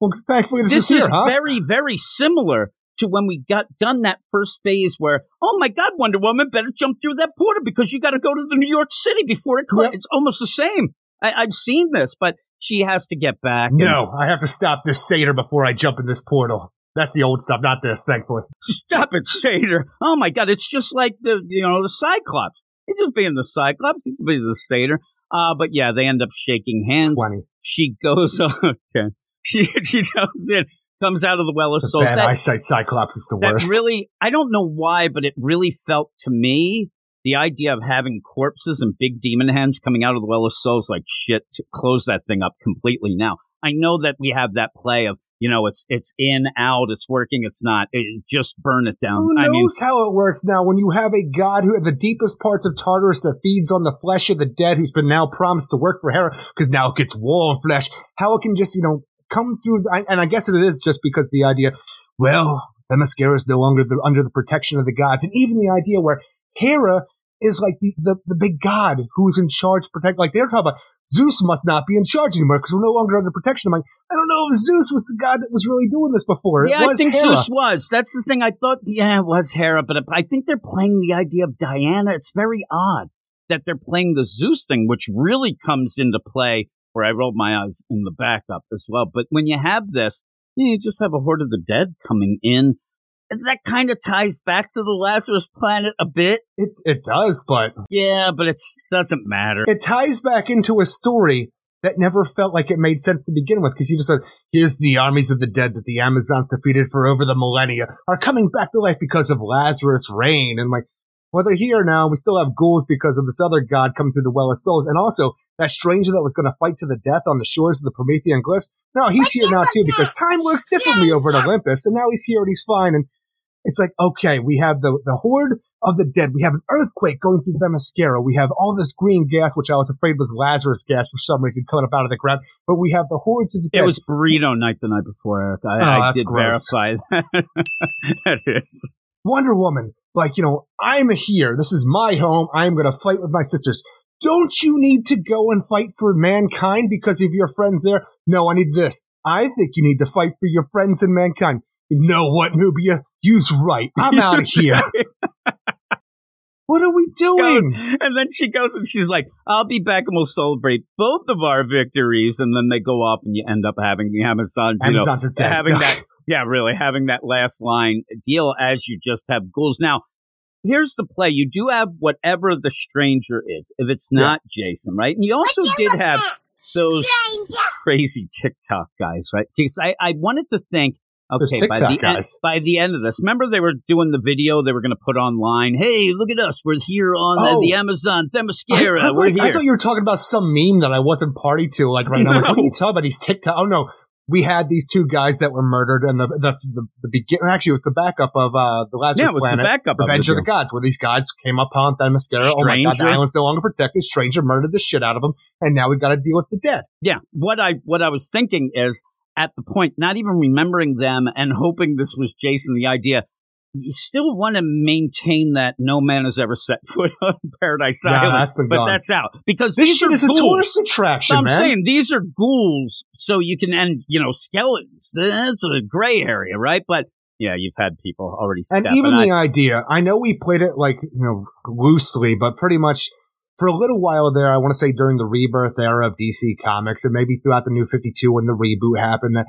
Well, thankfully this, this is here, is huh? very, very similar to when we got done that first phase where, oh my God, Wonder Woman better jump through that portal because you got to go to the New York City before it closes. Yep. It's almost the same. I, I've seen this, but she has to get back. and- no, I have to stop this satyr before I jump in this portal. That's the old stuff, not this, thankfully. Stop it, Satyr. Oh my God, it's just like the, you know, the Cyclops. He just being the Cyclops, he can be the Satyr. Uh, but yeah, they end up shaking hands. 20. She goes on. She, she goes in, comes out of the Well of The Souls. bad That- eyesight Cyclops is the that worst. really i don't know why but it really felt to me the idea of having corpses and big demon hands coming out of the well of souls like shit to close that thing up completely now i know that we have that play of you know, it's it's in, out, it's working, it's not. It, just burn it down. Who knows I mean, how it works now when you have a god who, at the deepest parts of Tartarus, that feeds on the flesh of the dead, who's been now promised to work for Hera, because now it gets warm flesh. How it can just, you know, come through, and I guess it is just because the idea, well, Themyscira is no longer the, under the protection of the gods, and even the idea where Hera is like the, the, the big god who's in charge to protect. Like they're talking about Zeus must not be in charge anymore because we're no longer under protection. I'm like, I don't know if Zeus was the god that was really doing this before. Yeah, it was I think Hera. Zeus was. That's the thing. I thought, yeah, it was Hera, but I think they're playing the idea of Diana. It's very odd that they're playing the Zeus thing, which really comes into play where I rolled my eyes in the backup as well. But when you have this, you, know, you just have a horde of the dead coming in that kind of ties back to the Lazarus planet a bit. It it does, but yeah, but it doesn't matter. It ties back into a story that never felt like it made sense to begin with because you just said, here's the armies of the dead that the Amazons defeated for over the millennia are coming back to life because of Lazarus' rain. And like, well, they're here now. We still have ghouls because of this other god coming through the Well of Souls. And also, that stranger that was going to fight to the death on the shores of the Promethean cliffs. No, he's here now too because time works differently over at Olympus. And now he's here and he's fine. And it's like, okay, we have the, the horde of the dead. We have an earthquake going through Themyscira. We have all this green gas, which I was afraid was Lazarus gas for some reason coming up out of the ground. But we have the hordes of the dead. It was burrito night the night before, Eric. I, Oh, I that's did gross. verify that. that is. Wonder Woman, like, you know, I'm here. This is my home. I'm going to fight with my sisters. Don't you need to go and fight for mankind because of your friends there? No, I need this. I think you need to fight for your friends and mankind. You know what, Nubia? You's right. I'm out of here. what are we doing? And then she goes and she's like, I'll be back and we'll celebrate both of our victories. And then they go off and you end up having the Amazons, you know, Amazons are dead. having that, yeah, really having that last line deal as you just have ghouls. Now, here's the play. You do have whatever the stranger is, if it's not Jason, right? And you also did have those crazy TikTok guys, right? Because I, I wanted to think, okay, by TikTok the, end, guys. by the end of this, remember they were doing the video they were going to put online. Hey, look at us. We're here on Oh. the, the oh. Amazon I, Themyscira. I- We're I here. thought you were talking about some meme that I wasn't party to, like right now. I'm like, what are you talking about? These TikTok? Oh no, we had these two guys that were murdered, and the the the, the begin. Actually, it was the backup of uh the Lazarus yeah, it was planet. the backup Revenge of of the Gods, where these gods came upon Themyscira. Oh my god, the island's no longer protected. Stranger murdered the shit out of them, and now we've got to deal with the dead. Yeah, what I what I was thinking is at the point, not even remembering them and hoping this was Jason. The idea, you still want to maintain that no man has ever set foot on Paradise Nah, Island, that's been but gone. that's out because This these shit are is a tourist attraction, I'm man. saying these are ghouls, so you can end, you know, skeletons. That's a gray area, right? But yeah, you've had people already. and even I- the idea, I know we played it like you know loosely, but pretty much for a little while there. I want to say during the rebirth era of DC Comics, and maybe throughout the New Fifty Two when the reboot happened, that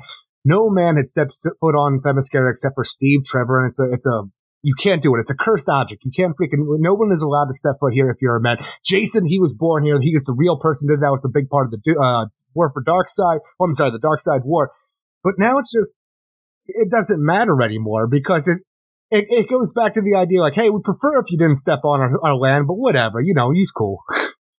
no man had stepped foot on Themyscira except for Steve Trevor, and it's a it's a you can't do it. It's a cursed object. You can't freaking. No one is allowed to step foot here if you're a man. Jason, he was born here. He was the real person. Did that was a big part of the uh, war for Darkseid. Oh, I'm sorry, the Darkseid War. But now it's just it doesn't matter anymore because it it, it goes back to the idea like, hey, we prefer if you didn't step on our, our land, but whatever, you know, he's cool.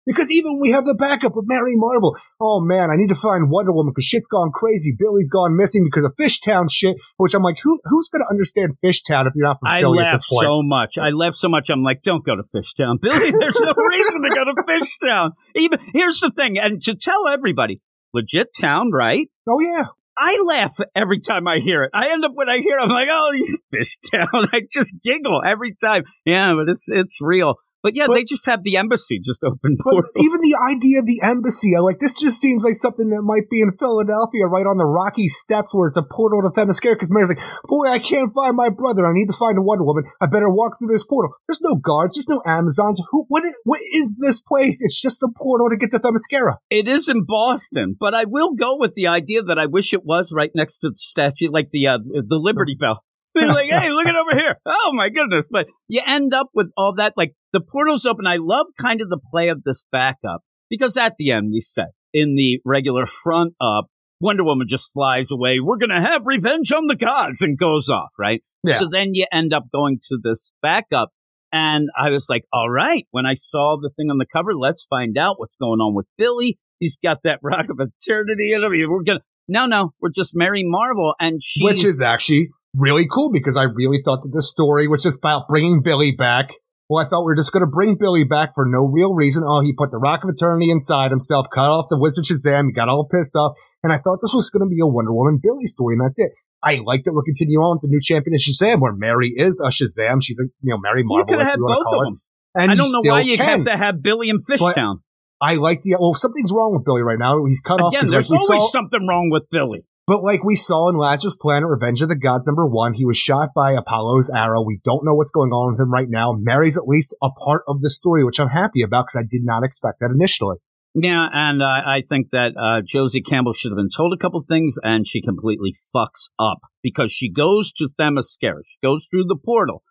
because even we have the backup of Mary Marvel. Oh man, I need to find Wonder Woman because shit's gone crazy. Billy's gone missing because of Fishtown shit. Which I'm like, who who's gonna understand Fishtown if you're not from I Philly at this point? so much. I laughed so much. I'm like, don't go to Fishtown, Billy. There's no reason to go to Fishtown. Even here's the thing, and to tell everybody, legit town, right? oh yeah, I laugh every time I hear it. I end up when I hear it, I'm like, oh, these Fishtown. I just giggle every time. Yeah, but it's it's real. But yeah, But- they just have the embassy just open But even the idea of the embassy, I like this just seems like something that might be in Philadelphia, right on the Rocky Steps, where it's a portal to Themyscira. Because Mary's like, "Boy, I can't find my brother. I need to find a Wonder Woman. I better walk through this portal." There's no guards. There's no Amazons. Who? What? What is this place? It's just a portal to get to Themyscira. It is in Boston, but I will go with the idea that I wish it was right next to the statue, like the uh, the Liberty Bell. They're like, hey, look at over here. Oh my goodness! But you end up with all that. Like the portal's open. I love kind of the play of this backup because at the end we said in the regular front up, Wonder Woman just flies away. We're gonna have revenge on the gods and goes off, right? Yeah. So then you end up going to this backup. And I was like, all right, when I saw the thing on the cover, let's find out what's going on with Billy. He's got that rock of eternity in him. We're gonna no, no, we're just Mary Marvel, and she's Which is actually really cool because I really thought that this story was just about bringing Billy back. Well, I thought we were just going to bring Billy back for no real reason. Oh, he put the Rock of Eternity inside himself, cut off the Wizard Shazam, he got all pissed off, and I thought this was going to be a Wonder Woman Billy story, and that's it. I like that we're continuing on with the new champion of Shazam, where Mary is a Shazam. She's a you know Mary Marvel. you could have had both call of her. them. And I don't know why you can. have to have Billy in Fishtown. I like the well, something's wrong with Billy right now. He's cut off Again, there's like always saw, something wrong with Billy. But like we saw in Lazarus Planet, Revenge of the Gods number one, he was shot by Apollo's arrow. We don't know what's going on with him right now. Mary's at least a part of the story, which I'm happy about because I did not expect that initially. Yeah, and uh, I think that uh, Josie Campbell should have been told a couple things, and she completely fucks up because she goes to Themyscira. She goes through the portal.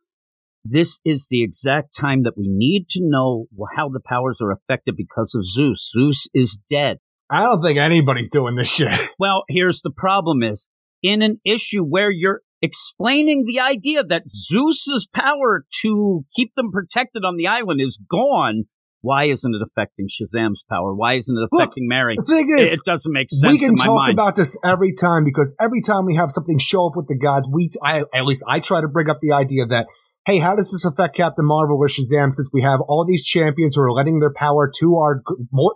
This is the exact time that we need to know how the powers are affected because of Zeus. Zeus is dead. I don't think anybody's doing this shit. Well, here's the problem is in an issue where you're explaining the idea that Zeus's power to keep them protected on the island is gone, why isn't it affecting Shazam's power? Why isn't it Look, affecting Mary? The thing It, is, it doesn't make sense we can talk mind. about this every time because every time we have something show up with the gods, we I at least I try to bring up the idea that hey, how does this affect Captain Marvel or Shazam since we have all these champions who are letting their power to our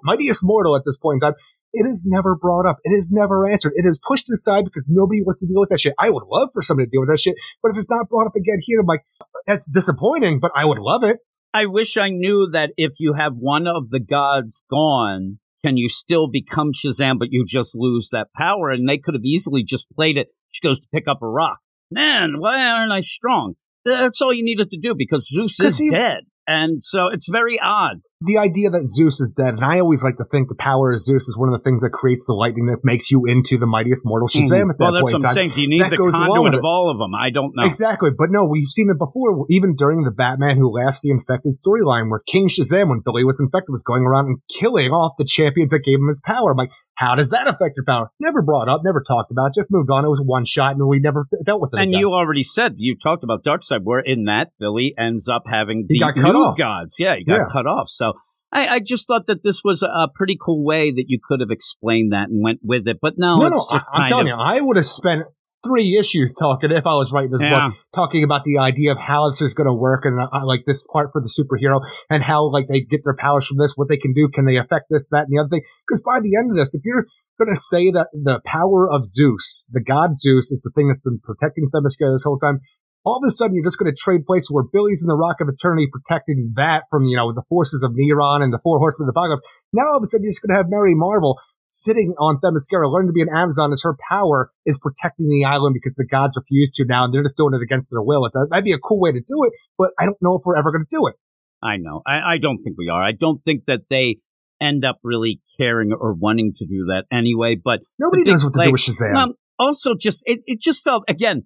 mightiest mortal at this point in time? It is never brought up. It is never answered. It is pushed aside because nobody wants to deal with that shit. I would love for somebody to deal with that shit, but if it's not brought up again here, I'm like, that's disappointing, but I would love it. I wish I knew that if you have one of the gods gone, can you still become Shazam, but you just lose that power? And they could have easily just played it. She goes to pick up a rock. Man, why aren't I strong? That's all you needed to do because Zeus is he- dead. And so it's very odd. The idea that Zeus is dead, and I always like to think the power of Zeus is one of the things that creates the lightning that makes you into the mightiest mortal mm-hmm. Shazam at that well, that's point what I'm time. saying. Do you need That the goes along conduit of all of them? I don't know. Exactly, but no, we've seen it before, even during the Batman Who Laughs the Infected storyline, where King Shazam, when Billy was infected, was going around and killing off the champions that gave him his power. I'm like, how does that affect your power? Never brought up, never talked about, just moved on. It was one shot, and we never dealt with it. And again. you already said you talked about Darkseid, where in that Billy ends up having He the got cut new off. gods. Yeah, he got Yeah. cut off. So I, I just thought that this was a, pretty cool way that you could have explained that and went with it. But no, no, no, I, I'm telling of, you, I would have spent three issues talking if I was writing this Yeah. book, talking about the idea of how this is going to work and uh, like this part for the superhero and how like they get their powers from this, what they can do, can they affect this, that, and the other thing? Because by the end of this, if you're going to say that the power of Zeus, the god Zeus, is the thing that's been protecting Themyscira this whole time. All of a sudden, you're just going to trade places where Billy's in the Rock of Eternity protecting that from, you know, the forces of Neron and the Four Horsemen of the Apocalypse. Now, all of a sudden, you're just going to have Mary Marvel sitting on Themyscira, learning to be an Amazon as her power is protecting the island because the gods refuse to now, and they're just doing it against their will. That- That'd be a cool way to do it, but I don't know if we're ever going to do it. I know. I, I don't think we are. I don't think that they end up really caring or wanting to do that anyway. But Nobody knows what to play- do with Shazam. Um, also, just it, it just felt again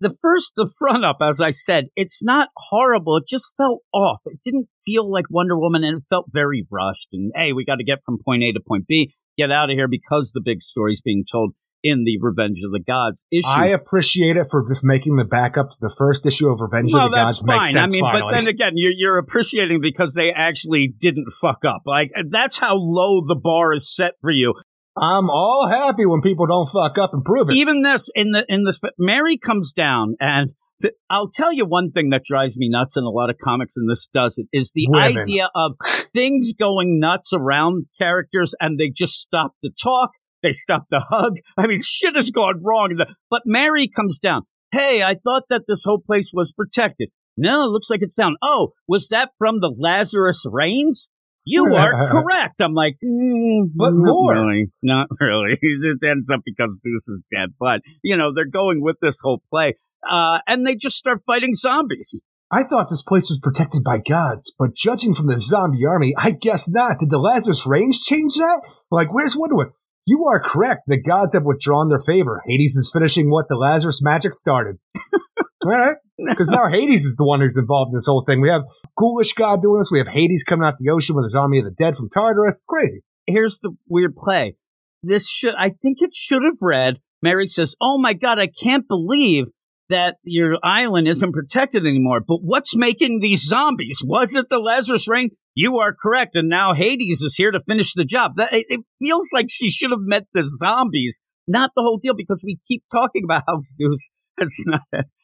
the first the front up, as I said, it's not horrible. It just felt off. It didn't feel like Wonder Woman, and it felt very rushed. And hey, we got to get from point A to point B, get out of here because the big story's being told in the Revenge of the Gods issue. I appreciate it for just making the backup to the first issue of Revenge of the that's Gods fine. sense I mean, finally. but then again, you're, you're appreciating because they actually didn't fuck up. Like that's how low the bar is set for you. I'm all happy when people don't fuck up and prove it. even this in the in this mary comes down and th- i'll tell you one thing that drives me nuts in a lot of comics and this does it is the Women. idea of things going nuts around characters and they just stop the talk they stop the hug. I mean shit has gone wrong but mary comes down. Hey i thought that this whole place was protected. No it looks like it's down. Oh was that from the lazarus rains you are correct. I'm like, mm, But not more. really, not really. It ends up because Zeus is dead, but you know they're going with this whole play, uh, and they just start fighting zombies. I thought this place was protected by gods, but judging from the zombie army, I guess not. Did the Lazarus Rain change that? Like, where's Wonder Woman? You are correct. The gods have withdrawn their favor. Hades is finishing what the Lazarus magic started. All right. Because now Hades is the one who's involved in this whole thing. We have Ghoulish God doing this. We have Hades coming out the ocean with his army of the dead from Tartarus. It's crazy. Here's the weird play. This should, I think, it should have read. Mary says, "Oh my God, I can't believe." That your island isn't protected anymore. But what's making these zombies? Was it the Lazarus Ring? You are correct. And now Hades is here to finish the job. That it, it feels like she should have met the zombies not the whole deal because we keep talking about how Zeus has not.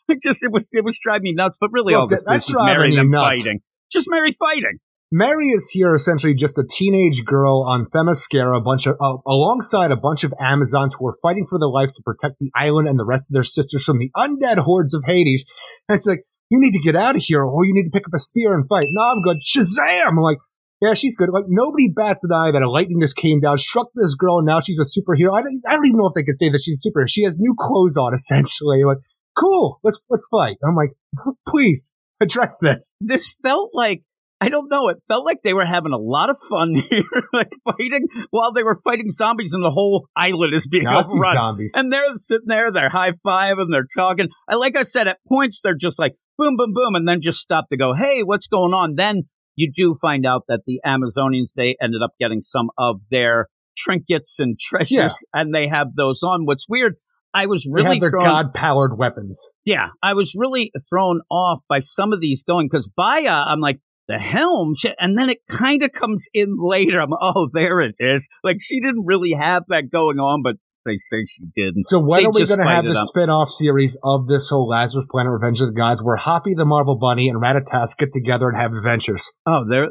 It just it was it was driving me nuts, but really Look, all this that's is driving Mary nuts. fighting. Just Mary fighting. Mary is here essentially just a teenage girl on Themyscira, a bunch of uh, alongside a bunch of Amazons who are fighting for their lives to protect the island and the rest of their sisters from the undead hordes of Hades. And it's like, you need to get out of here, or you need to pick up a spear and fight. No, I'm good. Shazam! I'm like, yeah, she's good. Like nobody bats an eye that a lightning just came down, struck this girl, and now she's a superhero. I don't, I don't even know if they could say that she's a superhero. She has new clothes on, essentially. Like, cool, let's let's fight. I'm like, please address this. This felt like I don't know. It felt like they were having a lot of fun here, like fighting while they were fighting zombies, and the whole island is being Nazi overrun. zombies. And they're sitting there, they're high fiving, and they're talking. I like I said, at points they're just like boom, boom, boom, and then just stop to go, hey, what's going on? Then you do find out that the Amazonians they ended up getting some of their trinkets and treasures, Yeah. and they have those on. What's weird, I was they really have their god powered weapons. yeah, I was really thrown off by some of these going because Baya, I'm like. The helm, and then it kind of comes in later. I'm, oh, there it is. Like she didn't really have that going on, but they say she didn't. So when are we going to have the spin-off series of this whole Lazarus Planet Revenge of the Gods where Hoppy the Marvel Bunny and Ratatosk get together and have adventures? Oh, there,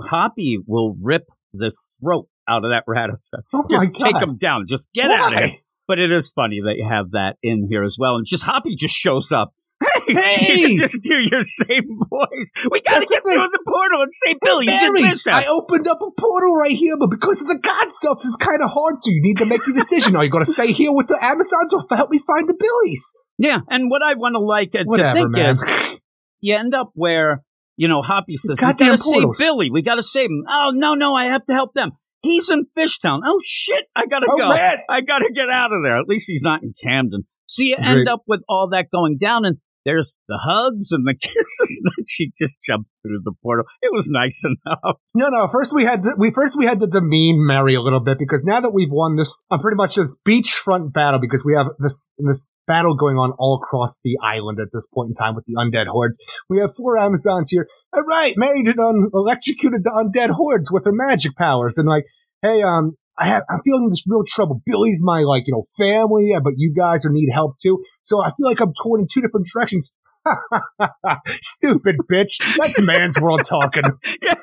Hoppy will rip the throat out of that rattata. Oh Just take him down. Just get out of here. But it is funny that you have that in here as well. And just Hoppy just shows up. Hey, just do your same voice. We got to That's get thing. through the portal and say, Billy, Mary. I opened up a portal right here, but because of the god stuff, it's kind of hard, so you need to make your decision. Are you to stay here with the Amazons or help me find the Billies? Yeah, and what I want to like uh, to Whatever, think man. is you end up where you know Hoppy says, "We gotta portals." save Billy. We gotta save him." Oh no, no, I have to help them. He's in Fishtown. Oh shit, I gotta Oh, go. man. I gotta get out of there. At least he's not in Camden. So you Agreed. end up with all that going down, and there's the hugs and the kisses. And she just jumps through the portal. It was nice enough. No, no. First we had to, we first we had to demean Mary a little bit because now that we've won this, uh, pretty much this beachfront battle because we have this this battle going on all across the island at this point in time with the undead hordes. We have four Amazons here. All right, Mary did um, electrocuted the undead hordes with her magic powers and like, hey, um. I have, I'm feeling this real trouble. Billy's my, like, you know, family, but you guys are need help too. So I feel like I'm torn in two different directions. Stupid bitch. That's man's world talking. yeah.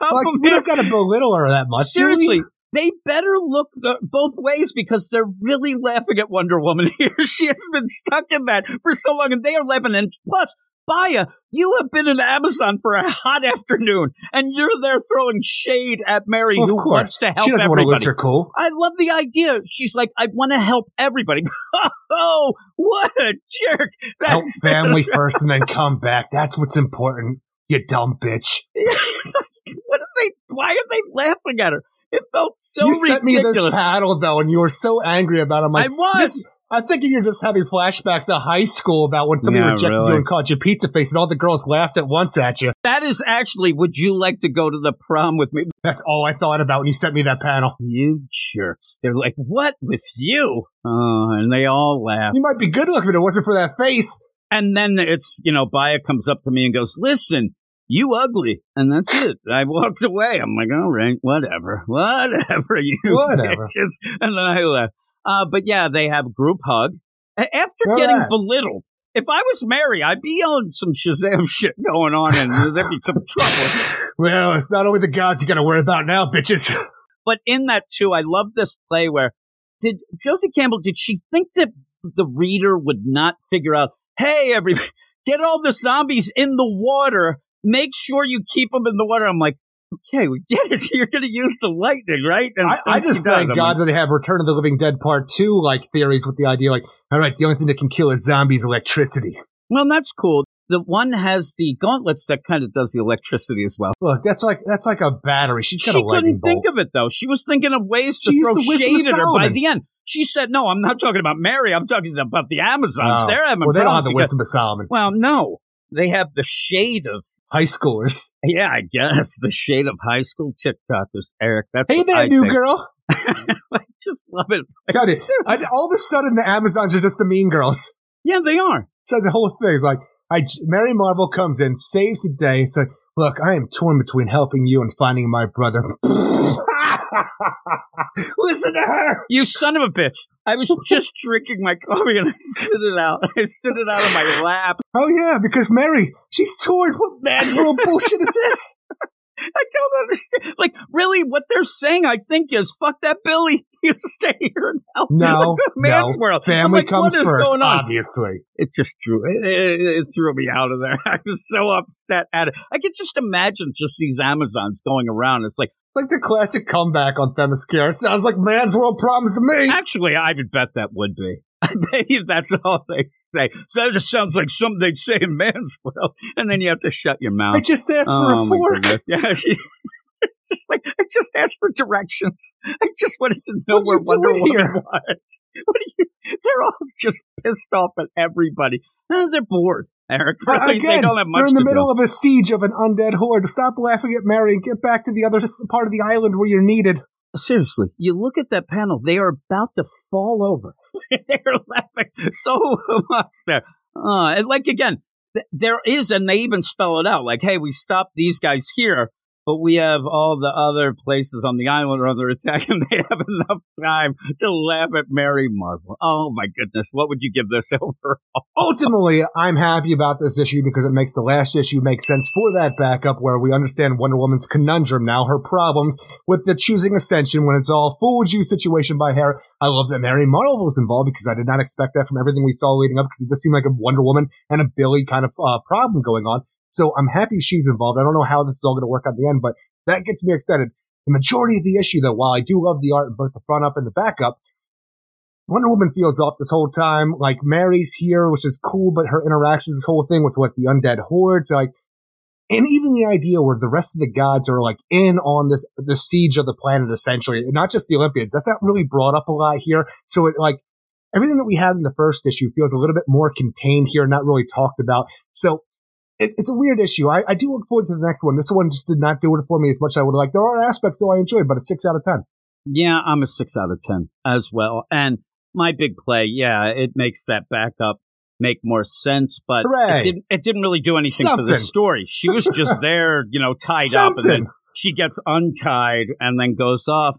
Like, we don't gotta belittle her that much. Seriously, they better look both ways because they're really laughing at Wonder Woman here. she has been stuck in that for so long, and they are laughing. And plus, Baya, you have been in Amazon for a hot afternoon, and you're there throwing shade at Mary, Of who course. wants to help she doesn't want to lose her cool. I love the idea. She's like, I want to help everybody. oh, what a jerk! Help That's family first and then come back. That's what's important. You dumb bitch. what are they? Why are they laughing at her? It felt so you sent me ridiculous. this paddle though, and you were so angry about it. Like, I was. This- I'm thinking you're just having flashbacks to high school about when somebody Yeah, rejected really. you and called you pizza face, and all the girls laughed at once at you. That is actually, would you like to go to the prom with me? That's all I thought about when you sent me that panel. You jerks. They're like, what with you? Oh, and they all laugh. You might be good looking if it wasn't for that face. And then it's, you know, Baya comes up to me and goes, listen, you ugly. And that's it. I walked away. I'm like, all right, whatever. Whatever, you Whatever. bitches. And then I left. Uh, but yeah, they have group hug. After All getting right. belittled, if I was Mary, I'd be on some Shazam shit going on and there'd be some trouble. Well, it's not only the gods you got to worry about now, bitches. But in that too, I love this play where did Josie Campbell did she think that the reader would not figure out, hey, everybody, get all the zombies in the water. Make sure you keep them in the water. I'm like, okay, we get it. You're going to use the lightning, right? And I, I just thank God that they have Return of the Living Dead Part 2 like theories with the idea like, all right, the only thing that can kill a zombie is electricity. well, that's cool. The one has the gauntlets that kind of does the electricity as well. Look, that's like that's like a battery. She's got she a lightning couldn't bolt. think of it though. She was thinking of ways to She used throw the wisdom of shade at her. By the end, she said, "No, I'm not talking about Mary. I'm talking about the Amazons. Oh. They're having well, they don't have the wisdom of Solomon. Well, no, they have the shade of High schoolers. yeah, I guess the shade of high school TikTokers. Eric, that's Hey there, I new think. girl. I just love it. It's like, Tell you, I, all of a sudden the Amazons are just the mean girls. yeah, they are. So the whole thing is like, I, Mary Marvel comes in, saves the day. It's like, look, I am torn between helping you and finding my brother. Listen to her. You son of a bitch. I was just drinking my coffee and I spit it out. I spit it out of my lap. Oh yeah, because Mary, she's toured. What man's world bullshit is this? I don't understand. Like, really, what they're saying, I think, is fuck that Billy. You stay here now. No, Like man's no. world. Family like, comes first, obviously. It just drew it, it, it threw me out of there. I was so upset at it. I could just imagine just these Amazons going around. It's like, like the classic comeback on Themyscira. Sounds like man's world problems to me. actually, I would bet that would be. I bet you that's all they say. So that just sounds like something they'd say in man's world, and then you have to shut your mouth. I just asked oh for a fork. goodness! Yeah, she, just like I just asked for directions. I just wanted to know What where Wonder Woman was. What are you? They're all just pissed off at everybody. Uh, they're bored. Eric, Uh, really, Again, they don't have much they're in the middle do. of a siege of an undead horde. Stop laughing at Mary and get back to the other part of the island where you're needed. Seriously, you look at that panel; they are about to fall over. they're laughing so much there. Uh, and like again, th- there is, and they even spell it out. Like, hey, we stopped these guys here, but we have all the other places on the island under attack, and they have enough time to laugh at Mary Marvel. Oh my goodness, what would you give this over? Ultimately, I'm happy about this issue because it makes the last issue make sense for that backup where we understand Wonder Woman's conundrum now, her problems with the choosing Ascension when it's all fooled you situation by her. I love that Mary Marvel was involved because I did not expect that from everything we saw leading up because it does seem like a Wonder Woman and a Billy kind of uh, problem going on. So I'm happy she's involved. I don't know how this is all going to work at the end, but that gets me excited. The majority of the issue, though, while I do love the art in both the front up and the back up, Wonder Woman feels off this whole time. Like Mary's here, which is cool, but her interactions, this whole thing with what the undead hordes, like, and even the idea where the rest of the gods are like in on this the siege of the planet, essentially, not just the Olympians. That's not really brought up a lot here. So it like everything that we had in the first issue feels a little bit more contained here, not really talked about. So it, it's a weird issue. I, I do look forward to the next one. This one just did not do it for me as much as I would liked. There are aspects though I enjoyed, but a six out of ten. Yeah, I'm a six out of ten as well. And my big play, yeah, it makes that backup make more sense, but it didn't, it didn't really do anything for the story. She was just there, you know, tied up, and then she gets untied and then goes off.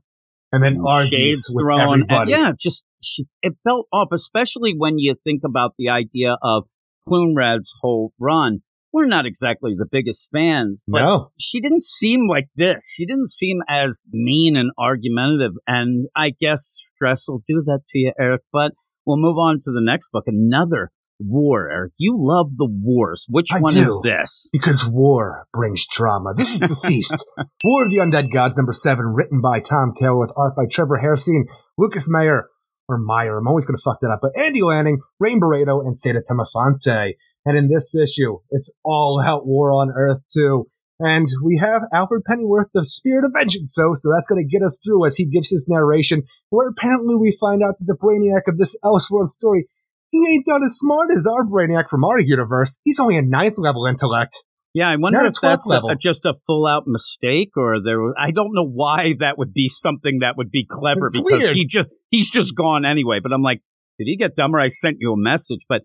And then argues shades with thrown. everybody. Yeah, just she, it felt off, especially when you think about the idea of Clunrad's whole run. We're not exactly the biggest fans, but No. she didn't seem like this. She didn't seem as mean and argumentative. And I guess stress will do that to you, Eric. But we'll move on to the next book. Another war, Eric. You love the wars. Which I one do. is this? Because war brings drama. This is DCeased. war of the Undead Gods, number seven, written by Tom Taylor with art by Trevor Hairsine, Lucas Mayer, or Meyer, I'm always going to fuck that up, but Andy Lanning, Rain Beredo, and Saida Temofonte. And in this issue, it's all out war on Earth, too. And we have Alfred Pennyworth, the Spirit of Vengeance, so, so that's going to get us through as he gives his narration, where apparently we find out that the brainiac of this Elseworld story he ain't done as smart as our Brainiac from our universe. He's only a ninth level intellect. Yeah, I wonder Not if that's a- just a full out mistake or there. was- I don't know why that would be something that would be clever It's because weird. he just he's just gone anyway. But I'm like, did he get dumber? I sent you a message, but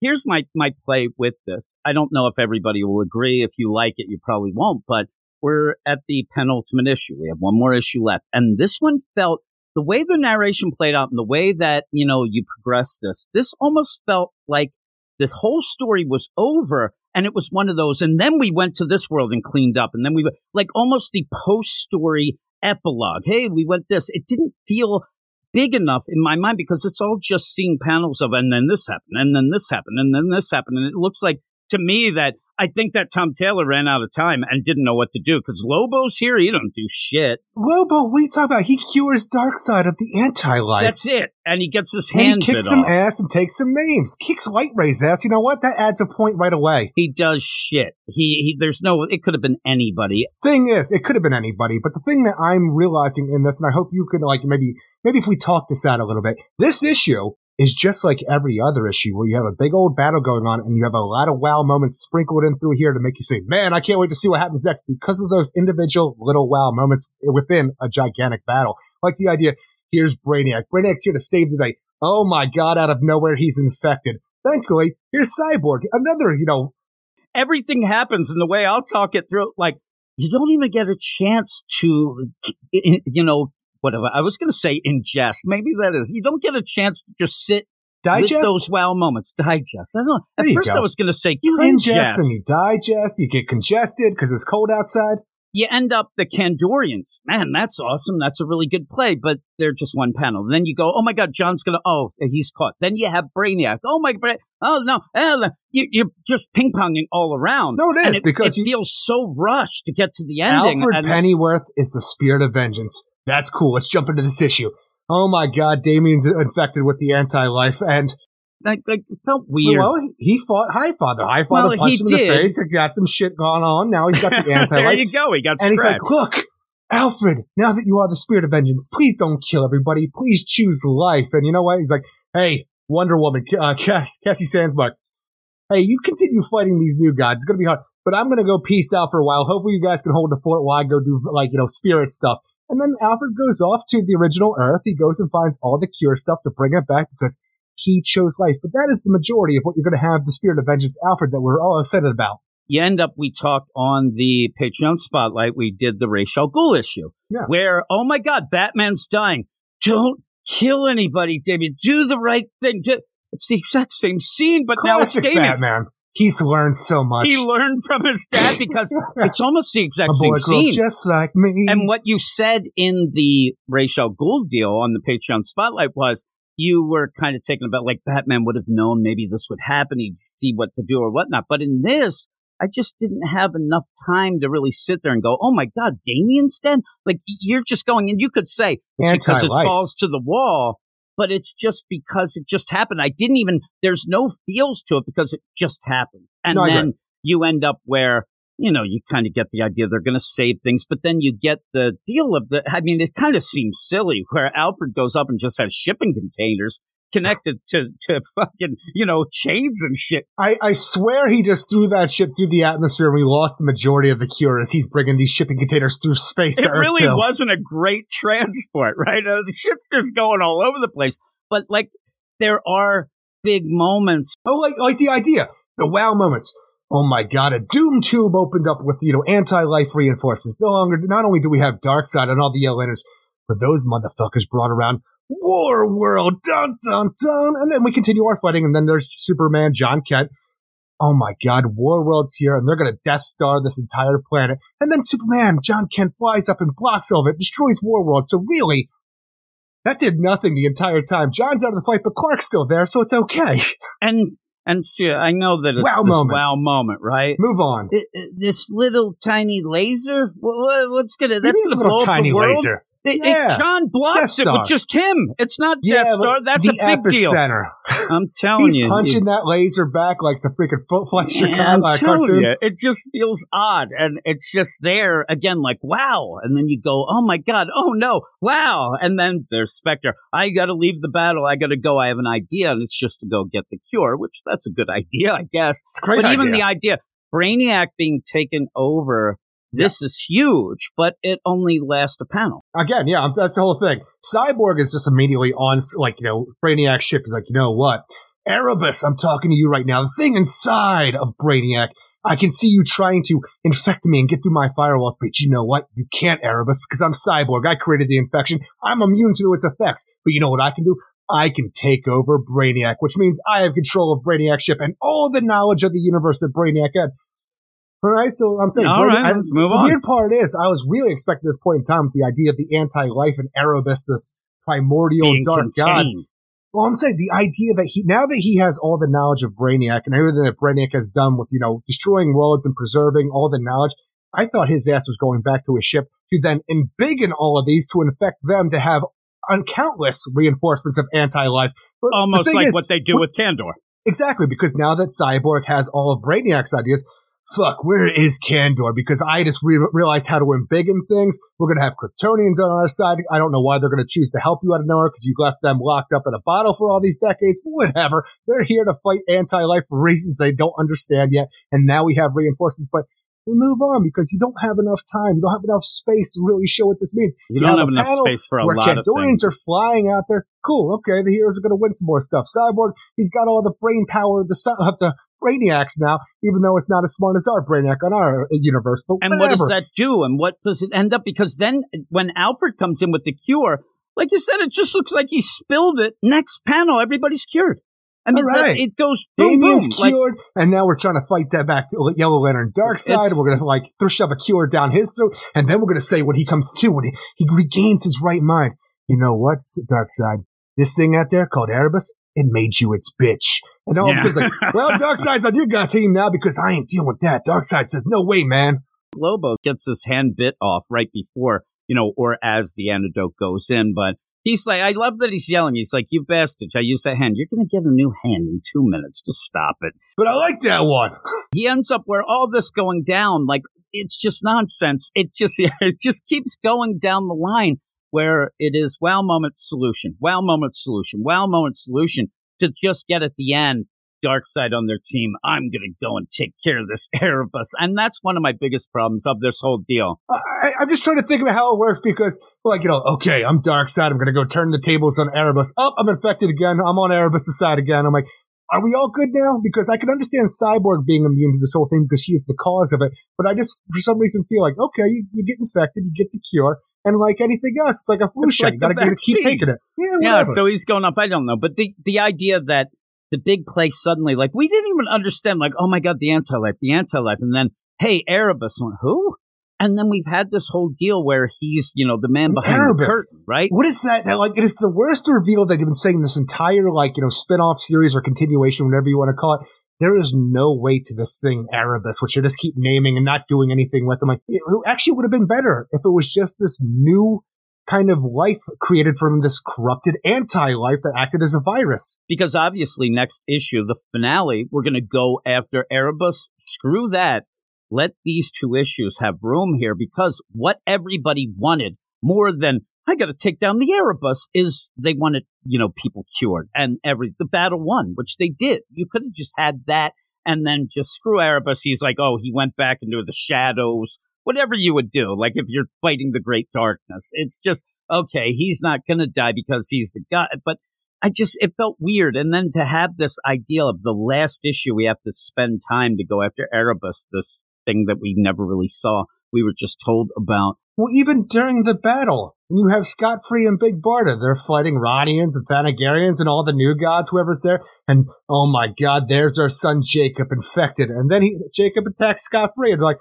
here's my my play with this. I don't know if everybody will agree. If you like it, you probably won't. But we're at the penultimate issue. We have one more issue left, and this one felt the way the narration played out and the way that you know you progressed this. This almost felt like this whole story was over and it was one of those and then we went to this world and cleaned up and then we like almost the post story epilogue hey we went this it didn't feel big enough in my mind because it's all just seeing panels of and then this happened and then this happened and then this happened and it looks like to me that I think that Tom Taylor ran out of time and didn't know what to do because Lobo's here. He don't do shit. Lobo, you talking about? He cures Darkseid of the anti-life. That's it. And he gets his and he kicks some off. ass and takes some names. Kicks Light Ray's ass. You know what? That adds a point right away. He does shit. He, he there's no. It could have been anybody. Thing is, it could have been anybody, but the thing that I'm realizing in this, and I hope you could like maybe maybe if we talk this out a little bit, this issue is just like every other issue where you have a big old battle going on and you have a lot of wow moments sprinkled in through here to make you say, man, I can't wait to see what happens next because of those individual little wow moments within a gigantic battle. Like the idea, here's Brainiac. Brainiac's here to save the day. Oh my God, out of nowhere, he's infected. Thankfully, here's Cyborg, another, you know, everything happens in the way I'll talk it through. Like you don't even get a chance to, you know, whatever. I was going to say ingest. Maybe that is. You don't get a chance to just sit Digest? those wow moments. Digest. I don't know. At first, go. I was going to say You congest. ingest and you digest, you get congested because it's cold outside. you end up the Kandorians. Man, that's awesome. That's a really good play, but they're just one panel. Then you go, oh my God, John's gonna, oh, he's caught. Then you have Brainiac. Oh my, Bra- oh no, eh, you, you're just ping ponging all around. No, it is, And because it you- feels so rushed to get to the ending. Alfred and- Pennyworth is the spirit of vengeance. That's cool. Let's jump into this issue. Oh my god, Damian's infected with the anti-life, and like, like felt weird. well, he- he fought Highfather. Highfather Well, punched he him in the face. He got some shit going on. Now he's got the anti-life. There you go. He got and he's like, look, Alfred, now that you are the spirit of vengeance, please don't kill everybody. Please choose life. And you know what? He's like, hey, Wonder Woman, uh, Cass- Cassie Sandsmark, hey, you continue fighting these new gods. It's going to be hard, but I'm going to go peace out for a while. Hopefully you guys can hold the fort while I go do, like, you know, spirit stuff. And then Alfred goes off to the original Earth. He goes and finds all the cure stuff to bring it back because he chose life. But that is the majority of what you're going to have the spirit of vengeance, Alfred, that we're all excited about. you end up, we talked on the Patreon spotlight, we did the Ra's al Ghul issue, Yeah. where, oh my God, Batman's dying. Don't kill anybody, David. Do the right thing. Do- It's the exact same scene, but now it's Damian. Batman. He's learned so much. He learned from his dad because it's almost the exact same scene. just like me. And what you said in the Ra's al Ghul deal on the Patreon spotlight was you were kind of taken about like Batman would have known maybe this would happen. He'd see what to do or whatnot. But in this, I just didn't have enough time to really sit there and go, oh my God, Damian's dead? Like you're just going, and you could say it's because it falls to the wall, but it's just because it just happened. I didn't even, there's no feels to it because it just happens. And No, then you end up where, you know, you kind of get the idea they're going to save things, but then you get the deal of the, I mean, it kind of seems silly where Alfred goes up and just has shipping containers connected to, to fucking, you know, chains and shit. I, I swear he just threw that shit through the atmosphere and we lost the majority of the cure as he's bringing these shipping containers through space It really too. wasn't a great transport, right? Uh, the shit's just going all over the place. But like, there are big moments. Oh, like, like the idea. The wow moments. Oh my god, a doom tube opened up with, you know, anti-life reinforcements. No longer, not only do we have Darkseid and all the Yellow Lanterns, but those motherfuckers brought around War World, dun dun dun, and then we continue our fighting, and then there's Superman, Jon Kent. Oh my god, War World's here, and they're gonna Death Star this entire planet. And then Superman, Jon Kent flies up and blocks all of it, destroys War World. So really, that did nothing the entire time. Jon's out of the fight, but Clark's still there, so it's okay. And, and see, I know that it's Wow this moment. wow moment, right? Move on. This little tiny laser, what, what's gonna, that's It is a gonna blow little up tiny the world? laser. It- it- Jon blocks it with just him. It's not Yeah, Death Star. That's the a big deal. I'm telling He's you. He's punching that laser back like some freaking Fo- Fleischer Yeah, I'm telling cartoon. you, it just feels odd, and it's just there again, like wow, and then you go, oh my god, oh no, wow, and then there's Spectre. I got to leave the battle. I got to go. I have an idea, and it's just to go get the cure, which that's a good idea, I guess. It's great but even the idea, Brainiac being taken over, this is huge, but it only lasts a panel. Again, yeah, that's the whole thing. Cyborg is just immediately on, like, you know, Brainiac ship is like, you know what? Erebus, I'm talking to you right now. The thing inside of Brainiac, I can see you trying to infect me and get through my firewalls, but you know what? You can't, Erebus, because I'm Cyborg. I created the infection. I'm immune to its effects. But you know what I can do? I can take over Brainiac, which means I have control of Brainiac ship and all the knowledge of the universe that Brainiac had. All right, so I'm saying, All Brainiac- let's move the on. weird part is, I was really expecting this point in time with the idea of the anti-life and Erebus, this primordial Being dark god. contained. Well, I'm saying the idea that he, now that he has all the knowledge of Brainiac and everything that Brainiac has done with, you know, destroying worlds and preserving all the knowledge, I thought his ass was going back to his ship to then embiggen all of these to infect them to have un- countless reinforcements of anti-life. But Almost like is, what they do with Kandor. Exactly, because now that Cyborg has all of Brainiac's ideas, fuck, where is Kandor? Because I just re- realized how to embiggen things. We're going to have Kryptonians on our side. I don't know why they're going to choose to help you out of nowhere because you left them locked up in a bottle for all these decades. Whatever. They're here to fight anti-life for reasons they don't understand yet. And now we have reinforcements, but we move on because you don't have enough time. You don't have enough space to really show what this means. You don't have enough space for a where lot of Kandorians are flying out there. Cool. Okay, the heroes are going to win some more stuff. Cyborg, he's got all the brain power of the, of the brainiacs now, even though it's not as smart as our brainiac on our uh, universe. But and whatever. what does that do? And what does it end up? Because then when Alfred comes in with the cure, like you said, it just looks like he spilled it. Next panel, everybody's cured. I mean, right. it goes boom, Damian's boom. Like, cured, and now we're trying to fight that back to Yellow Lantern Darkseid, we're gonna like shove a cure down his throat, and then we're gonna say when he comes to, when he, he regains his right mind, you know what, Darkseid? This thing out there called Erebus, it made you its bitch. And all of a Yeah. sudden it's like, well, Darkseid's on your guy team now because I ain't dealing with that. Darkseid says, no way, man. Lobo gets his hand bit off right before, you know, or as the antidote goes in. But he's like, I love that he's yelling. He's like, you bastard, I use that hand. You're going to get a new hand in two minutes. Just stop it. But I like that one. He ends up where all this going down, like, it's just nonsense. It just, it just keeps going down the line where it is wow moment solution, wow moment solution, wow moment solution to just get at the end. Darkseid on their team. I'm going to go and take care of this Erebus. And that's one of my biggest problems of this whole deal. I, I'm just trying to think about how it works because, like, you know, okay, I'm Darkseid. I'm going to go turn the tables on Erebus. Oh, I'm infected again. I'm on Erebus' side again. I'm like, are we all good now? Because I can understand Cyborg being immune to this whole thing because she is the cause of it. But I just, for some reason, feel like, okay, you, you get infected, you get the cure. And like anything else, it's like a flu shot. like you gotta the get, keep taking it. Yeah, Yeah, so he's going up. I don't know. But the, the idea that the big play suddenly, like, we didn't even understand, like, oh my God, the anti life, the anti life. And then, hey, Erebus went, who? And then we've had this whole deal where he's, you know, the man behind Erebus. the curtain, right? What is that? Now, Like, it is the worst reveal that you've been saying this entire, like, you know, spin-off series or continuation, whatever you want to call it. There is no weight to this thing, Erebus, which you just keep naming and not doing anything with. I'm like, it actually would have been better if it was just this new kind of life created from this corrupted anti-life that acted as a virus. Because obviously, next issue, the finale, we're going to go after Erebus. Screw that. Let these two issues have room here because what everybody wanted more than I got to take down the Erebus is they wanted, you know, people cured and every the battle won, which they did. You could have just had that and then just screw Erebus. He's like, oh, he went back into the shadows, whatever you would do. Like if you're fighting the great darkness, it's just okay. He's not going to die because he's the guy, but I just, it felt weird. And then to have this idea of the last issue, we have to spend time to go after Erebus, this thing that we never really saw. We were just told about. Well, even during the battle, when you have Scott Free and Big Barda, they're fighting Rodians and Thanagarians and all the new gods, whoever's there. And oh my god, there's our son Jacob infected. And then he Jacob attacks Scott Free and like,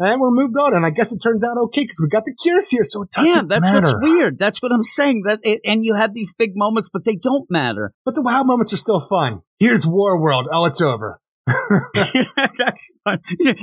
and we're moved on. And I guess it turns out okay because we got the cures here, so it doesn't yeah, that's matter. what's weird. That's what I'm saying. That it, and you have these big moments, but they don't matter. But the wow moments are still fun. Here's War World. Oh, it's over. that's fun.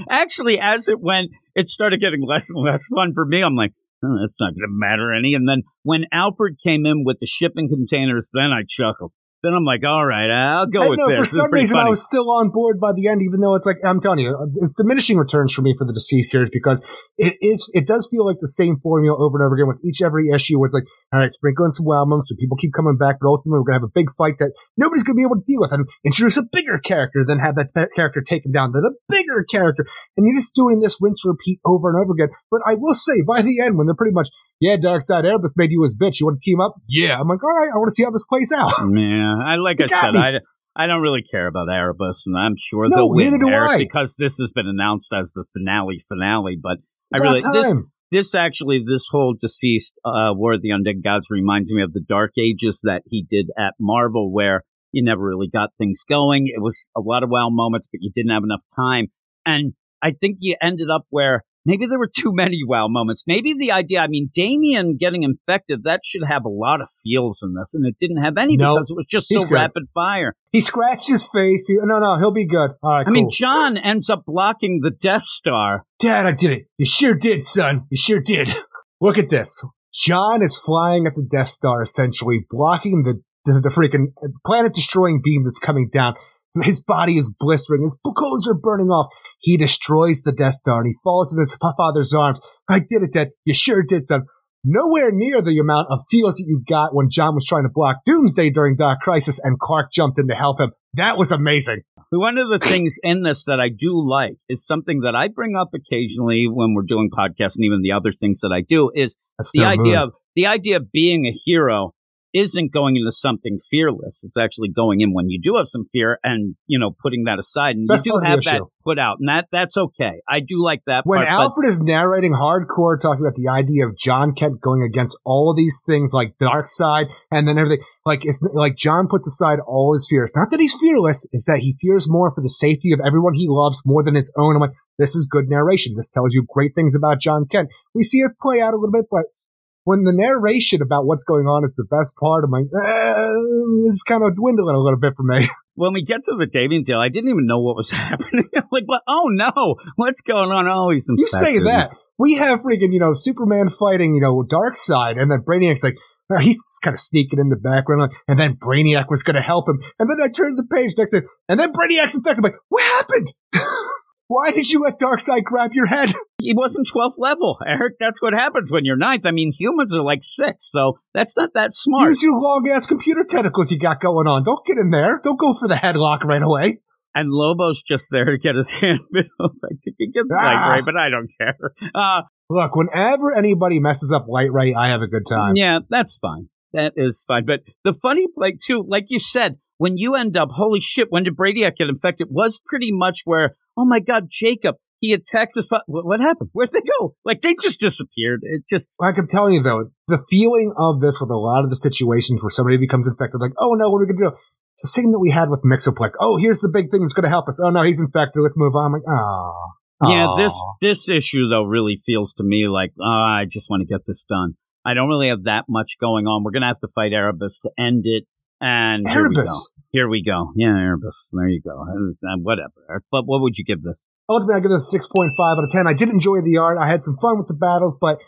Actually, as it went, it started getting less and less fun for me. I'm like, that's not going to matter any. And then when Alfred came in with the shipping containers, then I chuckled. Then I'm like, all right, I'll go I with know, this. for some reason I was still on board by the end, even though it's like I'm telling you, it's diminishing returns for me for the DCeased series because it is it does feel like the same formula over and over again with each every issue where it's like, all right, sprinkle in some wow moments so people keep coming back, but ultimately we're gonna have a big fight that nobody's gonna be able to deal with and introduce a bigger character, then have that character taken down, then a bigger character. And you're just doing this rinse repeat over and over again. But I will say, by the end, when they're pretty much, yeah, Darkseid Erebus made you his bitch, you want to team up? Yeah. I'm like, all right, I want to see how this plays out. Man, I like I said, me. I, I don't really care about Erebus, and I'm sure No, they'll win neither do Eric, I. because this has been announced as the finale finale. But I Got really this this actually this whole DCeased uh, War of the Undead Gods reminds me of the Dark Ages that he did at Marvel, where you never really got things going. It was a lot of wow moments, but you didn't have enough time, and I think you ended up where. Maybe there were too many wow moments. Maybe the idea, I mean, Damian getting infected, that should have a lot of feels in this, and it didn't have any No, because it was just he's so good. rapid fire. He scratched his face. He, no, no, he'll be good. All right, I mean. Jon ends up blocking the Death Star. Dad, I did it. You sure did, son. You sure did. Look at this. Jon is flying at the Death Star, essentially blocking the the, the freaking uh, planet destroying beam that's coming down. His body is blistering. His clothes are burning off. He destroys the Death Star and he falls in his father's arms. I did it, Dad. You sure did, son. Nowhere near the amount of feels that you got when Jon was trying to block Doomsday during Dark Crisis and Clark jumped in to help him. That was amazing. One of the things in this that I do like is something that I bring up occasionally when we're doing podcasts and even the other things that I do is That's the idea of the idea of being a hero isn't going into something fearless. It's actually going in when you do have some fear and, you know, putting that aside. And you do have that put out. And that that's okay. I do like that when part. Alfred is narrating hardcore, talking about the idea of Jon Kent going against all of these things like Darkseid and then everything, like it's like Jon puts aside all his fears. Not that he's fearless, it's that he fears more for the safety of everyone he loves more than his own. I'm like, this is good narration. This tells you great things about Jon Kent. We see it play out a little bit, but when the narration about what's going on is the best part, I'm like, eh, it's kind of dwindling a little bit for me. when we get to the Damian deal, I didn't even know what was happening. I'm like, what? Oh no, what's going on? Oh, he's You say that. We have freaking, you know, Superman fighting, you know, Darkseid, and then Brainiac's like, uh, he's kind of sneaking in the background, and then Brainiac was going to help him. And then I turned the page next to and then Brainiac's infected. I'm like, what happened? Why did you let Darkseid grab your head? He wasn't 12th level, Eric. That's what happens when you're ninth. I mean, humans are like six, so that's not that smart. Use your long ass computer tentacles you got going on. Don't get in there. Don't go for the headlock right away. And Lobo's just there to get his hand built. I think he gets Ah. light ray, but I don't care. Uh, Look, whenever anybody messes up Light Ray, I have a good time. yeah, that's fine. That is fine. But the funny, like, too, like you said, when you end up, holy shit, when did Brainiac get infected? Was pretty much where, oh my God, Jacob, he attacks what, what happened? Where'd they go? Like, they just disappeared. It just, Like I'm telling you though, the feeling of this with a lot of the situations where somebody becomes infected, like, oh no, what are we gonna do? It's the same that we had with Mixoplex. Oh, here's the big thing that's gonna help us. Oh no, he's infected. Let's move on. I'm like, ah. Yeah, this this issue though really feels to me like oh, I just want to get this done. I don't really have that much going on. We're gonna have to fight Erebus to end it, and here we go. Here we go. Yeah, Erebus. There you go. Uh, Whatever. But what would you give this? Ultimately, I give this 6.5 out of 10. I did enjoy the art. I had some fun with the battles, but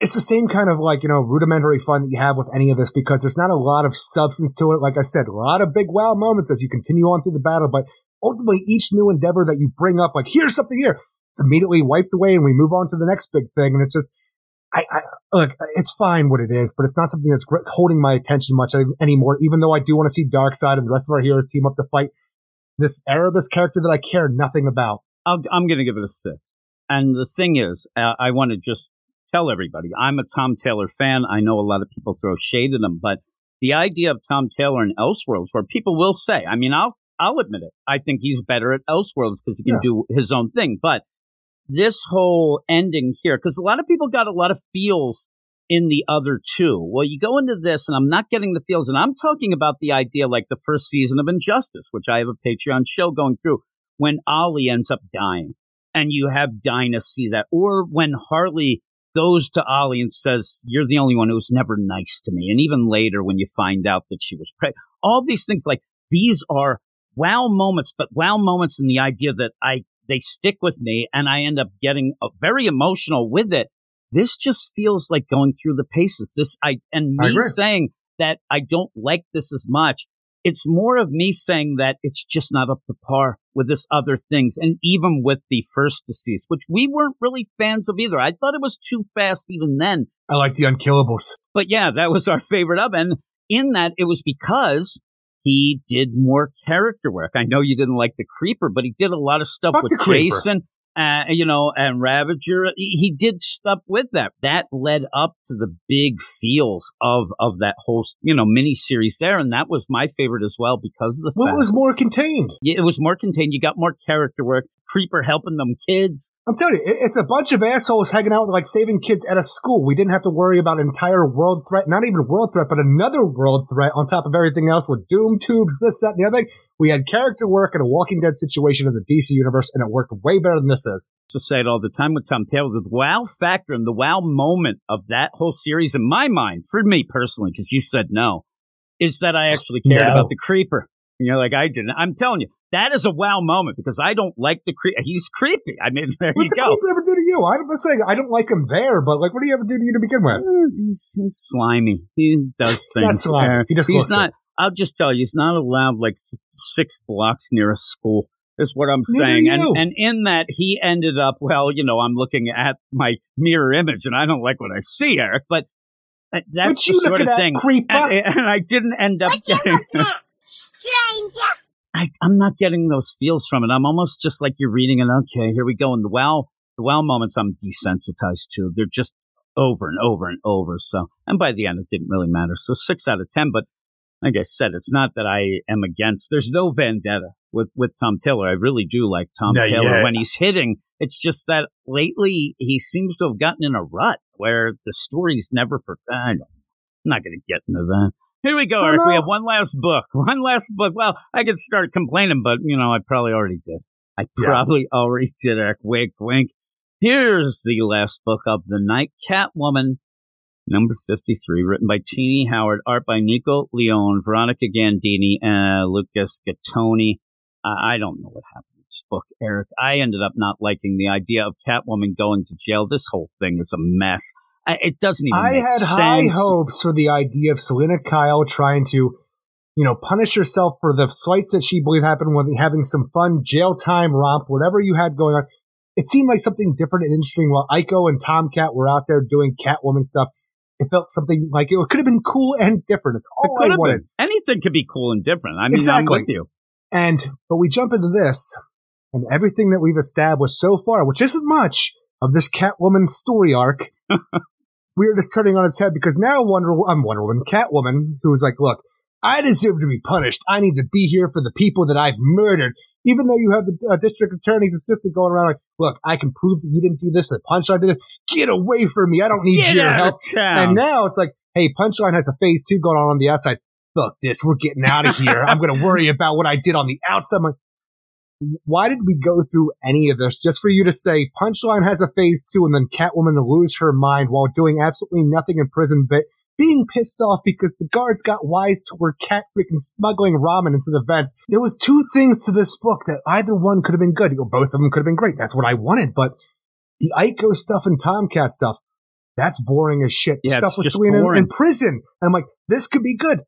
it's the same kind of like, you know, rudimentary fun that you have with any of this because there's not a lot of substance to it. Like I said, a lot of big wow moments as you continue on through the battle, but ultimately each new endeavor that you bring up, like here's something here, it's immediately wiped away and we move on to the next big thing. And it's just, I, I look, it's fine what it is, but it's not something that's holding my attention much anymore, even though I do want to see Darkseid and the rest of our heroes team up to fight this Erebus character that I care nothing about. I'll, I'm going to give it a six. And the thing is, uh, I want to just tell everybody I'm a Tom Taylor fan. I know a lot of people throw shade at him, but the idea of Tom Taylor in Elseworlds, where people will say, I mean, I'll I'll admit it. I think he's better at Elseworlds because he can Yeah. do his own thing. But this whole ending here, because a lot of people got a lot of feels in the other two. Well, you go into this, and I'm not getting the feels, and I'm talking about the idea like the first season of Injustice, which I have a Patreon show going through, when Ollie ends up dying, and you have Dinah see that, or when Harley goes to Ollie and says, "You're the only one who's never nice to me," and even later when you find out that she was pregnant, all these things like these are wow moments, but wow moments in the idea that I they stick with me and I end up getting uh, very emotional with it. This just feels like going through the paces. This I and me agree. saying that I don't like this as much. It's more of me saying that it's just not up to par with this other things, and even with the first DCeased, which we weren't really fans of either. I thought it was too fast even then. I like the unkillables. But yeah, that was our favorite of. And in that, it was because he did more character work. I know you didn't like the Creeper, but he did a lot of stuff Fuck with Jason, uh, you know, and Ravager. He, he did stuff with that. That led up to the big feels of of that whole, you know, mini series there, and that was my favorite as well because of the Well, it was more contained. Yeah, it was more contained. You got more character work. Creeper helping them kids. I'm telling you, it's a bunch of assholes hanging out, like saving kids at a school. We didn't have to worry about an entire world threat, not even world threat, but another world threat on top of everything else with doom tubes, this, that, and the other thing. We had character work in a Walking Dead situation in the DC universe, and it worked way better than this is. to say it all the time with Tom Taylor, the wow factor and the wow moment of that whole series, in my mind, for me personally, because you said no, is that I actually cared No. about the creeper. And you're like, I didn't. I'm telling you, that is a wow moment because I don't like the creep. He's creepy. I mean, there What's you the go. creeper ever do to you? I'm not saying I don't like him there, but like, what do you ever do to you to begin with? He's, he's slimy. He does He's not things. slimy. Uh, He just he's looks not. I'll just tell you, he's not allowed like six blocks near a school. Is what I'm Neither saying, and and in that he ended up. Well, you know, I'm looking at my mirror image, and I don't like what I see, Eric. But uh, that's What you the sort of at, thing. creeper? And, and I didn't end up getting. Stranger! I, I'm not getting those feels from it. I'm almost just like you're reading it. Okay, here we go. And the wow, the wow moments, I'm desensitized to. They're just over and over and over. So, and by the end, it didn't really matter. So six out of 10. But like I said, it's not that I am against, there's no vendetta with, with Tom Taylor. I really do like Tom No, Taylor yeah. when he's hitting. It's just that lately he seems to have gotten in a rut where the story's never, I don't, I'm not going to get into that. Here we go, Oh, Eric. We have one last book. One last book. Well, I could start complaining, but, you know, I probably already did. I Yeah. probably already did, Eric. Wink, wink. Here's the last book of the night Catwoman, number 53, written by Tini Howard, art by Nico Leone, Veronica Gandini, and Lucas Gattoni. I I don't know what happened to this book, Eric. I ended up not liking the idea of Catwoman going to jail. This whole thing is a mess. I, it doesn't even I had sense. high hopes for the idea of Selina Kyle trying to, you know, punish herself for the slights that she believed happened when having some fun jail time romp, whatever you had going on. It seemed like something different and interesting while Aiko and Tomcat were out there doing Catwoman stuff. It felt something like it could have been cool and different. It's It all could I wanted. been. Anything could be cool and different. I mean, Exactly. I'm with you. And but we jump into this and everything that we've established so far, which isn't much of this Catwoman story arc, we're just turning on its head because now Wonder I'm Wonder Woman, Catwoman, who was like, look, I deserve to be punished. I need to be here for the people that I've murdered. Even though you have the uh, district attorney's assistant going around like, look, I can prove that you didn't do this. The punchline did this. Get away from me. I don't need Get your help. And now it's like, hey, Punchline has a phase two going on on the outside. Fuck this. We're getting out of here. I'm going to worry about what I did on the outside. I'm like, why did we go through any of this just for you to say Punchline has a phase two and then Catwoman to lose her mind while doing absolutely nothing in prison, but being pissed off because the guards got wise to her cat freaking smuggling ramen into the vents. There was two things to this book that either one could have been good. Or both of them could have been great. That's what I wanted. But the Ico stuff and Tomcat stuff, that's boring as shit. Yeah, stuff with Selina in, in prison. And I'm like, this could be good.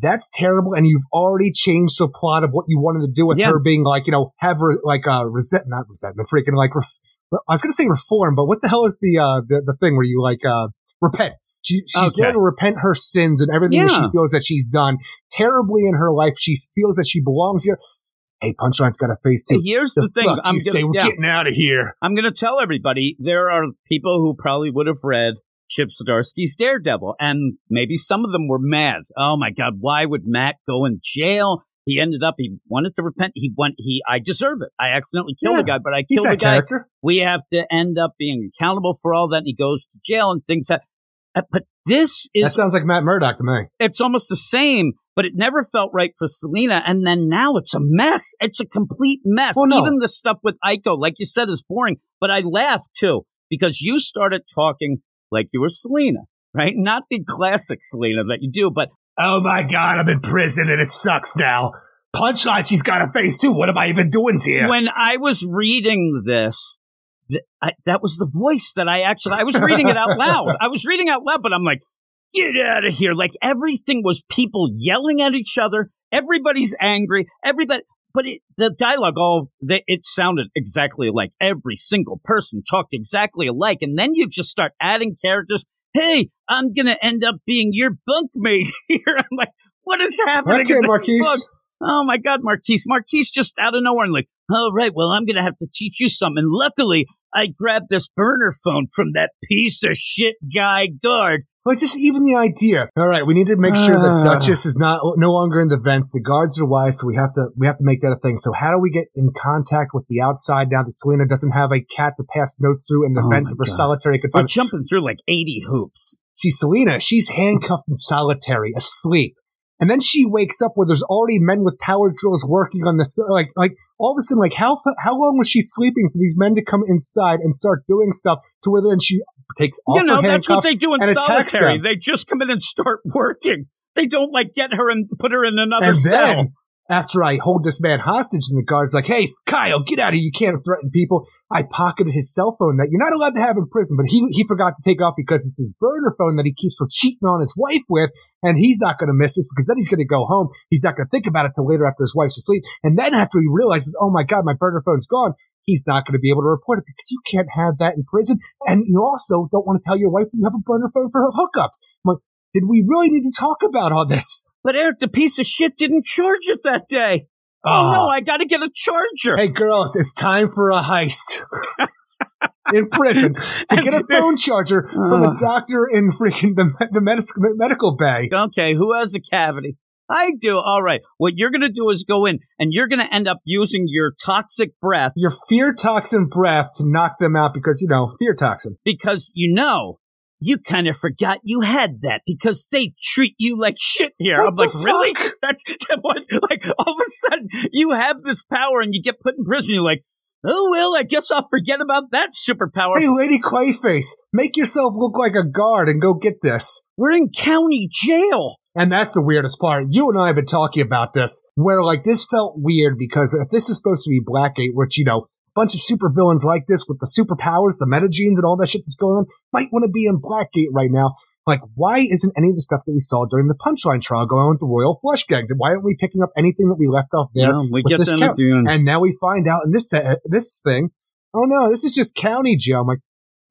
That's terrible. And you've already changed the plot of what you wanted to do with Yeah. her being like, you know, have her like, uh, resent, not resentment, freaking like, ref- I was going to say reform, but what the hell is the, uh, the, the thing where you like, uh, repent? She, she's Okay. there to repent her sins and everything that she feels that she's done terribly in her life. She feels that she belongs here. Hey, Punchline's got a face too. Here's the, thing. I'm gonna, say? We're yeah. getting out of here. I'm going to tell everybody there are people who probably would have read Chip Zdarsky's Daredevil, and maybe some of them were mad. Oh my God, why would Matt go in jail? He ended up, he wanted to repent. He went, he, I deserve it. I accidentally killed Yeah, a guy, but I killed a guy. character. We have to end up being accountable for all that. And he goes to jail and things that, uh, but this That is, sounds like Matt Murdock to me. it's almost the same, but it never felt right for Selina. And then now it's a mess. It's a complete mess. Well, no. Even the stuff with Aiko, like you said, is boring. But I laughed too because you started talking like you were Selina, right? Not the classic Selina that you do, but Oh my god, I'm in prison and it sucks now. Punchline, she's got a face too. What am I even doing here? when I was reading this, th- I, that was the voice that I actually, I was reading it out loud. I was reading out loud, but I'm like, get out of here. Like everything was people yelling at each other. Everybody's angry. Everybody, but it, the dialogue all, the, it sounded exactly like every single person talked exactly alike. And then you just start adding characters. Hey, I'm going to end up being your bunkmate here. I'm like, what is happening? okay, Marquise. book? Oh my God, Marquise. Marquise just out of nowhere and like, all right, well, I'm going to have to teach you something. Luckily, I grabbed this burner phone from that piece of shit guy guard. But just even the idea. All right, we need to make sure that Ah. Duchess is not no longer in the vents. The guards are wise, so we have to we have to make that a thing. So how do we get in contact with the outside now that Selina doesn't have a cat to pass notes through in the Oh vents of her God. solitary We're confinement? jumping through like 80 hoops. See, Selina, she's handcuffed in solitary, asleep. And then she wakes up where there's already men with power drills working on this. Like, like all of a sudden, like how how long was she sleeping for these men to come inside and start doing stuff to where then she takes off you know, her that's what handcuffs they do in solitary. They just come in and start working. They don't like get her and put her in another And cell. then after I hold this man hostage, and the guard's like, "Hey, Kyle, get out of here! You can't threaten people." I pocketed his cell phone that you're not allowed to have in prison, but he he forgot to take off because it's his burner phone that he keeps from cheating on his wife with, and he's not going to miss this because then he's going to go home. He's not going to think about it till later after his wife's asleep, and then after he realizes, "Oh my God, my burner phone's gone." He's not going to be able to report it because you can't have that in prison, and you also don't want to tell your wife that you have a burner phone for hookups. I'm like, did we really need to talk about all this? But Eric, the piece of shit didn't charge it that day. Oh, Ah. no, I got to get a charger. Hey girls, it's time for a heist. in prison to get a phone charger from a doctor in freaking the, the medical, medical bay. Okay, who has a cavity? I do. All right. What you're going to do is go in and you're going to end up using your toxic breath Your fear toxin breath to knock them out because, you know, fear toxin. because you know you kind of forgot you had that because they treat you like shit here. What I'm like, really? fuck? That's what? Like all of a sudden you have this power and you get put in prison. You're like, oh well, I guess I'll forget about that superpower. Hey, Lady Clayface, make yourself look like a guard and go get this. We're in county jail. And that's the weirdest part. You and I have been talking about this, where like this felt weird because if this is supposed to be Blackgate, which, you know, bunch of supervillains like this with the superpowers, the metagenes and all that shit that's going on might want to be in Blackgate right now. Like, why isn't any of the stuff that we saw during the Punchline trial going on with the Royal Flush Gang? Why aren't we picking up anything that we left off there? No, we get this count? at the end. And now we find out in this uh, this thing, oh no, this is just county jail. I'm like,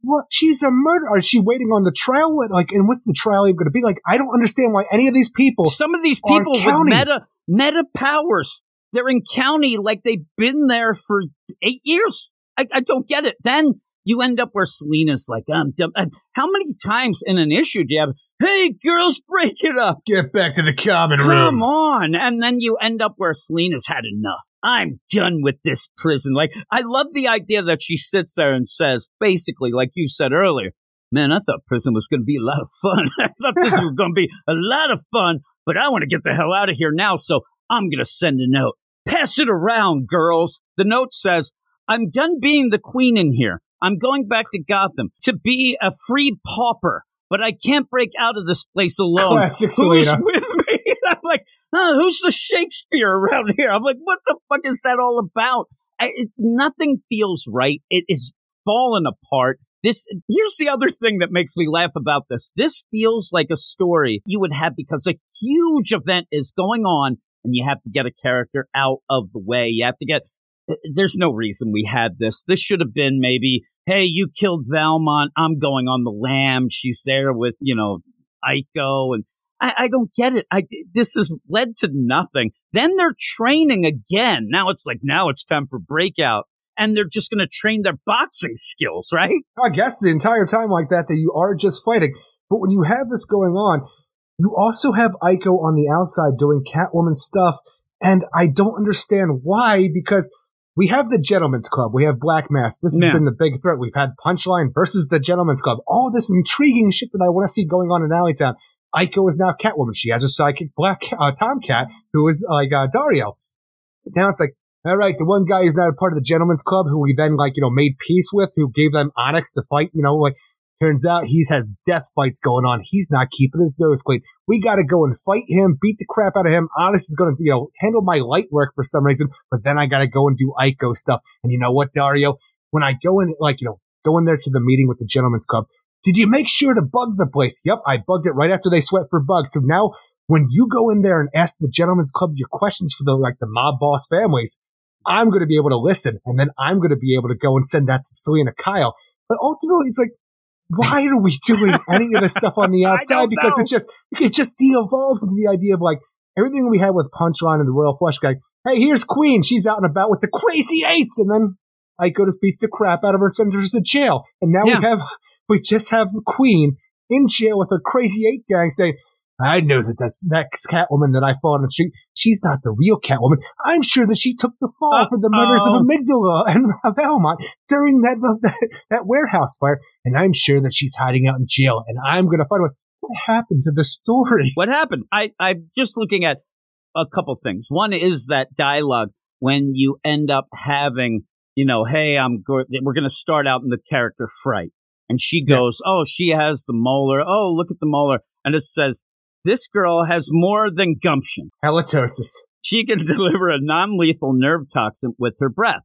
what? She's a murderer. Is she waiting on the trial? What? Like, and what's the trial even going to be? Like, I don't understand why any of these people. Some of these people with meta meta powers, they're in county like they've been there for eight years. I, I don't get it. Then you end up where Selina's like, um, dumb. and how many times in an issue do you have? Hey, girls, break it up. Get back to the common room. Come on. And then you end up where Selina's had enough. I'm done with this prison. Like, I love the idea that she sits there and says, basically, like you said earlier, man, I thought prison was going to be a lot of fun. I thought this was going to be a lot of fun, but I want to get the hell out of here now. So I'm going to send a note. Pass it around, girls. The note says, I'm done being the queen in here. I'm going back to Gotham to be a free pauper, but I can't break out of this place alone. Classic Who's Selina. with me? I'm like, who's the Shakespeare around here? I'm like, what the fuck is that all about? I, it, nothing feels right. It is fallen apart. This here's the other thing that makes me laugh about this. This feels like a story you would have because a huge event is going on and you have to get a character out of the way. You have to get there's no reason we had this. This should have been maybe, hey, you killed Valmont. I'm going on the lamb. She's there with, you know, Aiko. And I, I don't get it. I, this has led to nothing. Then they're training again. Now it's like, now it's time for breakout. And they're just going to train their boxing skills, right? I guess the entire time like that, that you are just fighting. But when you have this going on, you also have Aiko on the outside doing Catwoman stuff. And I don't understand why, because we have the Gentleman's Club. We have Black Mask. This has Yeah. been the big threat. We've had Punchline versus the Gentleman's Club. All this intriguing shit that I want to see going on in Alleytown. Aiko is now Catwoman. She has a sidekick, Black uh, Tomcat, who is like uh, Dario. Now it's like, all right, the one guy who's not a part of the Gentleman's Club, who we then like, you know, made peace with, who gave them Onyx to fight, you know, like, turns out he has death fights going on. He's not keeping his nose clean. We got to go and fight him, beat the crap out of him. Honest is going to, you know, handle my light work for some reason, but then I got to go and do Aiko stuff. And you know what, Dario? When I go in, like, you know, go in there to the meeting with the Gentleman's Club, did you make sure to bug the place? Yep, I bugged it right after they sweat for bugs. So now when you go in there and ask the Gentleman's Club your questions for the, like, the mob boss families, I'm going to be able to listen and then I'm going to be able to go and send that to Selina Kyle. But ultimately, it's like, why are we doing any of this stuff on the outside? Because know. it just, it just de-evolves into the idea of like everything we had with Punchline and the Royal Flush guy. Hey, here's Queen. She's out and about with the crazy eights. And then Aiko just beats the crap out of her and sends her to jail. And now Yeah. we have, we just have Queen in jail with her crazy eight gang saying, I know that that's that Catwoman that I fought on the street. She's not the real Catwoman. I'm sure that she took the fall for the murders of. Amygdala and Valmont during that, that that warehouse fire, and I'm sure that she's hiding out in jail. And I'm going to find out what happened to the story. What happened? I, I'm just looking at a couple things. One is that dialogue when you end up having, you know, hey, I'm go- we're going to start out in the character Fright. And she goes, oh, she has the molar. Oh, look at the molar. And it says, this girl has more than gumption. Halitosis. She can deliver a non lethal nerve toxin with her breath.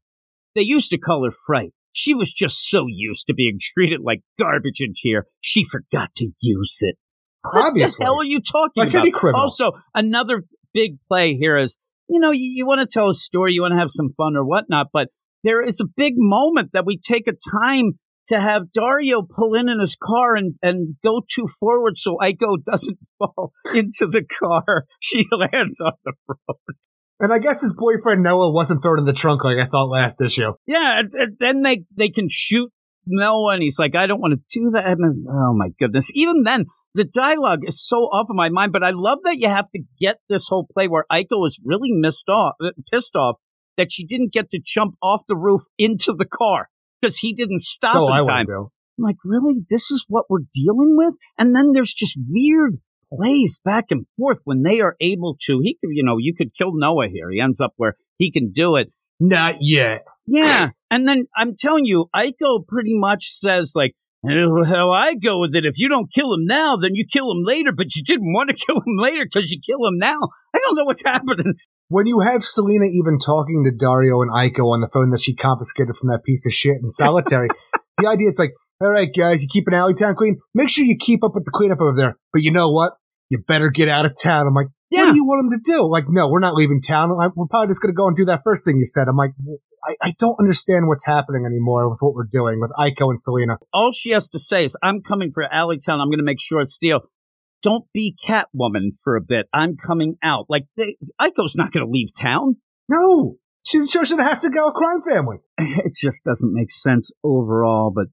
They used to call her Fright. She was just so used to being treated like garbage in here, she forgot to use it. What the hell are you talking Like about? any criminal. Also, another big play here is, you know, you, you want to tell a story, you want to have some fun or whatnot, but there is a big moment that we take a time to have Dario pull in in his car and, and go too forward so Aiko doesn't fall into the car. She lands on the road. And I guess his boyfriend Noah wasn't thrown in the trunk like I thought last issue. Yeah, and, and then they, they can shoot Noah, and he's like, I don't want to do that. And, oh my goodness! Even then, the dialogue is so off of my mind. But I love that you have to get this whole play where Aiko is really missed off, pissed off that she didn't get to jump off the roof into the car because he didn't stop That's all I in time. I'm like, really? This is what we're dealing with? And then there's just weird plays back and forth when they are able to. He could, you know, you could kill Noah here. He ends up where he can do it. Not yet. Yeah. and then I'm telling you, Aiko pretty much says, like, "Oh, how I go with it. If you don't kill him now, then you kill him later, but you didn't want to kill him later because you kill him now. I don't know what's happening. When you have Selina even talking to Dario and Aiko on the phone that she confiscated from that piece of shit in solitary, the idea is like, all right, guys, you keep an Alleytown clean. Make sure you keep up with the cleanup over there. But you know what? You better get out of town. I'm like, Yeah. what do you want them to do? Like, no, we're not leaving town. I- We're probably just going to go and do that first thing you said. I'm like, I, I don't understand what's happening anymore with what we're doing with Aiko and Selina. All she has to say is, I'm coming for Alleytown. I'm going to make sure it's Theo. Don't be Catwoman for a bit. I'm coming out. Like, they, Aiko's not going to leave town. No, she's a church of the Hasigawa crime family. It just doesn't make sense overall, but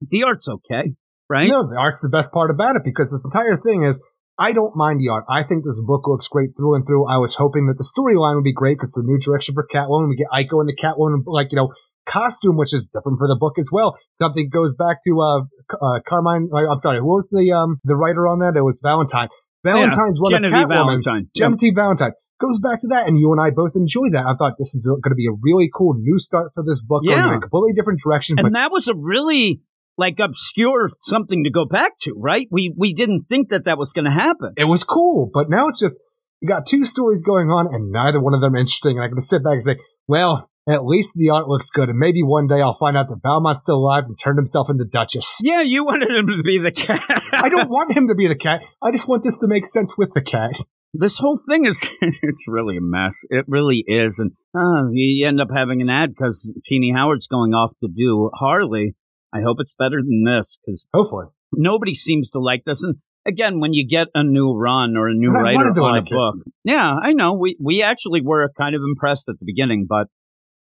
the art's okay, right? No, the art's the best part about it because this entire thing is I don't mind the art. I think this book looks great through and through. I was hoping that the storyline would be great because it's a new direction for Catwoman. We get Aiko and the Catwoman, like, you know, costume, which is different for the book as well. Something goes back to, uh, uh Carmine, uh, I'm sorry, what was the, um, the writer on that? It was Valentine. Valentine's one of Catwoman. Valentine. Yep. Valentine. Goes back to that, and you and I both enjoyed that. I thought this is going to be a really cool new start for this book, going in a completely different direction. But And that was a really like obscure something to go back to, right? We we didn't think that that was going to happen. it was cool, but now it's just you got two stories going on, and neither one of them interesting. And I can sit back and say, well, at least the art looks good, and maybe one day I'll find out that Valmont's still alive and turned himself into Duchess. Yeah, you wanted him to be the cat. I don't want him to be the cat. I just want this to make sense with the cat. this whole thing is it's really a mess. It really is, and uh, you end up having an ad because Tini Howard's going off to do Harley. I hope it's better than this because Hopefully, nobody seems to like this. And again, when you get a new run or a new writer on a like it. book, yeah, I know we we actually were kind of impressed at the beginning, but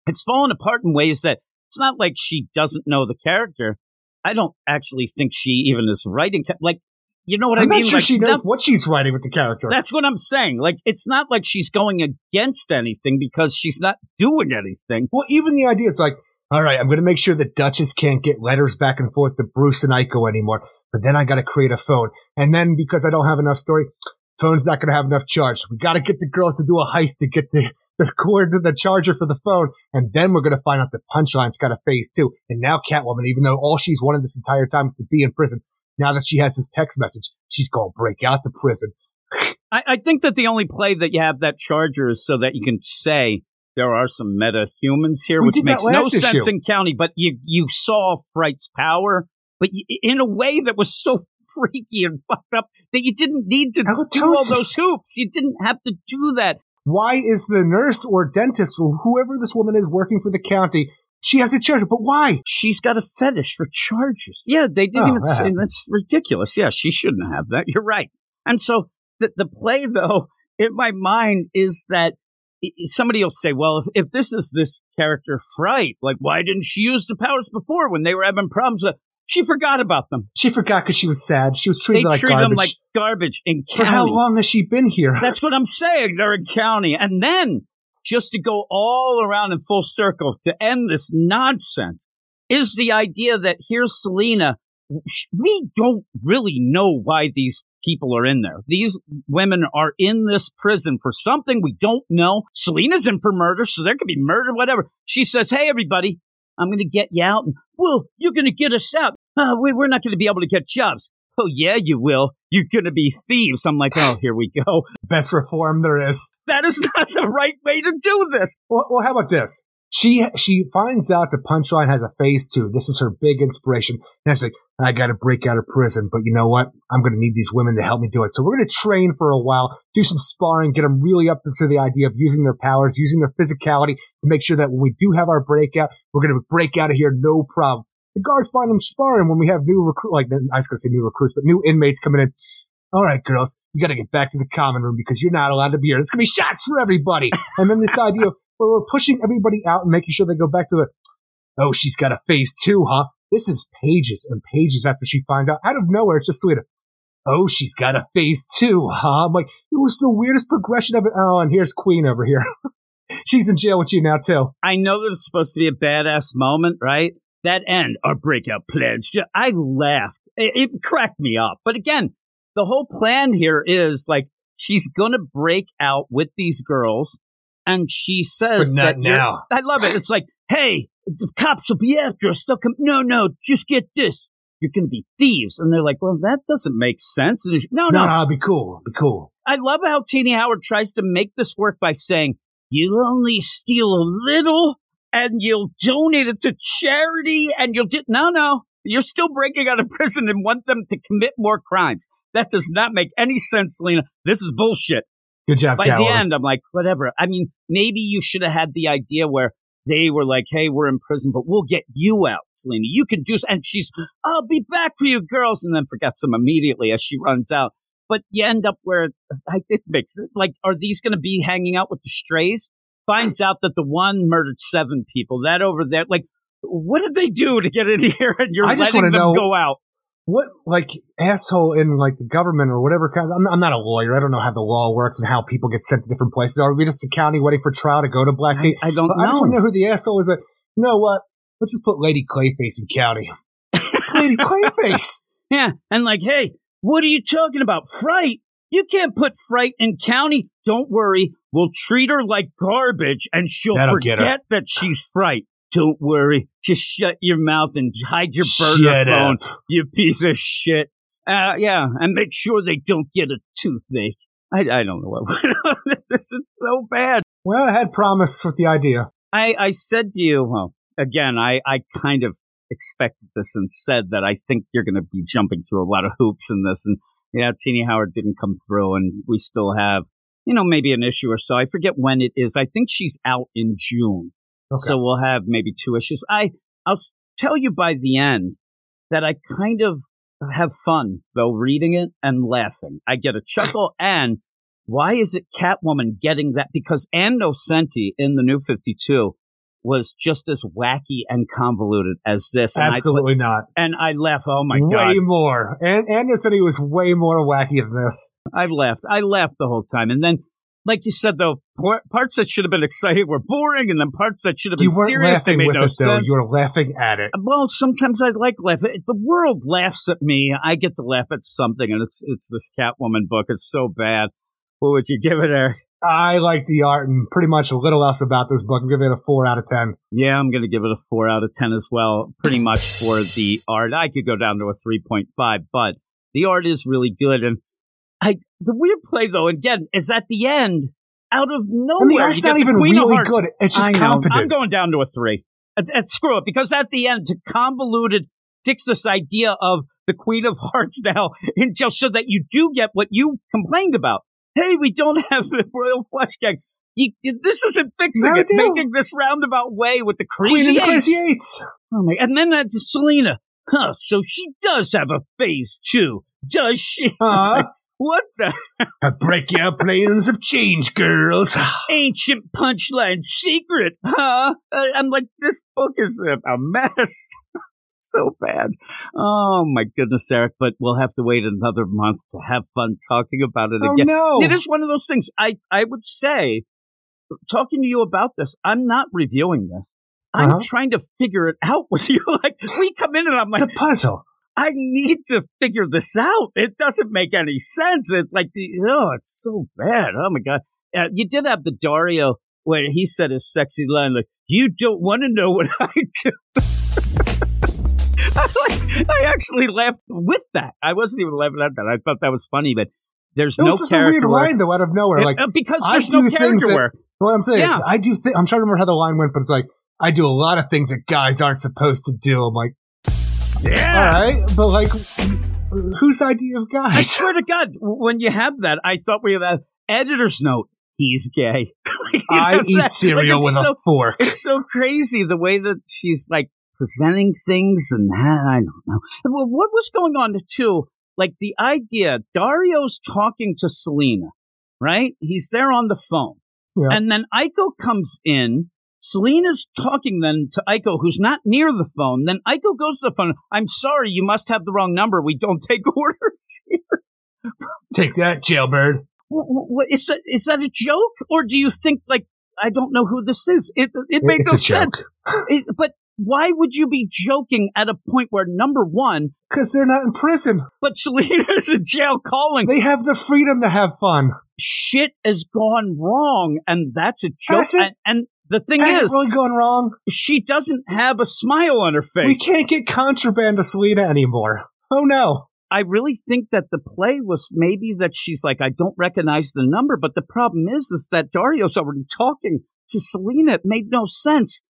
it's fallen apart in ways that it's not like she doesn't know the character. I don't actually think she even is writing. Like, you know what I'm I mean? not sure like, she knows that- what she's writing with the character. that's what I'm saying. Like, it's not like she's going against anything because she's not doing anything. Well, even the idea, it's like, all right, I'm going to make sure that Duchess can't get letters back and forth to Bruce and Eiko anymore. But then I got to create a phone. And then because I don't have enough story, phone's not going to have enough charge. We got to get the girls to do a heist to get the, the cord to the charger for the phone. And then we're going to find out the punchline's got a phase two. And now Catwoman, even though all she's wanted this entire time is to be in prison, now that she has this text message, she's going to break out the prison. I, I think that the only play that you have that charger is so that you can say there are some meta humans here, We which makes no last sense in County. But you you saw Fright's power, but y in a way that was so freaky and fucked up that you didn't need to do all those hoops. You didn't have to do that. Why is the nurse or dentist or whoever this woman is working for the county? She has a charge, but why? She's got a fetish for charges. Yeah, they didn't Oh, even that say happens. that's ridiculous. Yeah, she shouldn't have that. You're right. And so the the play though in my mind is that somebody will say, well, if, if this is this character Fright, like why didn't she use the powers before when they were having problems? Uh, She forgot about them. She forgot because she was sad. She was They treated like treat garbage. them like garbage in county. For how long has she been here? That's what I'm saying. They're in county. And then just to go all around in full circle to end this nonsense is the idea that here's Selina. We don't really know why these people are in there. These women are in this prison for something we don't know. Selina's in for murder, so there could be murder, whatever. She says, Hey, everybody, I'm going to get you out. And, well, you're going to get us out. Uh, we, we're not going to be able to get jobs. Oh, yeah, you will. You're going to be thieves. I'm like, oh, here we go. Best reform there is. That is not the right way to do this. Well, well, how about this? She she finds out the punchline has a phase two. This is her big inspiration. And it's like, I got to break out of prison, but you know what? I'm going to need these women to help me do it. So we're going to train for a while, do some sparring, get them really up to the idea of using their powers, using their physicality to make sure that when we do have our breakout, we're going to break out of here no problem. The guards find them sparring when we have new recruit, like I was going to say new recruits, but new inmates coming in. All right, girls, you got to get back to the common room because you're not allowed to be here. There's going to be shots for everybody. and then this idea of where we're pushing everybody out and making sure they go back to the, oh, she's got a phase two, huh? This is pages and pages after she finds out out of nowhere. It's just Selina. Oh, she's got a phase two, huh? I'm like, it was the weirdest progression of it. Oh, and here's Queen over here. she's in jail with you now too. I know that it's supposed to be a badass moment, right? That end, our breakout pledge. I laughed. It, it cracked me up. But again, the whole plan here is like she's gonna break out with these girls, and she says But not that now. I love it. It's like, hey, the cops will be after us. They'll come. No, no, just get this. You're gonna be thieves, and they're like, well, that doesn't make sense. And it's- no, No, I'll be cool. I'll be cool. I love how Tini Howard tries to make this work by saying, you'll only steal a little and you'll donate it to charity and you'll do. No, no. You're still breaking out of prison and want them to commit more crimes. That does not make any sense, Lena. This is bullshit. Good job, By the end, I'm like, whatever. I mean, maybe you should have had the idea where they were like, hey, we're in prison, but we'll get you out, Selina. You can do, s-" and she's, I'll be back for you girls, and then forgets them immediately as she runs out. But you end up where I, it makes it like, are these going to be hanging out with the strays? Finds out that the one murdered seven people. That over there, like, what did they do to get in here? And you're I letting them know- go out. What like asshole in like the government or whatever kind of, I'm, I'm not a lawyer. I don't know how the law works and how people get sent to different places. Are we just a county waiting for trial to go to I, Blackgate? I don't. I just want to know who the asshole is. That, you know what? Let's just put Lady Clayface in county. It's Lady Clayface. Yeah, and like, hey, what are you talking about? Fright? You can't put Fright in county. Don't worry, we'll treat her like garbage, and she'll That'll forget that she's Fright. Don't worry, just shut your mouth and hide your burner Shut phone, up. you piece of shit. Uh, yeah, and make sure they don't get a toothache. I, I don't know what went on this. is so bad. Well, I had promise with the idea. I, I said to you, well, again, I, I kind of expected this and said that I think you're going to be jumping through a lot of hoops in this. And yeah, Tini Howard didn't come through, and we still have, you know, maybe an issue or so. I forget when it is. I think she's out in June. Okay. So we'll have maybe two issues. I, I'll tell you by the end that I kind of have fun, though, reading it and laughing. I get a chuckle and why is it Catwoman getting that? Because Ann Nocenti in the New 52 was just as wacky and convoluted as this. And Absolutely not. And I laugh. Oh my God. way more. And said he was way more wacky than this. I laughed. I laughed the whole time. And then, like you said, though, parts that should have been exciting were boring, and then parts that should have been serious they made no it, sense. You were laughing at it. Well, sometimes I like laughing. The world laughs at me. I get to laugh at something, and it's it's this Catwoman book. It's so bad. What would you give it, Eric? I like the art and pretty much a little else about this book. I'm giving it a four out of ten. Yeah, I'm going to give it a four out of ten as well. Pretty much for the art. I could go down to a three point five, but the art is really good. And I the weird play though, again, is at the end, out of nowhere. And the art's not even Queen really good. It's just competent. I'm going down to a three. And, and screw it, because at the end, to convoluted fix this idea of the Queen of Hearts now in jail so that you do get what you complained about. Hey, we don't have the Royal Flush Gang. You, this isn't fixing No, it. Making this roundabout way with the Queen crazy and the eights. Crazy Eights. Oh my! And then that's Selina. Huh? So she does have a phase two, does she? Huh? What the break your plans of change, girls. ancient punchline secret? Huh? Uh, I'm like, this book is a, a mess. so bad. Oh my goodness, Eric. But we'll have to wait another month to have fun talking about it Oh again. no! It is one of those things. I I would say, talking to you about this, I'm not reviewing this. I'm Uh-huh. trying to figure it out with you. Like we come in and I'm like, It's a puzzle. I need to figure this out. It doesn't make any sense. It's like the oh, it's so bad. Oh my god! Uh, you did have the Dario where he said his sexy line like, "You don't want to know what I do." I, like, I actually laughed with that. I wasn't even laughing at that. I thought that was funny, but there's It no was just a weird work. line though, out of nowhere. Like Uh, because I there's no do things character that- work. what I'm saying, Yeah. I do. Th- I'm trying to remember how the line went, but it's like I do a lot of things that guys aren't supposed to do. I'm like, Yeah. all right, but like, whose idea of God? I swear to God, when you have that, I thought we had an editor's note. He's gay. I eat that- like, cereal it's with so a fork. it's so crazy the way that she's like presenting things and that. I don't know. Well, what was going on too? Like the idea, Dario's talking to Selina, right? He's there on the phone. Yeah. And then Eiko comes in Selina's talking then to Eiko, who's not near the phone. Then Eiko goes to the phone. I'm sorry, you must have the wrong number. We don't take orders here. Take that, jailbird. What, what, is that? Is that a joke, or do you think like I don't know who this is? It it makes It's no sense. It- but why would you be joking at a point where number one, Because they're not in prison. but Selina's in jail calling? They have the freedom to have fun. Shit has gone wrong, and that's a joke. And, and the thing is, it really going wrong? she doesn't have a smile on her face. We can't get contraband to Selina anymore. Oh no. I really think that the play was maybe that she's like, I don't recognize the number, but the problem is, is that Dario's already talking to Selina. It made no sense.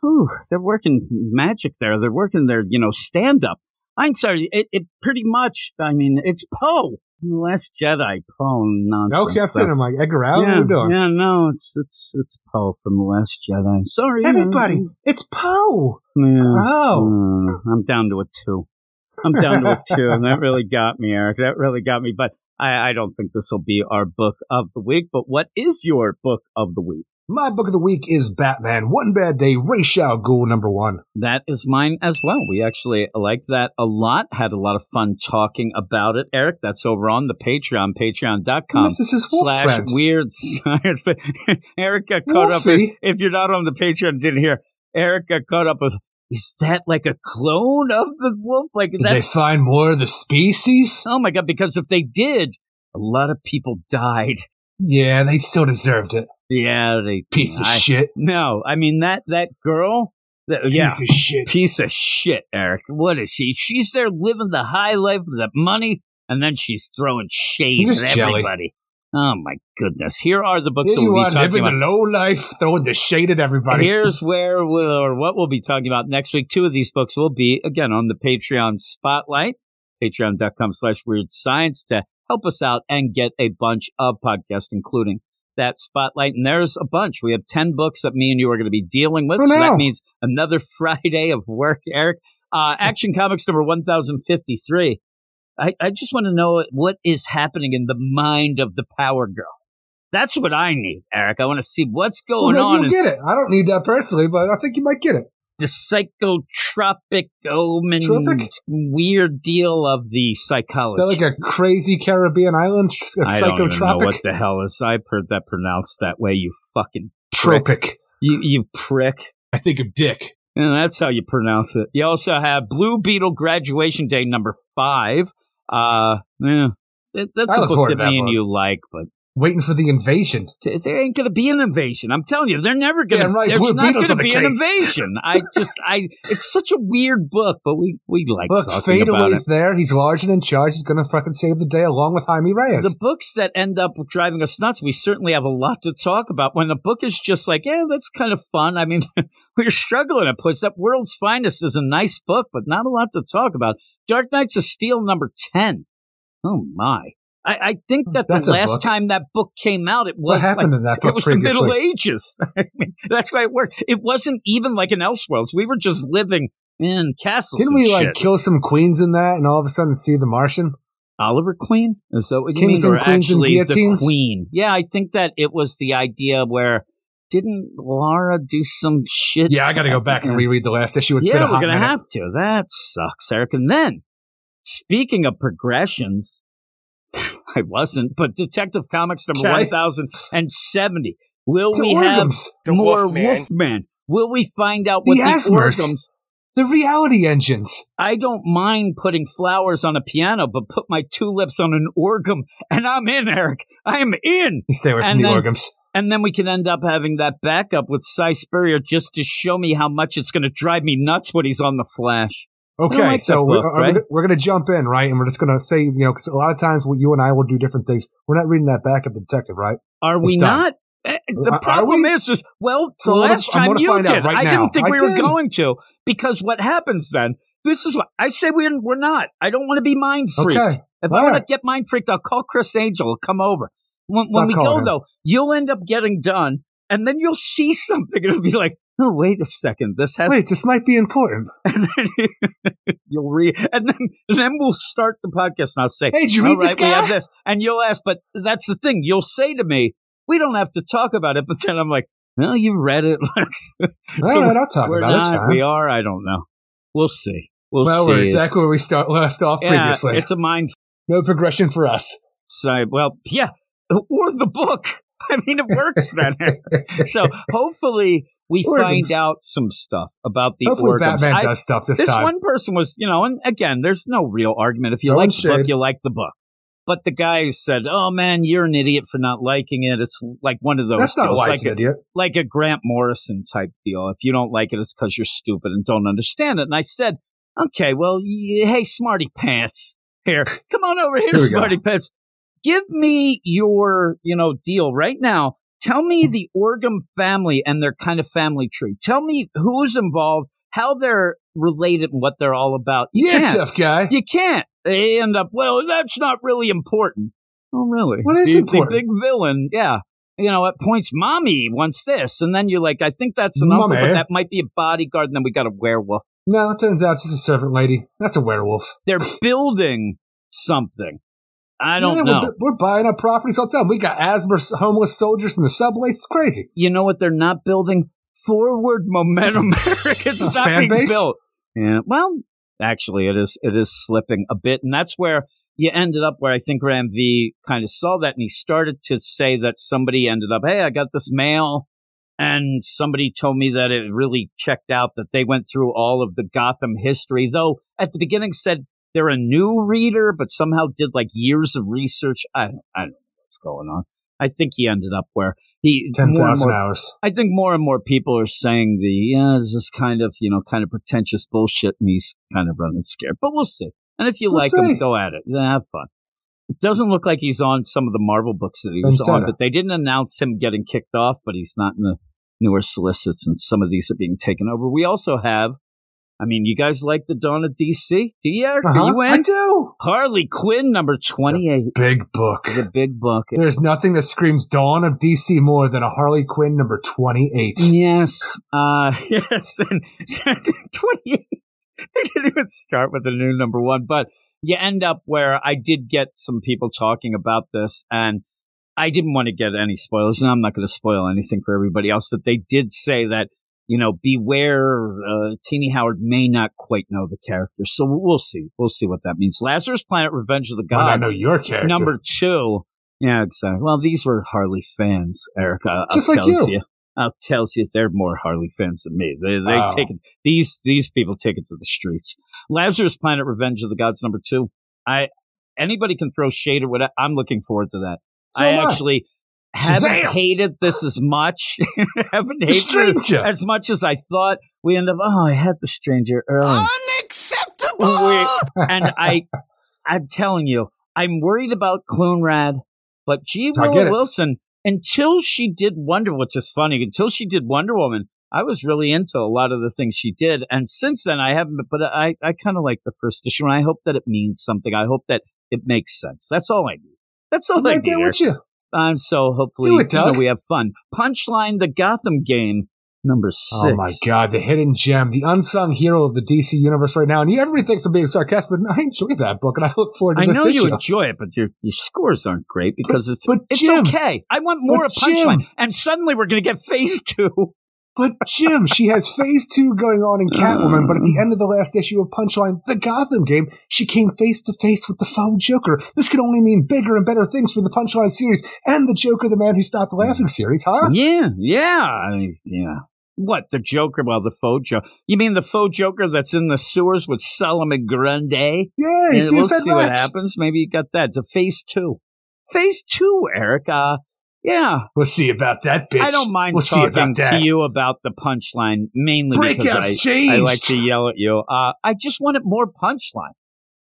Whew, they're working magic there. They're working their, you know, stand up. I'm sorry. It, it pretty much, I mean, it's Poe. Last Jedi, Poe nonsense. No, kept So- sitting. I'm like, Edgar Allan, yeah, what are you doing? yeah, no, it's it's it's Poe from the Last Jedi. Sorry, Everybody, it's Poe. Yeah. Oh. I'm down to a two. I'm down to a two, and that really got me, Eric. That really got me. But I, I don't think this will be our book of the week. But what is your book of the week? My book of the week is Batman. One Bad Day, Ra's al Ghul, number one. That is mine as well. We actually liked that a lot. Had a lot of fun talking about it, Eric. That's over on the Patreon, patreon.com. this is his slash friend. weird science. Eric got caught up. With, Wolfie. if you're not on the Patreon, didn't hear. Eric got caught up with. Is that like a clone of the wolf? Like Did they find more of the species? oh my god! Because if they did, a lot of people died. Yeah, they still deserved it. Yeah, they Piece of I- shit. No, I mean that that girl. That, yeah, Piece of shit. piece of shit, Eric. What is she? She's there living the high life with the money, and then she's throwing shade at jelly. everybody. Oh my goodness! Here are the books Here that we'll are be talking living about. the low life, throwing the shade at everybody. Here's where we'll, or what we'll be talking about next week. Two of these books will be, again, on the Patreon spotlight, patreon.com slash weird science to help us out and get a bunch of podcasts, including that spotlight. And there's a bunch. We have 10 books that me and you are going to be dealing with. For so that means another Friday of work, Eric. Uh, Action Comics number 1053. I, I just want to know what is happening in the mind of the Power Girl. That's what I need, Eric. I want to see what's Well, going then on. you'll in- get it. I don't need that personally, but I think you might get it. The psychotropic omen Tropic? weird deal of the Is psychology. that like a crazy Caribbean island? A I don't even know psychotropic? what the hell is. I've heard that pronounced that way. You fucking Tropic. you you prick. I think of Dick. And that's how you pronounce it. You also have Blue Beetle Graduation Day number five. Uh, yeah, that, that's I a book that that me and book. you like, but Waiting for the invasion. there ain't gonna be an invasion. I'm telling you, they're never gonna. Damn right, there's Blue not gonna in the be an invasion. I just, I. It's such a weird book, but we we like Look, talking about it. Fadeaway's there. He's large and in charge. He's going to fucking save the day along with Jaime Reyes. The books that end up driving us nuts, we certainly have a lot to talk about. When the book is just like, yeah, that's kind of fun. I mean, we're struggling at points. That World's Finest is a nice book, but not a lot to talk about. Dark Knights of Steel number 10. Oh, my. I, I think oh, that That's the last book. time that book came out, it what was happened like, in that it book was the? Middle Ages. I mean, that's why it worked. It wasn't even like an Elseworlds. We were just living in castles. Didn't and we like shit. kill some queens in that and all of a sudden see the Martian? Oliver Queen? Is that what you Kings mean? and or queens and actually the? Queen? Yeah, I think that it was the idea where didn't Laura do some shit? Yeah, I got to go back and reread the last issue. It's yeah, been a we're hot gonna minute. have to. That sucks, Eric. And then, speaking of progressions, I wasn't, but Detective Comics number Okay. one thousand and seventy. Will The we have The more Wolfman. Wolfman? Will we find out The what the Asmers. Orghams? the reality engines. I don't mind putting flowers on a piano, but put my tulips on an orgum, and I'm in, Eric. I am in. You stay away from And the then- orgums. And then we can end up having that backup with Si Spurrier just to show me how much it's going to drive me nuts when he's on the Flash. Okay, like so we're, book, are we- right? we're, going to jump in, right? And we're just going to say, you know, because a lot of times we- you and I will do different things. We're not reading that back of the detective, right? Are we not? Eh, The Are- are problem is, is well, So the last time you did, right I didn't think I we were going to because what happens then? This is what I say. We're we're not. I don't want to be mind freaked. Okay. If All I want right. to get mind freaked, I'll call Criss Angel. He'll come over. When, when we go him. though, you'll end up getting done, and then you'll see something, it'll be like, "Oh, wait a second, this has." Wait, this might be important. And then you'll read, and then and then we'll start the podcast, and I'll say, Hey, did you "All read this right, we have guy?" this," and you'll ask, but that's the thing. You'll say to me, "We don't have to talk about it," but then I'm like, Well, you read it. All right, I'll talk about it. Not, fine. We are. I don't know. We'll see. We'll well, see. we're exactly where we start left off yeah, previously. It's a mind no progression for us. So, Well, yeah, or the book. I mean, it works then. so hopefully we Organs. find out some stuff about the Hopefully, organs. Batman I- does stuff this, this time. one person was, you know, and again, there's no real argument. If you No like the book, you like the book. But the guy said, "Oh man, you're an idiot for not liking it." It's like one of those That's not why like a, idiot. like a Grant Morrison type deal. If you don't like it, it's because you're stupid and don't understand it. And I said, "Okay, well, y- hey, smarty pants, here, come on over here, Here we go. smarty pants. Give me your, you know, deal right now. Tell me the Orgham family and their kind of family tree. Tell me who's involved, how they're related, and what they're all about. You Yeah, can't. tough guy. You can't. They end up, well, that's not really important. Oh, really? What is the, important? The big villain, yeah. You know, at points, mommy wants this. And then you're like, I think that's an uncle, but that might be a bodyguard. And then we got a werewolf. No, it turns out it's just a servant lady. That's a werewolf. They're building something. I don't Yeah, know. We're, we're buying up properties all the time. We got asthma homeless soldiers in the subways. It's crazy. you know what they're not building? Forward momentum. It's A not being base? built. Yeah. Well, actually, it is. It is slipping a bit, and that's where you ended up. Where I think Ram V kind of saw that, and he started to say that somebody ended up. Hey, I got this mail, and somebody told me that it really checked out that they went through all of the Gotham history. Though at the beginning said they're a new reader, but somehow did like years of research. I don't, I don't know what's going on. I think he ended up where he Ten thousand hours. I think more and more people are saying the yeah, this is kind of you know kind of pretentious bullshit, and he's kind of running scared. But we'll see. And if you We'll like see. him, go at it. Yeah, have fun. It doesn't look like he's on some of the Marvel books that he was on, but they didn't announce him getting kicked off. But he's not in the newer solicits, and some of these are being taken over. We also have. I mean, you guys like the Dawn of DC? Do you? Eric? Uh-huh. You I do. Harley Quinn number twenty-eight. Big book. The big book. There's nothing that screams Dawn of DC more than a Harley Quinn number 28. Yes. Uh, yes. And 28. They didn't even start with the new number one, but you end up where I did get some people talking about this and I didn't want to get any spoilers and I'm not going to spoil anything for everybody else, but they did say that, you know, beware, uh, Tini Howard may not quite know the character. So we'll see. We'll see what that means. Lazarus Planet Revenge of the Gods. Gods. know your character. Number two. Yeah, exactly. Well, these were Harley fans, Erica. I'll Just like tells you. I'll tells you they're more Harley fans than me. They they Oh. take it. These these people take it to the streets. Lazarus Planet: Revenge of the Gods number two. I anybody can throw shade or whatever. I'm looking forward to that. So I I. actually haven't Shazam! hated this as much. haven't hated as much as I thought. We end up. Oh, I had the stranger early. Unacceptable! We- and I, I'm telling you, I'm worried about Clunrad, but G. I Willow. Wilson, until she did Wonder, which is funny, until she did Wonder Woman, I was really into a lot of the things she did. And since then, I haven't, but I, I kind of like the first issue, and I hope that it means something. I hope that it makes sense. That's all I need. That's all I'm I right need. there with you. Um, so hopefully, it, you know, we have fun. Punchline: The Gotham game number six. Oh my god, the hidden gem, the unsung hero of the DC universe right now. And everybody thinks I'm being sarcastic, but I enjoy that book and I look forward to I know issue. you enjoy it, but your your scores aren't great because it's but it's Jim- okay. I want more but of Punchline, Jim- and suddenly we're going to get Phase Two. But Jim, she has phase two going on in Catwoman, but at the end of the last issue of Punchline, the Gotham game, she came face to face with the faux Joker. This could only mean bigger and better things for the Punchline series and the Joker, the Man Who Stopped Laughing series, huh? Yeah, yeah, I mean, yeah. What the Joker? Well, the faux Joker. You mean the faux Joker that's in the sewers with Solomon Grundy? Yeah, he's And being we'll fed see what happens. Maybe you got that. It's a Phase Two. Phase Two, Eric. Uh, yeah, We'll see about that, bitch. I don't mind we'll see talking about that. to you about the punchline mainly because I. I like to yell at you. Uh, I just wanted more punchline.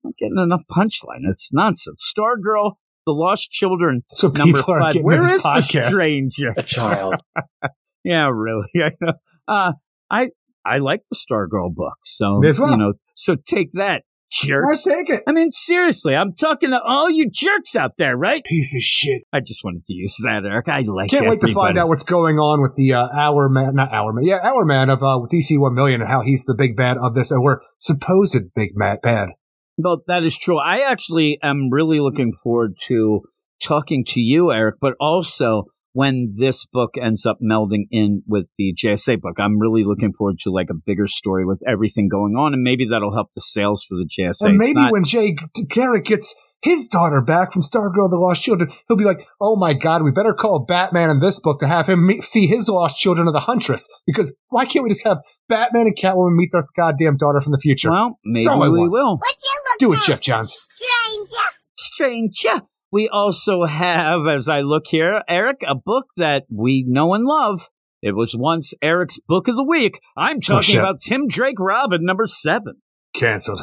I'm not getting enough punchline. It's nonsense. Stargirl, The Lost Children, That's what number people five. getting Where in is this the stranger? a child. yeah, really. I know. Uh, I I like the Stargirl book. So Me as well. you know. So take that, I jerks. take it. I mean, seriously, I'm talking to all you jerks out there, right? Piece of shit. I just wanted to use that, Eric. I like. Can't wait to find out what's going on with the uh, Hour Man, not Hour Man, yeah, Hour Man of uh, DC One Million, and how he's the big bad of this, or supposed big bad. Well, that is true. I actually am really looking forward to talking to you, Eric, but also when this book ends up melding in with the JSA book. I'm really looking forward to like a bigger story with everything going on, and maybe that'll help the sales for the JSA. And maybe not- when Jay G- Garrick gets his daughter back from Stargirl: The Lost Children, he'll be like, "Oh my God, we better call Batman in this book to have him meet, see his lost children of the Huntress." Because why can't we just have Batman and Catwoman meet their goddamn daughter from the future? well, maybe all I we want. will. What you Do it, at, Geoff Johns. Stranger. Stranger. We also have, as I look here, Eric, a book that we know and love. It was once Eric's book of the week. I'm oh, talking shit. about Tim Drake Robin, number seven. Cancelled.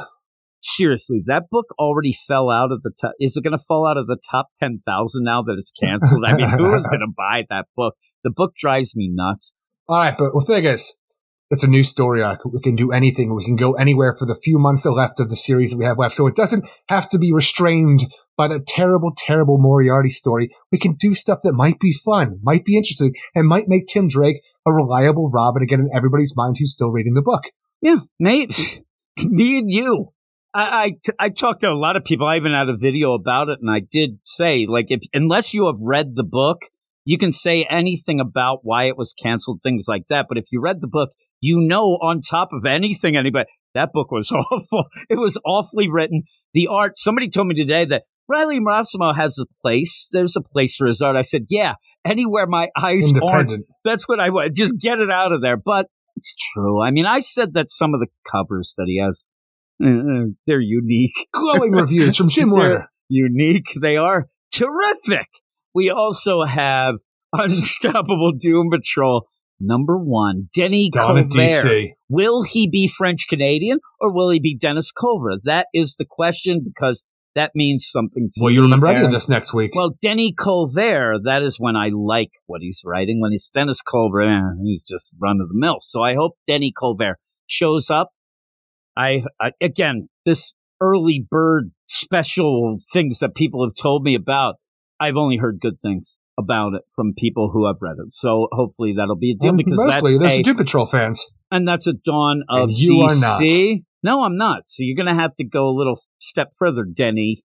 Seriously, that book already fell out of the top. Is it going to fall out of the top 10,000 now that it's canceled? I mean, who is going to buy that book? The book drives me nuts. All right, but the thing is, it's a new story arc. We can do anything. We can go anywhere for the few months left of the series that we have left. So it doesn't have to be restrained by that terrible, terrible Moriarty story. We can do stuff that might be fun, might be interesting, and might make Tim Drake a reliable Robin again in everybody's mind who's still reading the book. Yeah, Nate, me and you. I, I, t- I talked to a lot of people. I even had a video about it, and I did say, like, if unless you have read the book, you can say anything about why it was canceled, things like that. But if you read the book, you know, on top of anything, anybody, that book was awful. It was awfully written. The art, somebody told me today that Riley Rossmo has a place. There's a place for his art. I said, yeah, anywhere my eyes aren't Independent. that's what I want. Just get it out of there. But it's true. I mean, I said that some of the covers that he has, uh, they're unique. Glowing reviews from Jim Werner. Unique. They are terrific. We also have Unstoppable Doom Patrol number one, Denny Down Colbert. Will he be French Canadian or will he be Dennis Culver? That is the question because that means something to Will you remember of Aaron. this next week? Well, Denny Colbert, that is when I like what he's writing. When he's Dennis Colbert, eh, he's just run of the mill. So I hope Denny Colbert shows up. I, I again, this early bird special things that people have told me about. I've only heard good things about it from people who have read it. So hopefully that'll be a deal Um, because mostly, that's there's a, Doom Patrol fans. and that's a dawn of And you are not. No, I'm not. So you're going to have to go a little step further, Denny.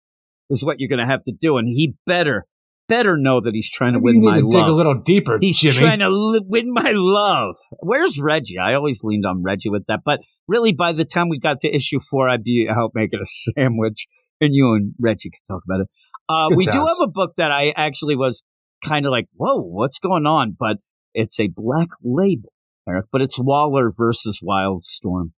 Is what you're going to have to do, and he better better know that he's trying to Maybe win you need my to dig a little deeper, He's Jimmy. trying to li- win my love. Where's Reggie? I always leaned on Reggie with that, but really, by the time we got to issue four, I'd be out making a sandwich, and you and Reggie could talk about it. Uh, we do have a book that I actually was kind of like, "Whoa, what's going on?" But it's a black label, Eric. But it's Waller versus Wildstorm,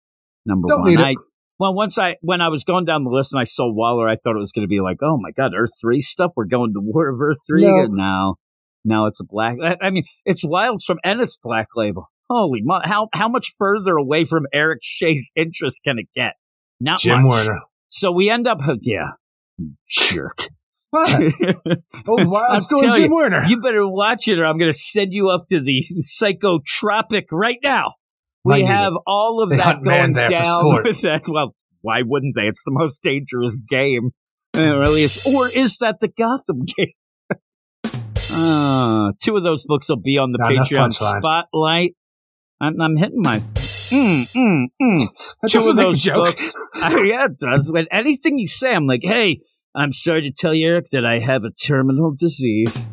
number Don't one. I, well, once I when I was going down the list and I saw Waller, I thought it was going to be like, "Oh my God, Earth Three stuff. We're going to War of Earth Three No. now." No, it's a black. I- I mean, it's Wildstorm and it's black label. Holy, mo- how how much further away from Eric Shea's interest can it get? Not Jim much. Werner. So we end up, yeah, jerk. What? Oh, Wild I'll Storm tell Jim you, Werner. You better watch it, or I'm going to send you up to the psychotropic right now. We have all of They that going down with that. Well, why wouldn't they? It's the most dangerous game. It really is. Or is that the Gotham game? Uh, two of those books will be on the Not Patreon spotlight. I'm, I'm hitting my. Mm, mm, mm. That two of make a those joke. books. I, yeah, it does. When anything you say, I'm like, hey, I'm sorry to tell you, Eric, that I have a terminal disease.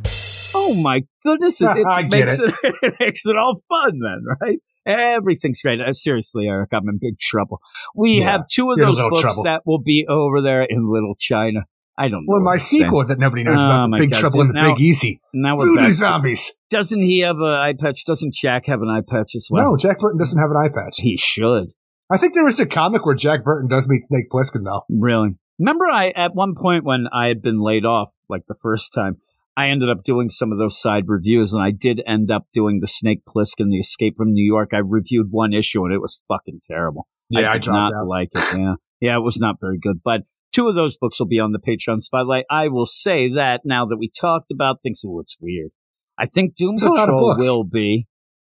Oh my goodness! It, it I get makes it. it makes it all fun, then, right? Everything's great. Uh, seriously, Eric, I'm in big trouble. We Yeah, have two of you're in a those books trouble. that will be over there in Little China. I don't know. Well, my sequel that nobody knows Oh, about, The Big God, Trouble in the now- Big Easy. Now we're Voodoo back. Zombies. Doesn't he have an eye patch? Doesn't Jack have an eye patch as well? No, Jack Burton doesn't have an eye patch. He should. I think there is a comic where Jack Burton does meet Snake Plissken, though. Really? Remember, I at one point when I had been laid off, like the first time, I ended up doing some of those side reviews, and I did end up doing the Snake Plissken, the Escape from New York. I reviewed one issue, and it was fucking terrible. Yeah, I, did dropped not out. like it. Yeah, yeah, it was not very good. But two of those books will be on the Patreon spotlight. I will say that now that we talked about things, oh, it's weird. I think Doom There's a lot of Patrol will be,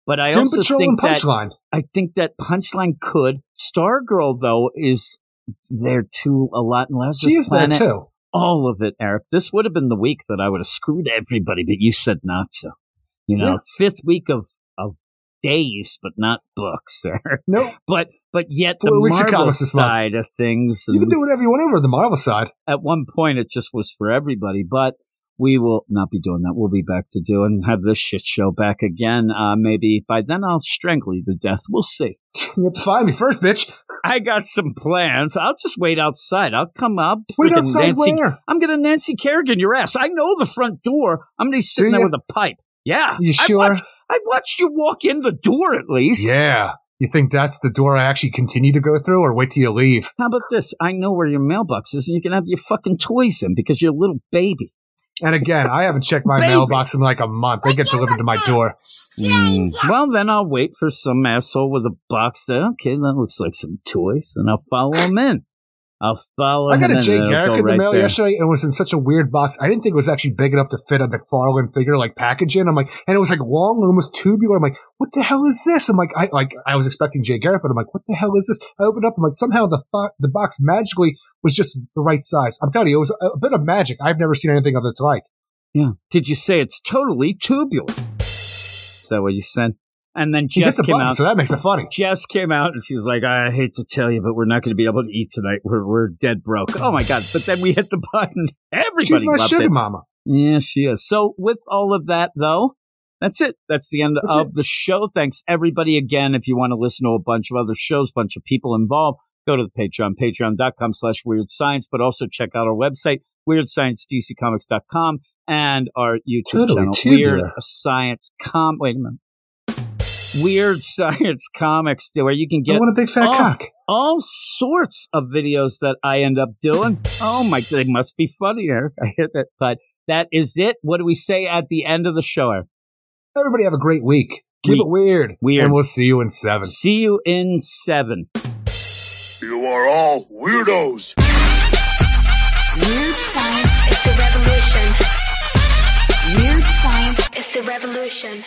but I Doom also Patrol think and that I think that Punchline could. Stargirl though is there too a lot in Lazarus She is there, Planet. too. All of it, Eric. This would have been the week that I would have screwed everybody, but you said not to. You know, Yeah. fifth week of of days, but not books, Eric. No, But but yet the Four of Marvel comics this month. side of things. you can do whatever you want over the Marvel side. at one point, it just was for everybody. But we will not be doing that. We'll be back to do and have this shit show back again. Uh, maybe by then I'll strangle you to death. We'll see. You have to find me first, bitch. I got some plans. I'll just wait outside. I'll come up. Wait outside Nancy, where? I'm gonna Nancy Kerrigan your ass. I know the front door. I'm gonna be sitting there with a pipe. Yeah. You I sure? watched, I watched you walk in the door at least. Yeah. You think that's the door I actually continue to go through, or wait till you leave? How about this? I know where your mailbox is, and you can have your fucking toys in because you're a little baby. And again, I haven't checked my Baby. mailbox in like a month. They get delivered to my door. Mm. Well, then I'll wait for some asshole with a box that, okay, that looks like some toys, and I'll follow him in. I'll follow I got a. Jay Garrick go in the right mail there. yesterday, and it was in such a weird box. I didn't think it was actually big enough to fit a McFarlane figure like packaging. I'm like, and it was like long, almost tubular. I'm like, what the hell is this? I'm like, I like I was expecting Jay Garrick, but I'm like, what the hell is this? I opened up. I'm like, somehow the fo- the box magically was just the right size. I'm telling you, it was a, a bit of magic. I've never seen anything of its like. Yeah. Did you say it's totally tubular? Is that what you said? And then He Jess the came button, out. so that makes it funny. Jess came out and she's like, I hate to tell you, but we're not going to be able to eat tonight. We're we're dead broke. Oh my god! But then we hit the button. Everybody She's my sugar it. mama. Yeah, she is. So with all of that though, that's it. That's the end That's of it. the show. Thanks everybody again. If you want to listen to a bunch of other shows, bunch of people involved, go to the Patreon, patreon.com slash weird science, but also check out our website, weirdsciencedccomics.com and our YouTube Totally channel, tubular. Weird Science Com. Wait a minute. Weird Science Comics, where you can get. I get want a big fat Oh. cock. all sorts of videos that I end up doing. Oh my, god, they must be funnier. I hit that, but that is it. What do we say at the end of the show? Everybody have a great week. Keep We- it weird. Weird. And we'll see you in seven. See you in seven. You are all weirdos. Weird science is the revolution. Weird science is the revolution.